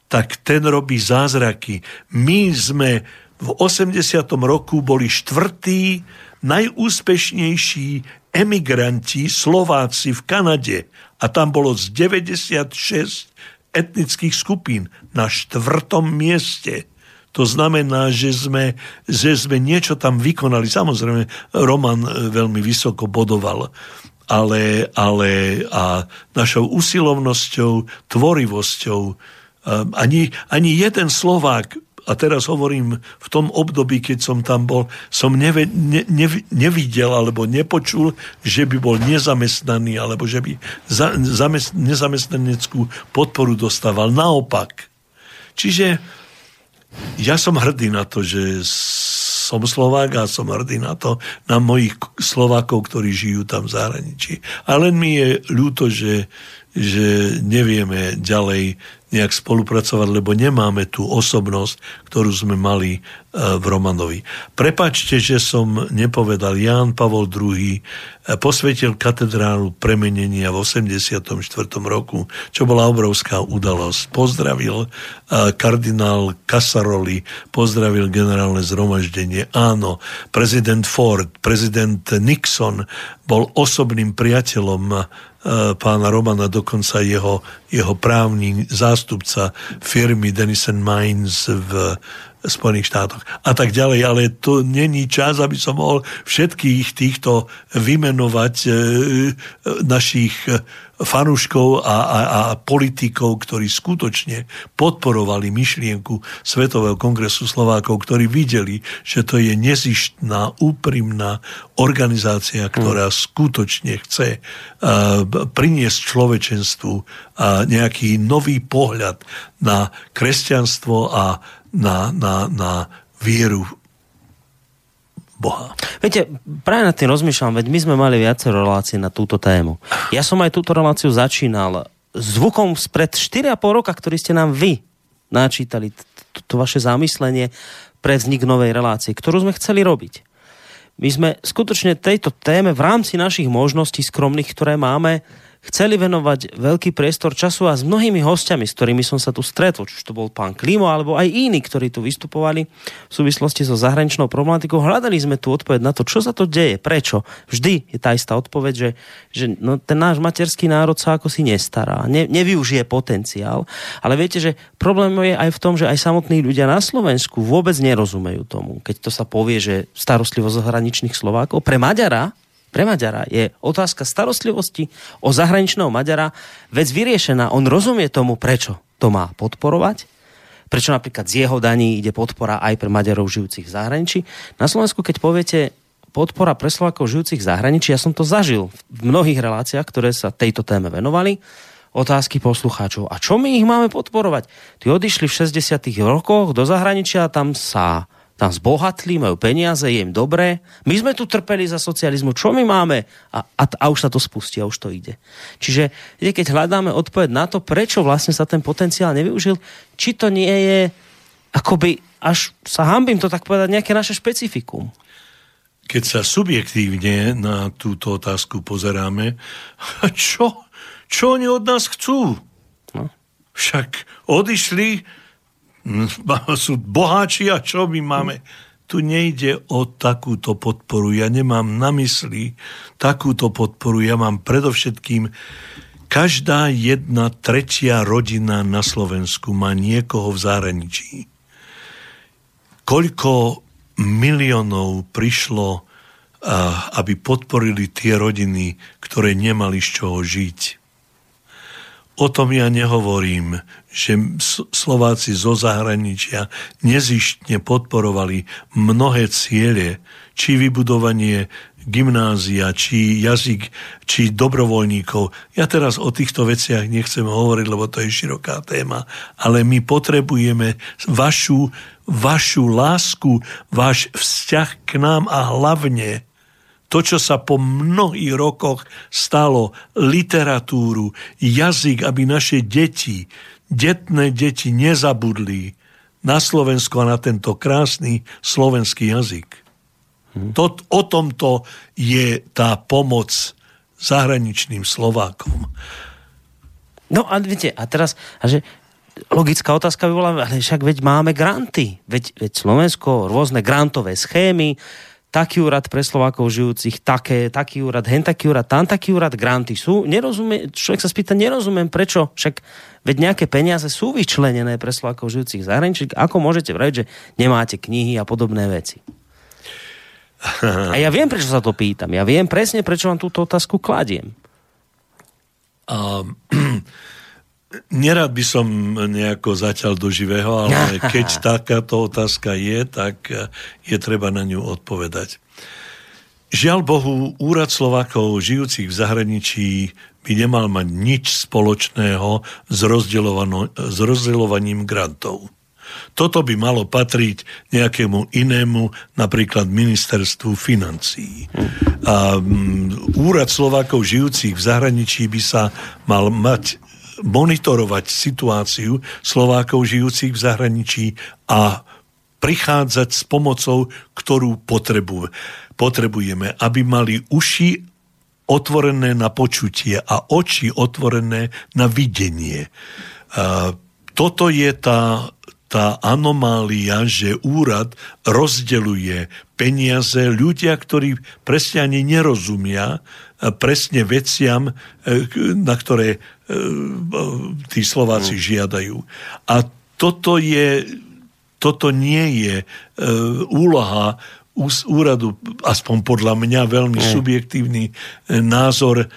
tak ten robí zázraky. My sme v 80. roku boli štvrtí najúspešnejší emigranti Slováci v Kanade a tam bolo z 96 etnických skupín na štvrtom mieste. To znamená, že sme, že sme niečo tam vykonali. Samozrejme, Roman e, veľmi vysoko bodoval, ale, ale a našou usilovnosťou, tvorivosťou, e, ani, ani jeden Slovák a teraz hovorím v tom období, keď som tam bol, som neve, ne, ne, nevidel alebo nepočul, že by bol nezamestnaný alebo že by za, zamest, nezamestnaneckú podporu dostával. Naopak. Čiže ja som hrdý na to, že som Slovák a som hrdý na to, na mojich Slovákov, ktorí žijú tam v zahraničí. A len mi je ľúto, že, že nevieme ďalej nejak spolupracovať, lebo nemáme tú osobnosť, ktorú sme mali v Romanovi. Prepačte, že som nepovedal, Ján Pavol II e, posvetil katedrálu premenenia v 84. roku, čo bola obrovská udalosť. Pozdravil e, kardinál Casaroli, pozdravil generálne zhromaždenie. Áno, prezident Ford, prezident Nixon bol osobným priateľom E, pána Romana, dokonca jeho, jeho právny zástupca firmy Denison Mines v Spojených štátoch a tak ďalej, ale to není čas, aby som mohol všetkých týchto vymenovať e, našich fanúškov a, a, a politikov, ktorí skutočne podporovali myšlienku Svetového kongresu Slovákov, ktorí videli, že to je nezištná, úprimná organizácia, ktorá hmm. skutočne chce uh, priniesť človečenstvu uh, nejaký nový pohľad na kresťanstvo a na, na, na vieru Boha. Viete, práve na tým rozmýšľam, veď my sme mali viacero relácií na túto tému. Ja som aj túto reláciu začínal zvukom spred 4,5 roka, ktorý ste nám vy načítali, to vaše zamyslenie pre vznik novej relácie, ktorú sme chceli robiť. My sme skutočne tejto téme v rámci našich možností skromných, ktoré máme, chceli venovať veľký priestor času a s mnohými hostiami, s ktorými som sa tu stretol, či to bol pán Klimo, alebo aj iní, ktorí tu vystupovali v súvislosti so zahraničnou problematikou, hľadali sme tu odpoveď na to, čo sa to deje, prečo. Vždy je tá istá odpoveď, že, že no, ten náš materský národ sa ako si nestará, ne, nevyužije potenciál. Ale viete, že problém je aj v tom, že aj samotní ľudia na Slovensku vôbec nerozumejú tomu, keď to sa povie, že starostlivosť zahraničných Slovákov pre Maďara pre Maďara je otázka starostlivosti o zahraničného Maďara vec vyriešená. On rozumie tomu, prečo to má podporovať, prečo napríklad z jeho daní ide podpora aj pre Maďarov žijúcich v zahraničí. Na Slovensku, keď poviete podpora pre Slovákov žijúcich v zahraničí, ja som to zažil v mnohých reláciách, ktoré sa tejto téme venovali, otázky poslucháčov. A čo my ich máme podporovať? Tí odišli v 60 rokoch do zahraničia a tam sa tam zbohatli, majú peniaze, je im dobré. My sme tu trpeli za socializmu, čo my máme? A, a, a už sa to spustí, a už to ide. Čiže keď hľadáme odpoveď na to, prečo vlastne sa ten potenciál nevyužil, či to nie je akoby, až sa hambím to tak povedať, nejaké naše špecifikum. Keď sa subjektívne na túto otázku pozeráme, <laughs> čo, čo oni od nás chcú? No. Však odišli <laughs> sú boháči a čo my máme? Tu nejde o takúto podporu. Ja nemám na mysli takúto podporu. Ja mám predovšetkým každá jedna tretia rodina na Slovensku má niekoho v zahraničí. Koľko miliónov prišlo, aby podporili tie rodiny, ktoré nemali z čoho žiť O tom ja nehovorím, že Slováci zo zahraničia nezištne podporovali mnohé ciele, či vybudovanie gymnázia, či jazyk, či dobrovoľníkov. Ja teraz o týchto veciach nechcem hovoriť, lebo to je široká téma, ale my potrebujeme vašu, vašu lásku, váš vzťah k nám a hlavne to, čo sa po mnohých rokoch stalo, literatúru, jazyk, aby naše deti, detné deti nezabudli na Slovensku a na tento krásny slovenský jazyk. Hmm. To, o tomto je tá pomoc zahraničným Slovákom. No a viete, a teraz, a že logická otázka by bola, ale však veď máme granty. Veď, veď Slovensko, rôzne grantové schémy, taký úrad pre Slovákov žijúcich, také, taký úrad, hen taký úrad, tam taký úrad, granty sú. Nerozumie, človek sa spýta, nerozumiem prečo, však veď nejaké peniaze sú vyčlenené pre Slovákov žijúcich zahraničí, ako môžete vrať, že nemáte knihy a podobné veci. A ja viem, prečo sa to pýtam. Ja viem presne, prečo vám túto otázku kladiem. Um, Nerad by som nejako zatiaľ do živého, ale <laughs> keď takáto otázka je, tak eh, je treba na ňu odpovedať. Žiaľ Bohu, úrad Slovákov žijúcich v zahraničí by nemal mať nič spoločného s, s rozdeľovaním grantov. Toto by malo patriť nejakému inému, napríklad ministerstvu financií. A mm, úrad Slovákov žijúcich v zahraničí by sa mal mať monitorovať situáciu Slovákov žijúcich v zahraničí a prichádzať s pomocou, ktorú potrebu, potrebujeme, aby mali uši otvorené na počutie a oči otvorené na videnie. Toto je tá, tá anomália, že úrad rozdeluje peniaze ľudia, ktorí presne ani nerozumia presne veciam, na ktoré E, tí Slováci mm. žiadajú. A toto je toto nie je e, úloha úradu, aspoň podľa mňa veľmi mm. subjektívny e, názor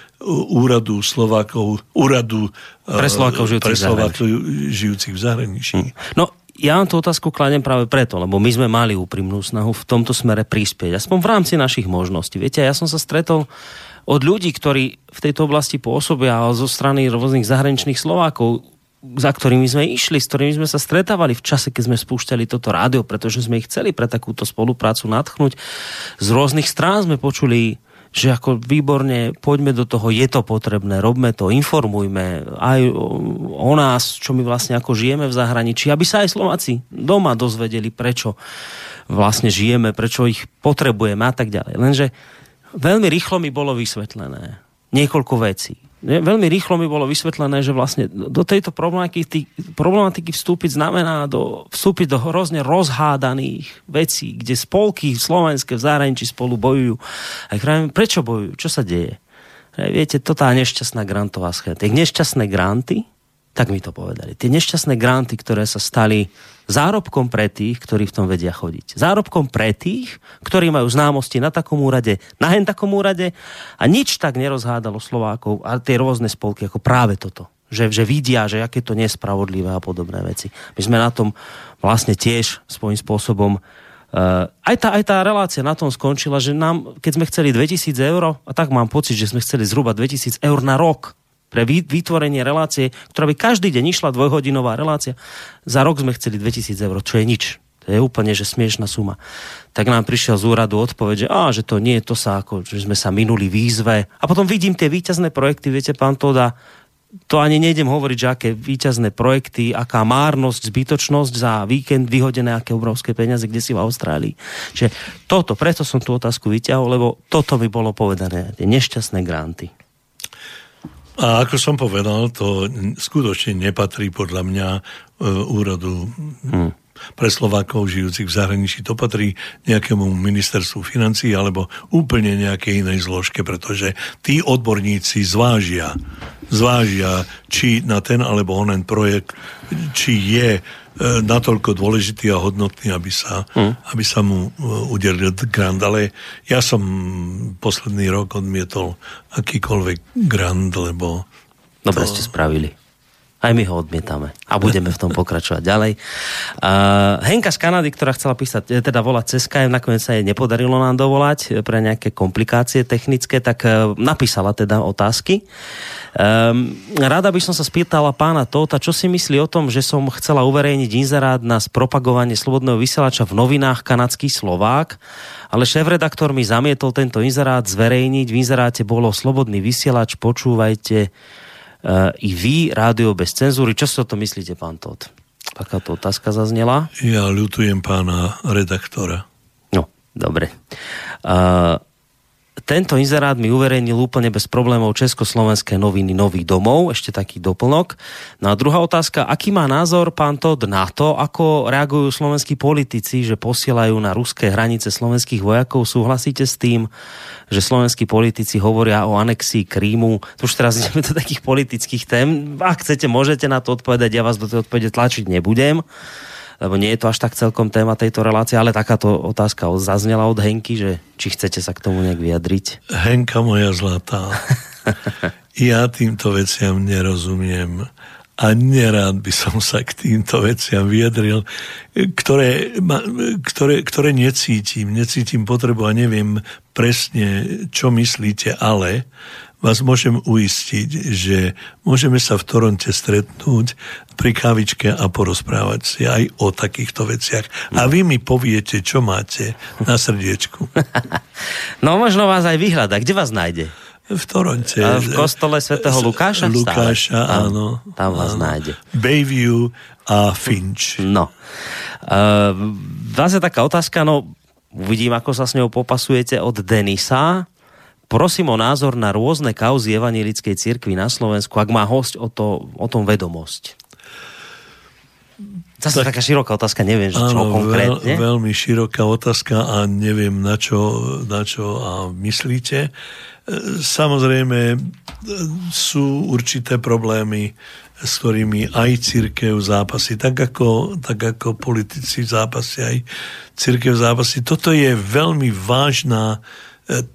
úradu Slovákov, úradu pre Slovákov žijúcich, pre Slovákov žijúcich v zahraničí. Mm. No, ja vám tú otázku kladem práve preto, lebo my sme mali úprimnú snahu v tomto smere prispieť, aspoň v rámci našich možností. Viete, ja som sa stretol od ľudí, ktorí v tejto oblasti pôsobia, zo strany rôznych zahraničných Slovákov, za ktorými sme išli, s ktorými sme sa stretávali v čase, keď sme spúšťali toto rádio, pretože sme ich chceli pre takúto spoluprácu natchnúť. Z rôznych strán sme počuli že ako výborne, poďme do toho, je to potrebné, robme to, informujme aj o nás, čo my vlastne ako žijeme v zahraničí, aby sa aj Slováci doma dozvedeli, prečo vlastne žijeme, prečo ich potrebujeme a tak ďalej. Lenže veľmi rýchlo mi bolo vysvetlené niekoľko vecí veľmi rýchlo mi bolo vysvetlené, že vlastne do tejto problematiky, problematiky vstúpiť znamená do, vstúpiť do hrozne rozhádaných vecí, kde spolky slovenské v zahraničí spolu bojujú. A ja prečo bojujú? Čo sa deje? Viete, to tá nešťastná grantová schéma. Tie nešťastné granty, tak mi to povedali. Tie nešťastné granty, ktoré sa stali zárobkom pre tých, ktorí v tom vedia chodiť. Zárobkom pre tých, ktorí majú známosti na takom úrade, na hen takom úrade a nič tak nerozhádalo Slovákov a tie rôzne spolky ako práve toto. Že, že vidia, že aké to nespravodlivé a podobné veci. My sme na tom vlastne tiež svojím spôsobom Uh, aj, tá, aj tá relácia na tom skončila, že nám, keď sme chceli 2000 eur, a tak mám pocit, že sme chceli zhruba 2000 eur na rok pre vytvorenie relácie, ktorá by každý deň išla dvojhodinová relácia. Za rok sme chceli 2000 eur, čo je nič. To je úplne, že smiešná suma. Tak nám prišiel z úradu odpoveď, že, á, že to nie, to sa ako, že sme sa minuli výzve. A potom vidím tie výťazné projekty, viete, pán Toda, to ani nejdem hovoriť, že aké výťazné projekty, aká márnosť, zbytočnosť za víkend vyhodené, aké obrovské peniaze, kde si v Austrálii. Čiže toto, preto som tú otázku vyťahol, lebo toto mi bolo povedané, tie nešťastné granty. A ako som povedal, to skutočne nepatrí podľa mňa e, úradu hmm. pre Slovákov žijúcich v zahraničí. To patrí nejakému ministerstvu financí alebo úplne nejakej inej zložke, pretože tí odborníci zvážia, zvážia, či na ten alebo onen projekt, či je natoľko dôležitý a hodnotný, aby sa, hmm. aby sa mu e, udelil grant. Ale ja som posledný rok odmietol akýkoľvek grant, lebo... Dobre to... ste spravili. Aj my ho odmietame. A budeme v tom pokračovať ďalej. Uh, Henka z Kanady, ktorá chcela písať, e, teda volať cez Skype, nakoniec sa jej nepodarilo nám dovolať pre nejaké komplikácie technické, tak uh, napísala teda otázky. Um, rada by som sa spýtala pána Tóta, čo si myslí o tom, že som chcela uverejniť inzerát na spropagovanie slobodného vysielača v novinách Kanadský Slovák, ale šéf-redaktor mi zamietol tento inzerát zverejniť. V inzeráte bolo slobodný vysielač, počúvajte i vy, rádio bez cenzúry. Čo si o to myslíte, pán Tóth? Takáto otázka zaznela. Ja ľutujem pána redaktora. No, dobre. Uh, tento inzerát mi uverejnil úplne bez problémov Československé noviny Nový domov, ešte taký doplnok. No a druhá otázka, aký má názor pán Todd na to, ako reagujú slovenskí politici, že posielajú na ruské hranice slovenských vojakov? Súhlasíte s tým, že slovenskí politici hovoria o anexii Krímu? To už teraz <laughs> ideme do takých politických tém. Ak chcete, môžete na to odpovedať, ja vás do tej odpovede tlačiť nebudem lebo nie je to až tak celkom téma tejto relácie, ale takáto otázka zaznela od Henky, že či chcete sa k tomu nejak vyjadriť. Henka moja zlatá, <laughs> ja týmto veciam nerozumiem a nerád by som sa k týmto veciam vyjadril, ktoré, ktoré, ktoré necítim. Necítim potrebu a neviem presne, čo myslíte, ale vás môžem uistiť, že môžeme sa v Toronte stretnúť pri kávičke a porozprávať si aj o takýchto veciach. A vy mi poviete, čo máte na srdiečku. <laughs> No možno vás aj vyhľada. Kde vás nájde? V Toronte. A v kostole svätého Lukáša? Lukáša, stále? áno. Tam vás áno. nájde. Bayview a Finch. No. Uh, je taká otázka, no uvidím, ako sa s ňou popasujete od Denisa. Prosím o názor na rôzne kauzy Evangelickej cirkvi na Slovensku, ak má host o, to, o tom vedomosť. Zase tak, taká široká otázka, neviem, že čo áno, konkrétne. Veľ, veľmi široká otázka a neviem, na čo, na čo a myslíte. E, samozrejme, e, sú určité problémy, s ktorými aj církev zápasí, tak ako, tak ako politici zápasí, aj církev zápasí. Toto je veľmi vážna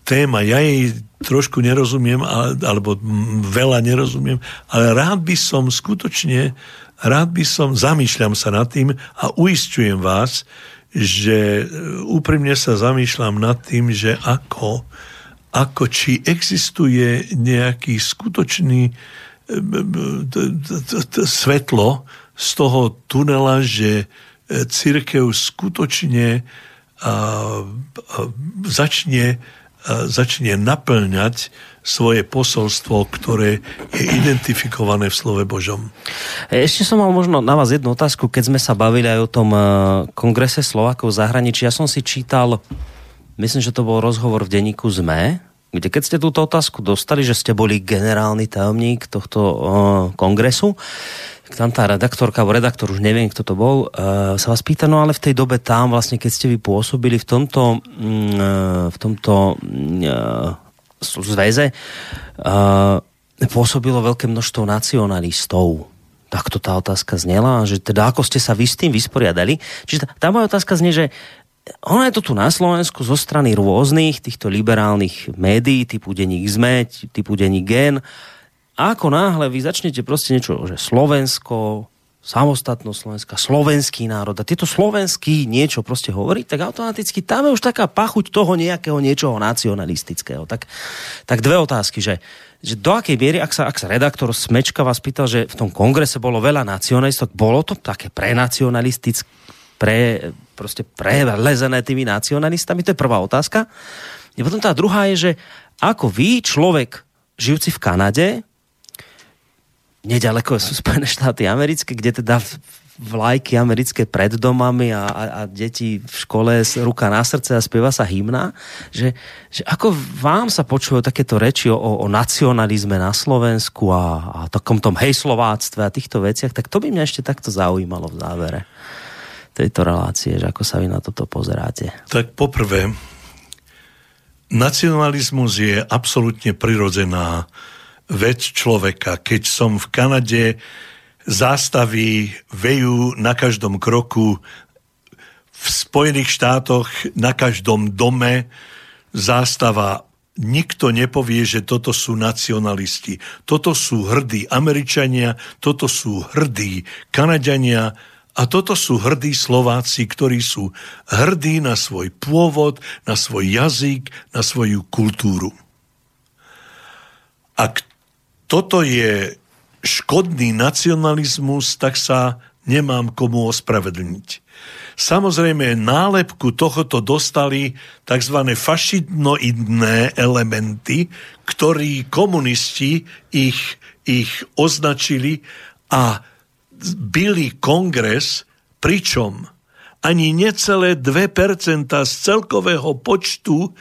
téma. Ja jej trošku nerozumiem, alebo veľa nerozumiem, ale rád by som skutočne rád by som, zamýšľam sa nad tým a uistujem vás, že e, úprimne sa zamýšľam nad tým, že ako, ako či existuje nejaký skutočný e, svetlo z toho tunela, že e, církev skutočne začne, začne naplňať svoje posolstvo, ktoré je identifikované v slove Božom. Ešte som mal možno na vás jednu otázku, keď sme sa bavili aj o tom eh, kongrese Slovákov v zahraničí. Ja som si čítal, myslím, že to bol rozhovor v denníku ZME, kde keď ste túto otázku dostali, že ste boli generálny tajomník tohto uh, kongresu, tam tá redaktorka, alebo redaktor, už neviem, kto to bol, uh, sa vás pýta, no ale v tej dobe tam, vlastne, keď ste vy pôsobili v tomto, uh, v tomto uh, zväze uh, pôsobilo veľké množstvo nacionalistov. Takto tá otázka znela, že teda ako ste sa vy s tým vysporiadali. Čiže tá, tá moja otázka znie, že ono je to tu na Slovensku zo strany rôznych týchto liberálnych médií, typu denník ZME, typu denník GEN. A ako náhle vy začnete proste niečo, že Slovensko, samostatnosť Slovenska, slovenský národ a tieto slovenský niečo proste hovoriť, tak automaticky tam je už taká pachuť toho nejakého niečoho nacionalistického. Tak, tak dve otázky, že, že do akej miery, ak sa, ak sa redaktor Smečka vás pýtal, že v tom kongrese bolo veľa nacionalistov, bolo to také prenacionalistické, pre, proste prelezené tými nacionalistami? To je prvá otázka. A potom tá druhá je, že ako vy, človek žijúci v Kanade, nedaleko sú Spojené štáty americké, kde teda vlajky americké pred domami a, a, a deti v škole ruka na srdce a spieva sa hymna, že, že ako vám sa počujú takéto reči o, o nacionalizme na Slovensku a, a takom tom hejslováctve a týchto veciach, tak to by mňa ešte takto zaujímalo v závere tejto relácie, že ako sa vy na toto pozeráte. Tak poprvé, nacionalizmus je absolútne prirodzená vec človeka. Keď som v Kanade, zástavy vejú na každom kroku, v Spojených štátoch na každom dome zástava nikto nepovie, že toto sú nacionalisti. Toto sú hrdí Američania, toto sú hrdí Kanadiania a toto sú hrdí Slováci, ktorí sú hrdí na svoj pôvod, na svoj jazyk, na svoju kultúru. Ak toto je škodný nacionalizmus, tak sa nemám komu ospravedlniť. Samozrejme, nálepku tohoto dostali tzv. fašidnoidné elementy, ktorí komunisti ich, ich označili a byli kongres, pričom ani necelé 2% z celkového počtu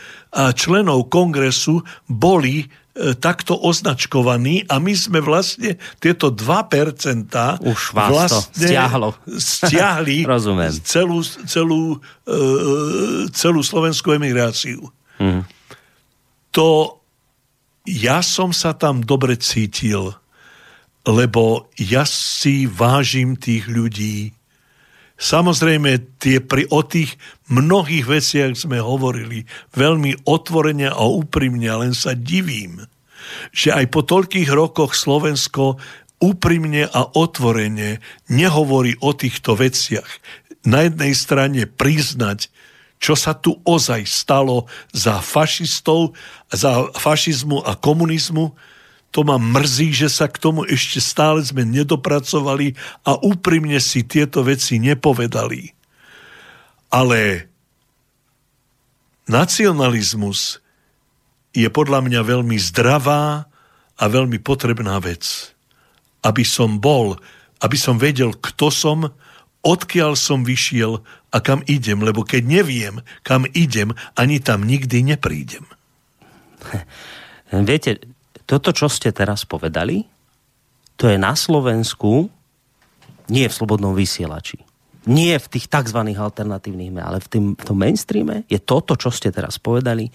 členov kongresu boli E, takto označkovaní a my sme vlastne tieto 2% Už vás vlastne to stiahlo. stiahli <laughs> celú, celú, e, celú slovenskú emigráciu. Hmm. To ja som sa tam dobre cítil, lebo ja si vážim tých ľudí, Samozrejme, tie pri, o tých mnohých veciach sme hovorili veľmi otvorene a úprimne, len sa divím, že aj po toľkých rokoch Slovensko úprimne a otvorene nehovorí o týchto veciach. Na jednej strane priznať, čo sa tu ozaj stalo za fašistov, za fašizmu a komunizmu, to ma mrzí, že sa k tomu ešte stále sme nedopracovali a úprimne si tieto veci nepovedali. Ale nacionalizmus je podľa mňa veľmi zdravá a veľmi potrebná vec. Aby som bol, aby som vedel, kto som, odkiaľ som vyšiel a kam idem, lebo keď neviem, kam idem, ani tam nikdy neprídem. Viete, toto, čo ste teraz povedali, to je na Slovensku Nie v slobodnom vysielači. Nie v tých tzv. alternatívnych, ale v, tým, v tom mainstreame je toto, čo ste teraz povedali,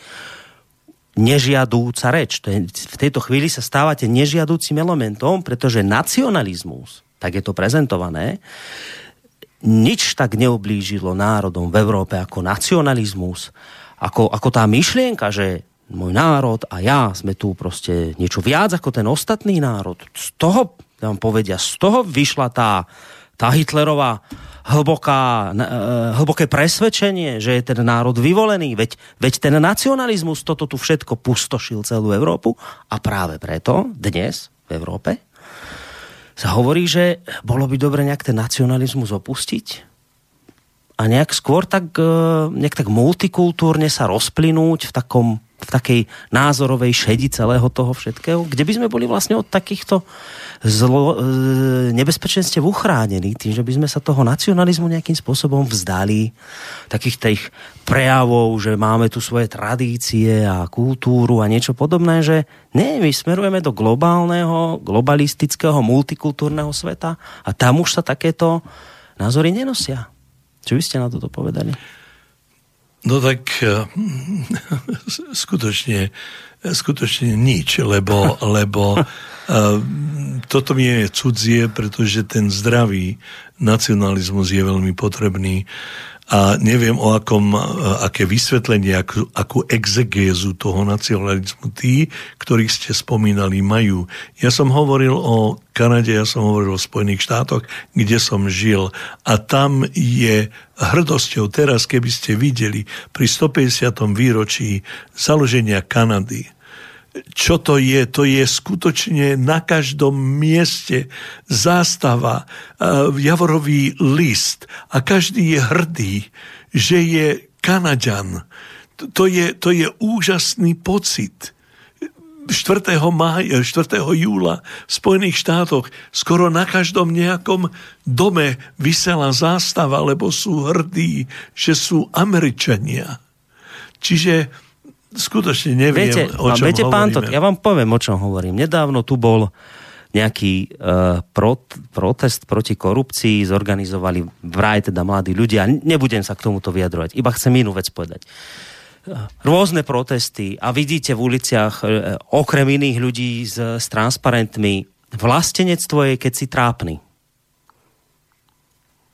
nežiadúca reč. To je, v tejto chvíli sa stávate nežiadúcim elementom, pretože nacionalizmus, tak je to prezentované, nič tak neoblížilo národom v Európe ako nacionalizmus, ako, ako tá myšlienka, že môj národ a ja sme tu proste niečo viac ako ten ostatný národ. Z toho, vám povedia, z toho vyšla tá, tá Hitlerová hlboká, e, hlboké presvedčenie, že je ten národ vyvolený. Veď, veď ten nacionalizmus toto tu všetko pustošil celú Európu a práve preto dnes v Európe sa hovorí, že bolo by dobre nejak ten nacionalizmus opustiť a nejak skôr tak, e, nejak tak multikultúrne sa rozplynúť v takom v takej názorovej šedi celého toho všetkého, kde by sme boli vlastne od takýchto zlo, e, nebezpečenstiev uchránení, tým, že by sme sa toho nacionalizmu nejakým spôsobom vzdali, takých tých prejavov, že máme tu svoje tradície a kultúru a niečo podobné, že nie, my smerujeme do globálneho, globalistického, multikultúrneho sveta a tam už sa takéto názory nenosia. Čo by ste na toto povedali? No tak eh, <laughs> skutočne, skutočne nič, lebo, <laughs> lebo uh, toto mi je cudzie, pretože ten zdravý nacionalizmus je veľmi potrebný a neviem o akom, aké vysvetlenie, akú, akú exegézu toho nacionalizmu tí, ktorých ste spomínali, majú. Ja som hovoril o Kanade, ja som hovoril o Spojených štátoch, kde som žil a tam je hrdosťou teraz, keby ste videli pri 150. výročí založenia Kanady, čo to je? To je skutočne na každom mieste zástava, uh, javorový list a každý je hrdý, že je Kanaďan. To je, to je úžasný pocit. 4. Mája, 4. júla v Spojených štátoch skoro na každom nejakom dome vysela zástava, lebo sú hrdí, že sú Američania. Čiže skutočne neviem, viete, o čom viete, pán Tot, ja vám poviem, o čom hovorím. Nedávno tu bol nejaký uh, prot, protest proti korupcii, zorganizovali vraj teda mladí ľudia. Nebudem sa k tomuto vyjadrovať, iba chcem inú vec povedať. Uh, rôzne protesty a vidíte v uliciach uh, okrem iných ľudí s, s transparentmi vlastenectvo je, keď si trápny.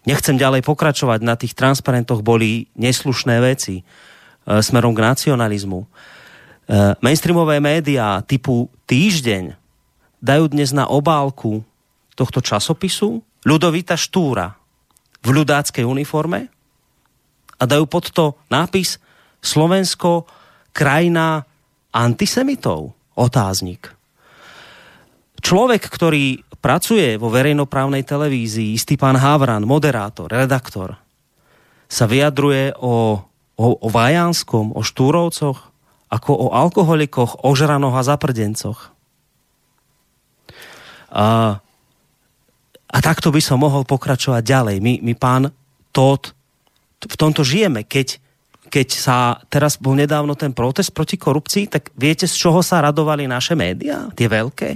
Nechcem ďalej pokračovať, na tých transparentoch boli neslušné veci E, smerom k nacionalizmu. E, mainstreamové médiá typu Týždeň dajú dnes na obálku tohto časopisu Ľudovita Štúra v ľudáckej uniforme a dajú pod to nápis Slovensko krajina antisemitov. Otáznik. Človek, ktorý pracuje vo verejnoprávnej televízii, istý pán Havran, moderátor, redaktor, sa vyjadruje o o, o Vajanskom, o Štúrovcoch, ako o alkoholikoch, ožranoch a zaprdencoch. A, a takto by som mohol pokračovať ďalej. My, my pán Todd, v tomto žijeme. Keď, keď sa teraz bol nedávno ten protest proti korupcii, tak viete, z čoho sa radovali naše médiá, tie veľké?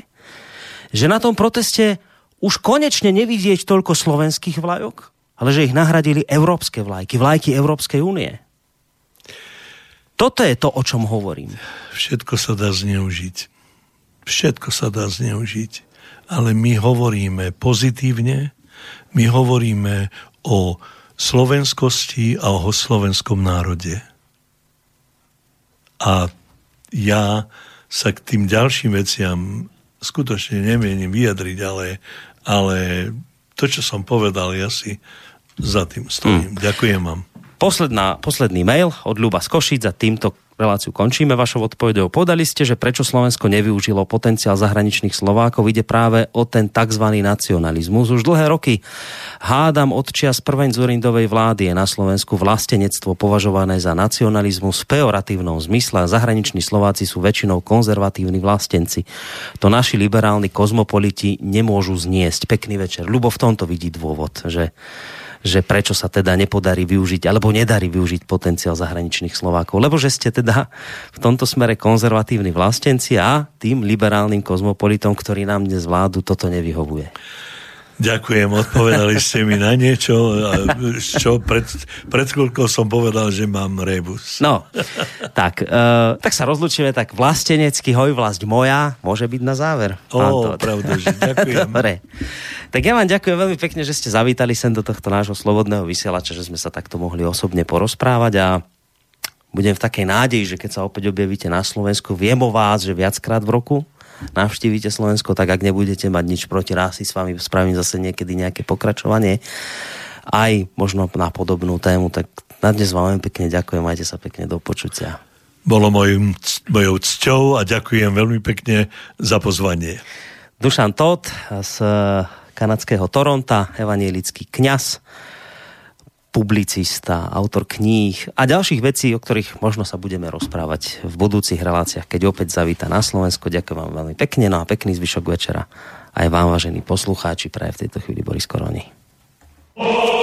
Že na tom proteste už konečne nevidieť toľko slovenských vlajok, ale že ich nahradili európske vlajky, vlajky Európskej únie. Toto je to, o čom hovorím. Všetko sa dá zneužiť. Všetko sa dá zneužiť. Ale my hovoríme pozitívne, my hovoríme o slovenskosti a o slovenskom národe. A ja sa k tým ďalším veciam skutočne nemienim vyjadriť, ale, ale to, čo som povedal, ja si za tým stojím. Hmm. Ďakujem vám. Posledná, posledný mail od Ľuba z Košic a týmto reláciu končíme vašou odpovedou. Podali ste, že prečo Slovensko nevyužilo potenciál zahraničných Slovákov, ide práve o ten tzv. nacionalizmus. Už dlhé roky hádam od čias prvej Zurindovej vlády je na Slovensku vlastenectvo považované za nacionalizmus v pejoratívnom zmysle zahraniční Slováci sú väčšinou konzervatívni vlastenci. To naši liberálni kozmopoliti nemôžu zniesť. Pekný večer. Ľubo v tomto vidí dôvod, že že prečo sa teda nepodarí využiť, alebo nedarí využiť potenciál zahraničných Slovákov. Lebo že ste teda v tomto smere konzervatívni vlastenci a tým liberálnym kozmopolitom, ktorí nám dnes vládu, toto nevyhovuje. Ďakujem, odpovedali ste mi na niečo, čo pred, pred chvíľkou som povedal, že mám rebus. No, tak, uh, tak sa rozlučíme, tak vlastenecký hoj, vlast moja, môže byť na záver. Ó, pravda, že ďakujem. <laughs> Dobre. Tak ja vám ďakujem veľmi pekne, že ste zavítali sem do tohto nášho slobodného vysielača, že sme sa takto mohli osobne porozprávať a budem v takej nádeji, že keď sa opäť objavíte na Slovensku, viem o vás, že viackrát v roku navštívite Slovensko, tak ak nebudete mať nič proti rási, s vami spravím zase niekedy nejaké pokračovanie aj možno na podobnú tému, tak na dnes vám pekne ďakujem, majte sa pekne do počutia. Bolo mojim, mojou cťou a ďakujem veľmi pekne za pozvanie. Dušan Todt z kanadského Toronta, evanielický kňaz publicista, autor kníh a ďalších vecí, o ktorých možno sa budeme rozprávať v budúcich reláciách, keď opäť zavíta na Slovensko. Ďakujem vám veľmi pekne, no a pekný zvyšok večera aj vám, vážení poslucháči, praje v tejto chvíli Boris Koroni. Oh!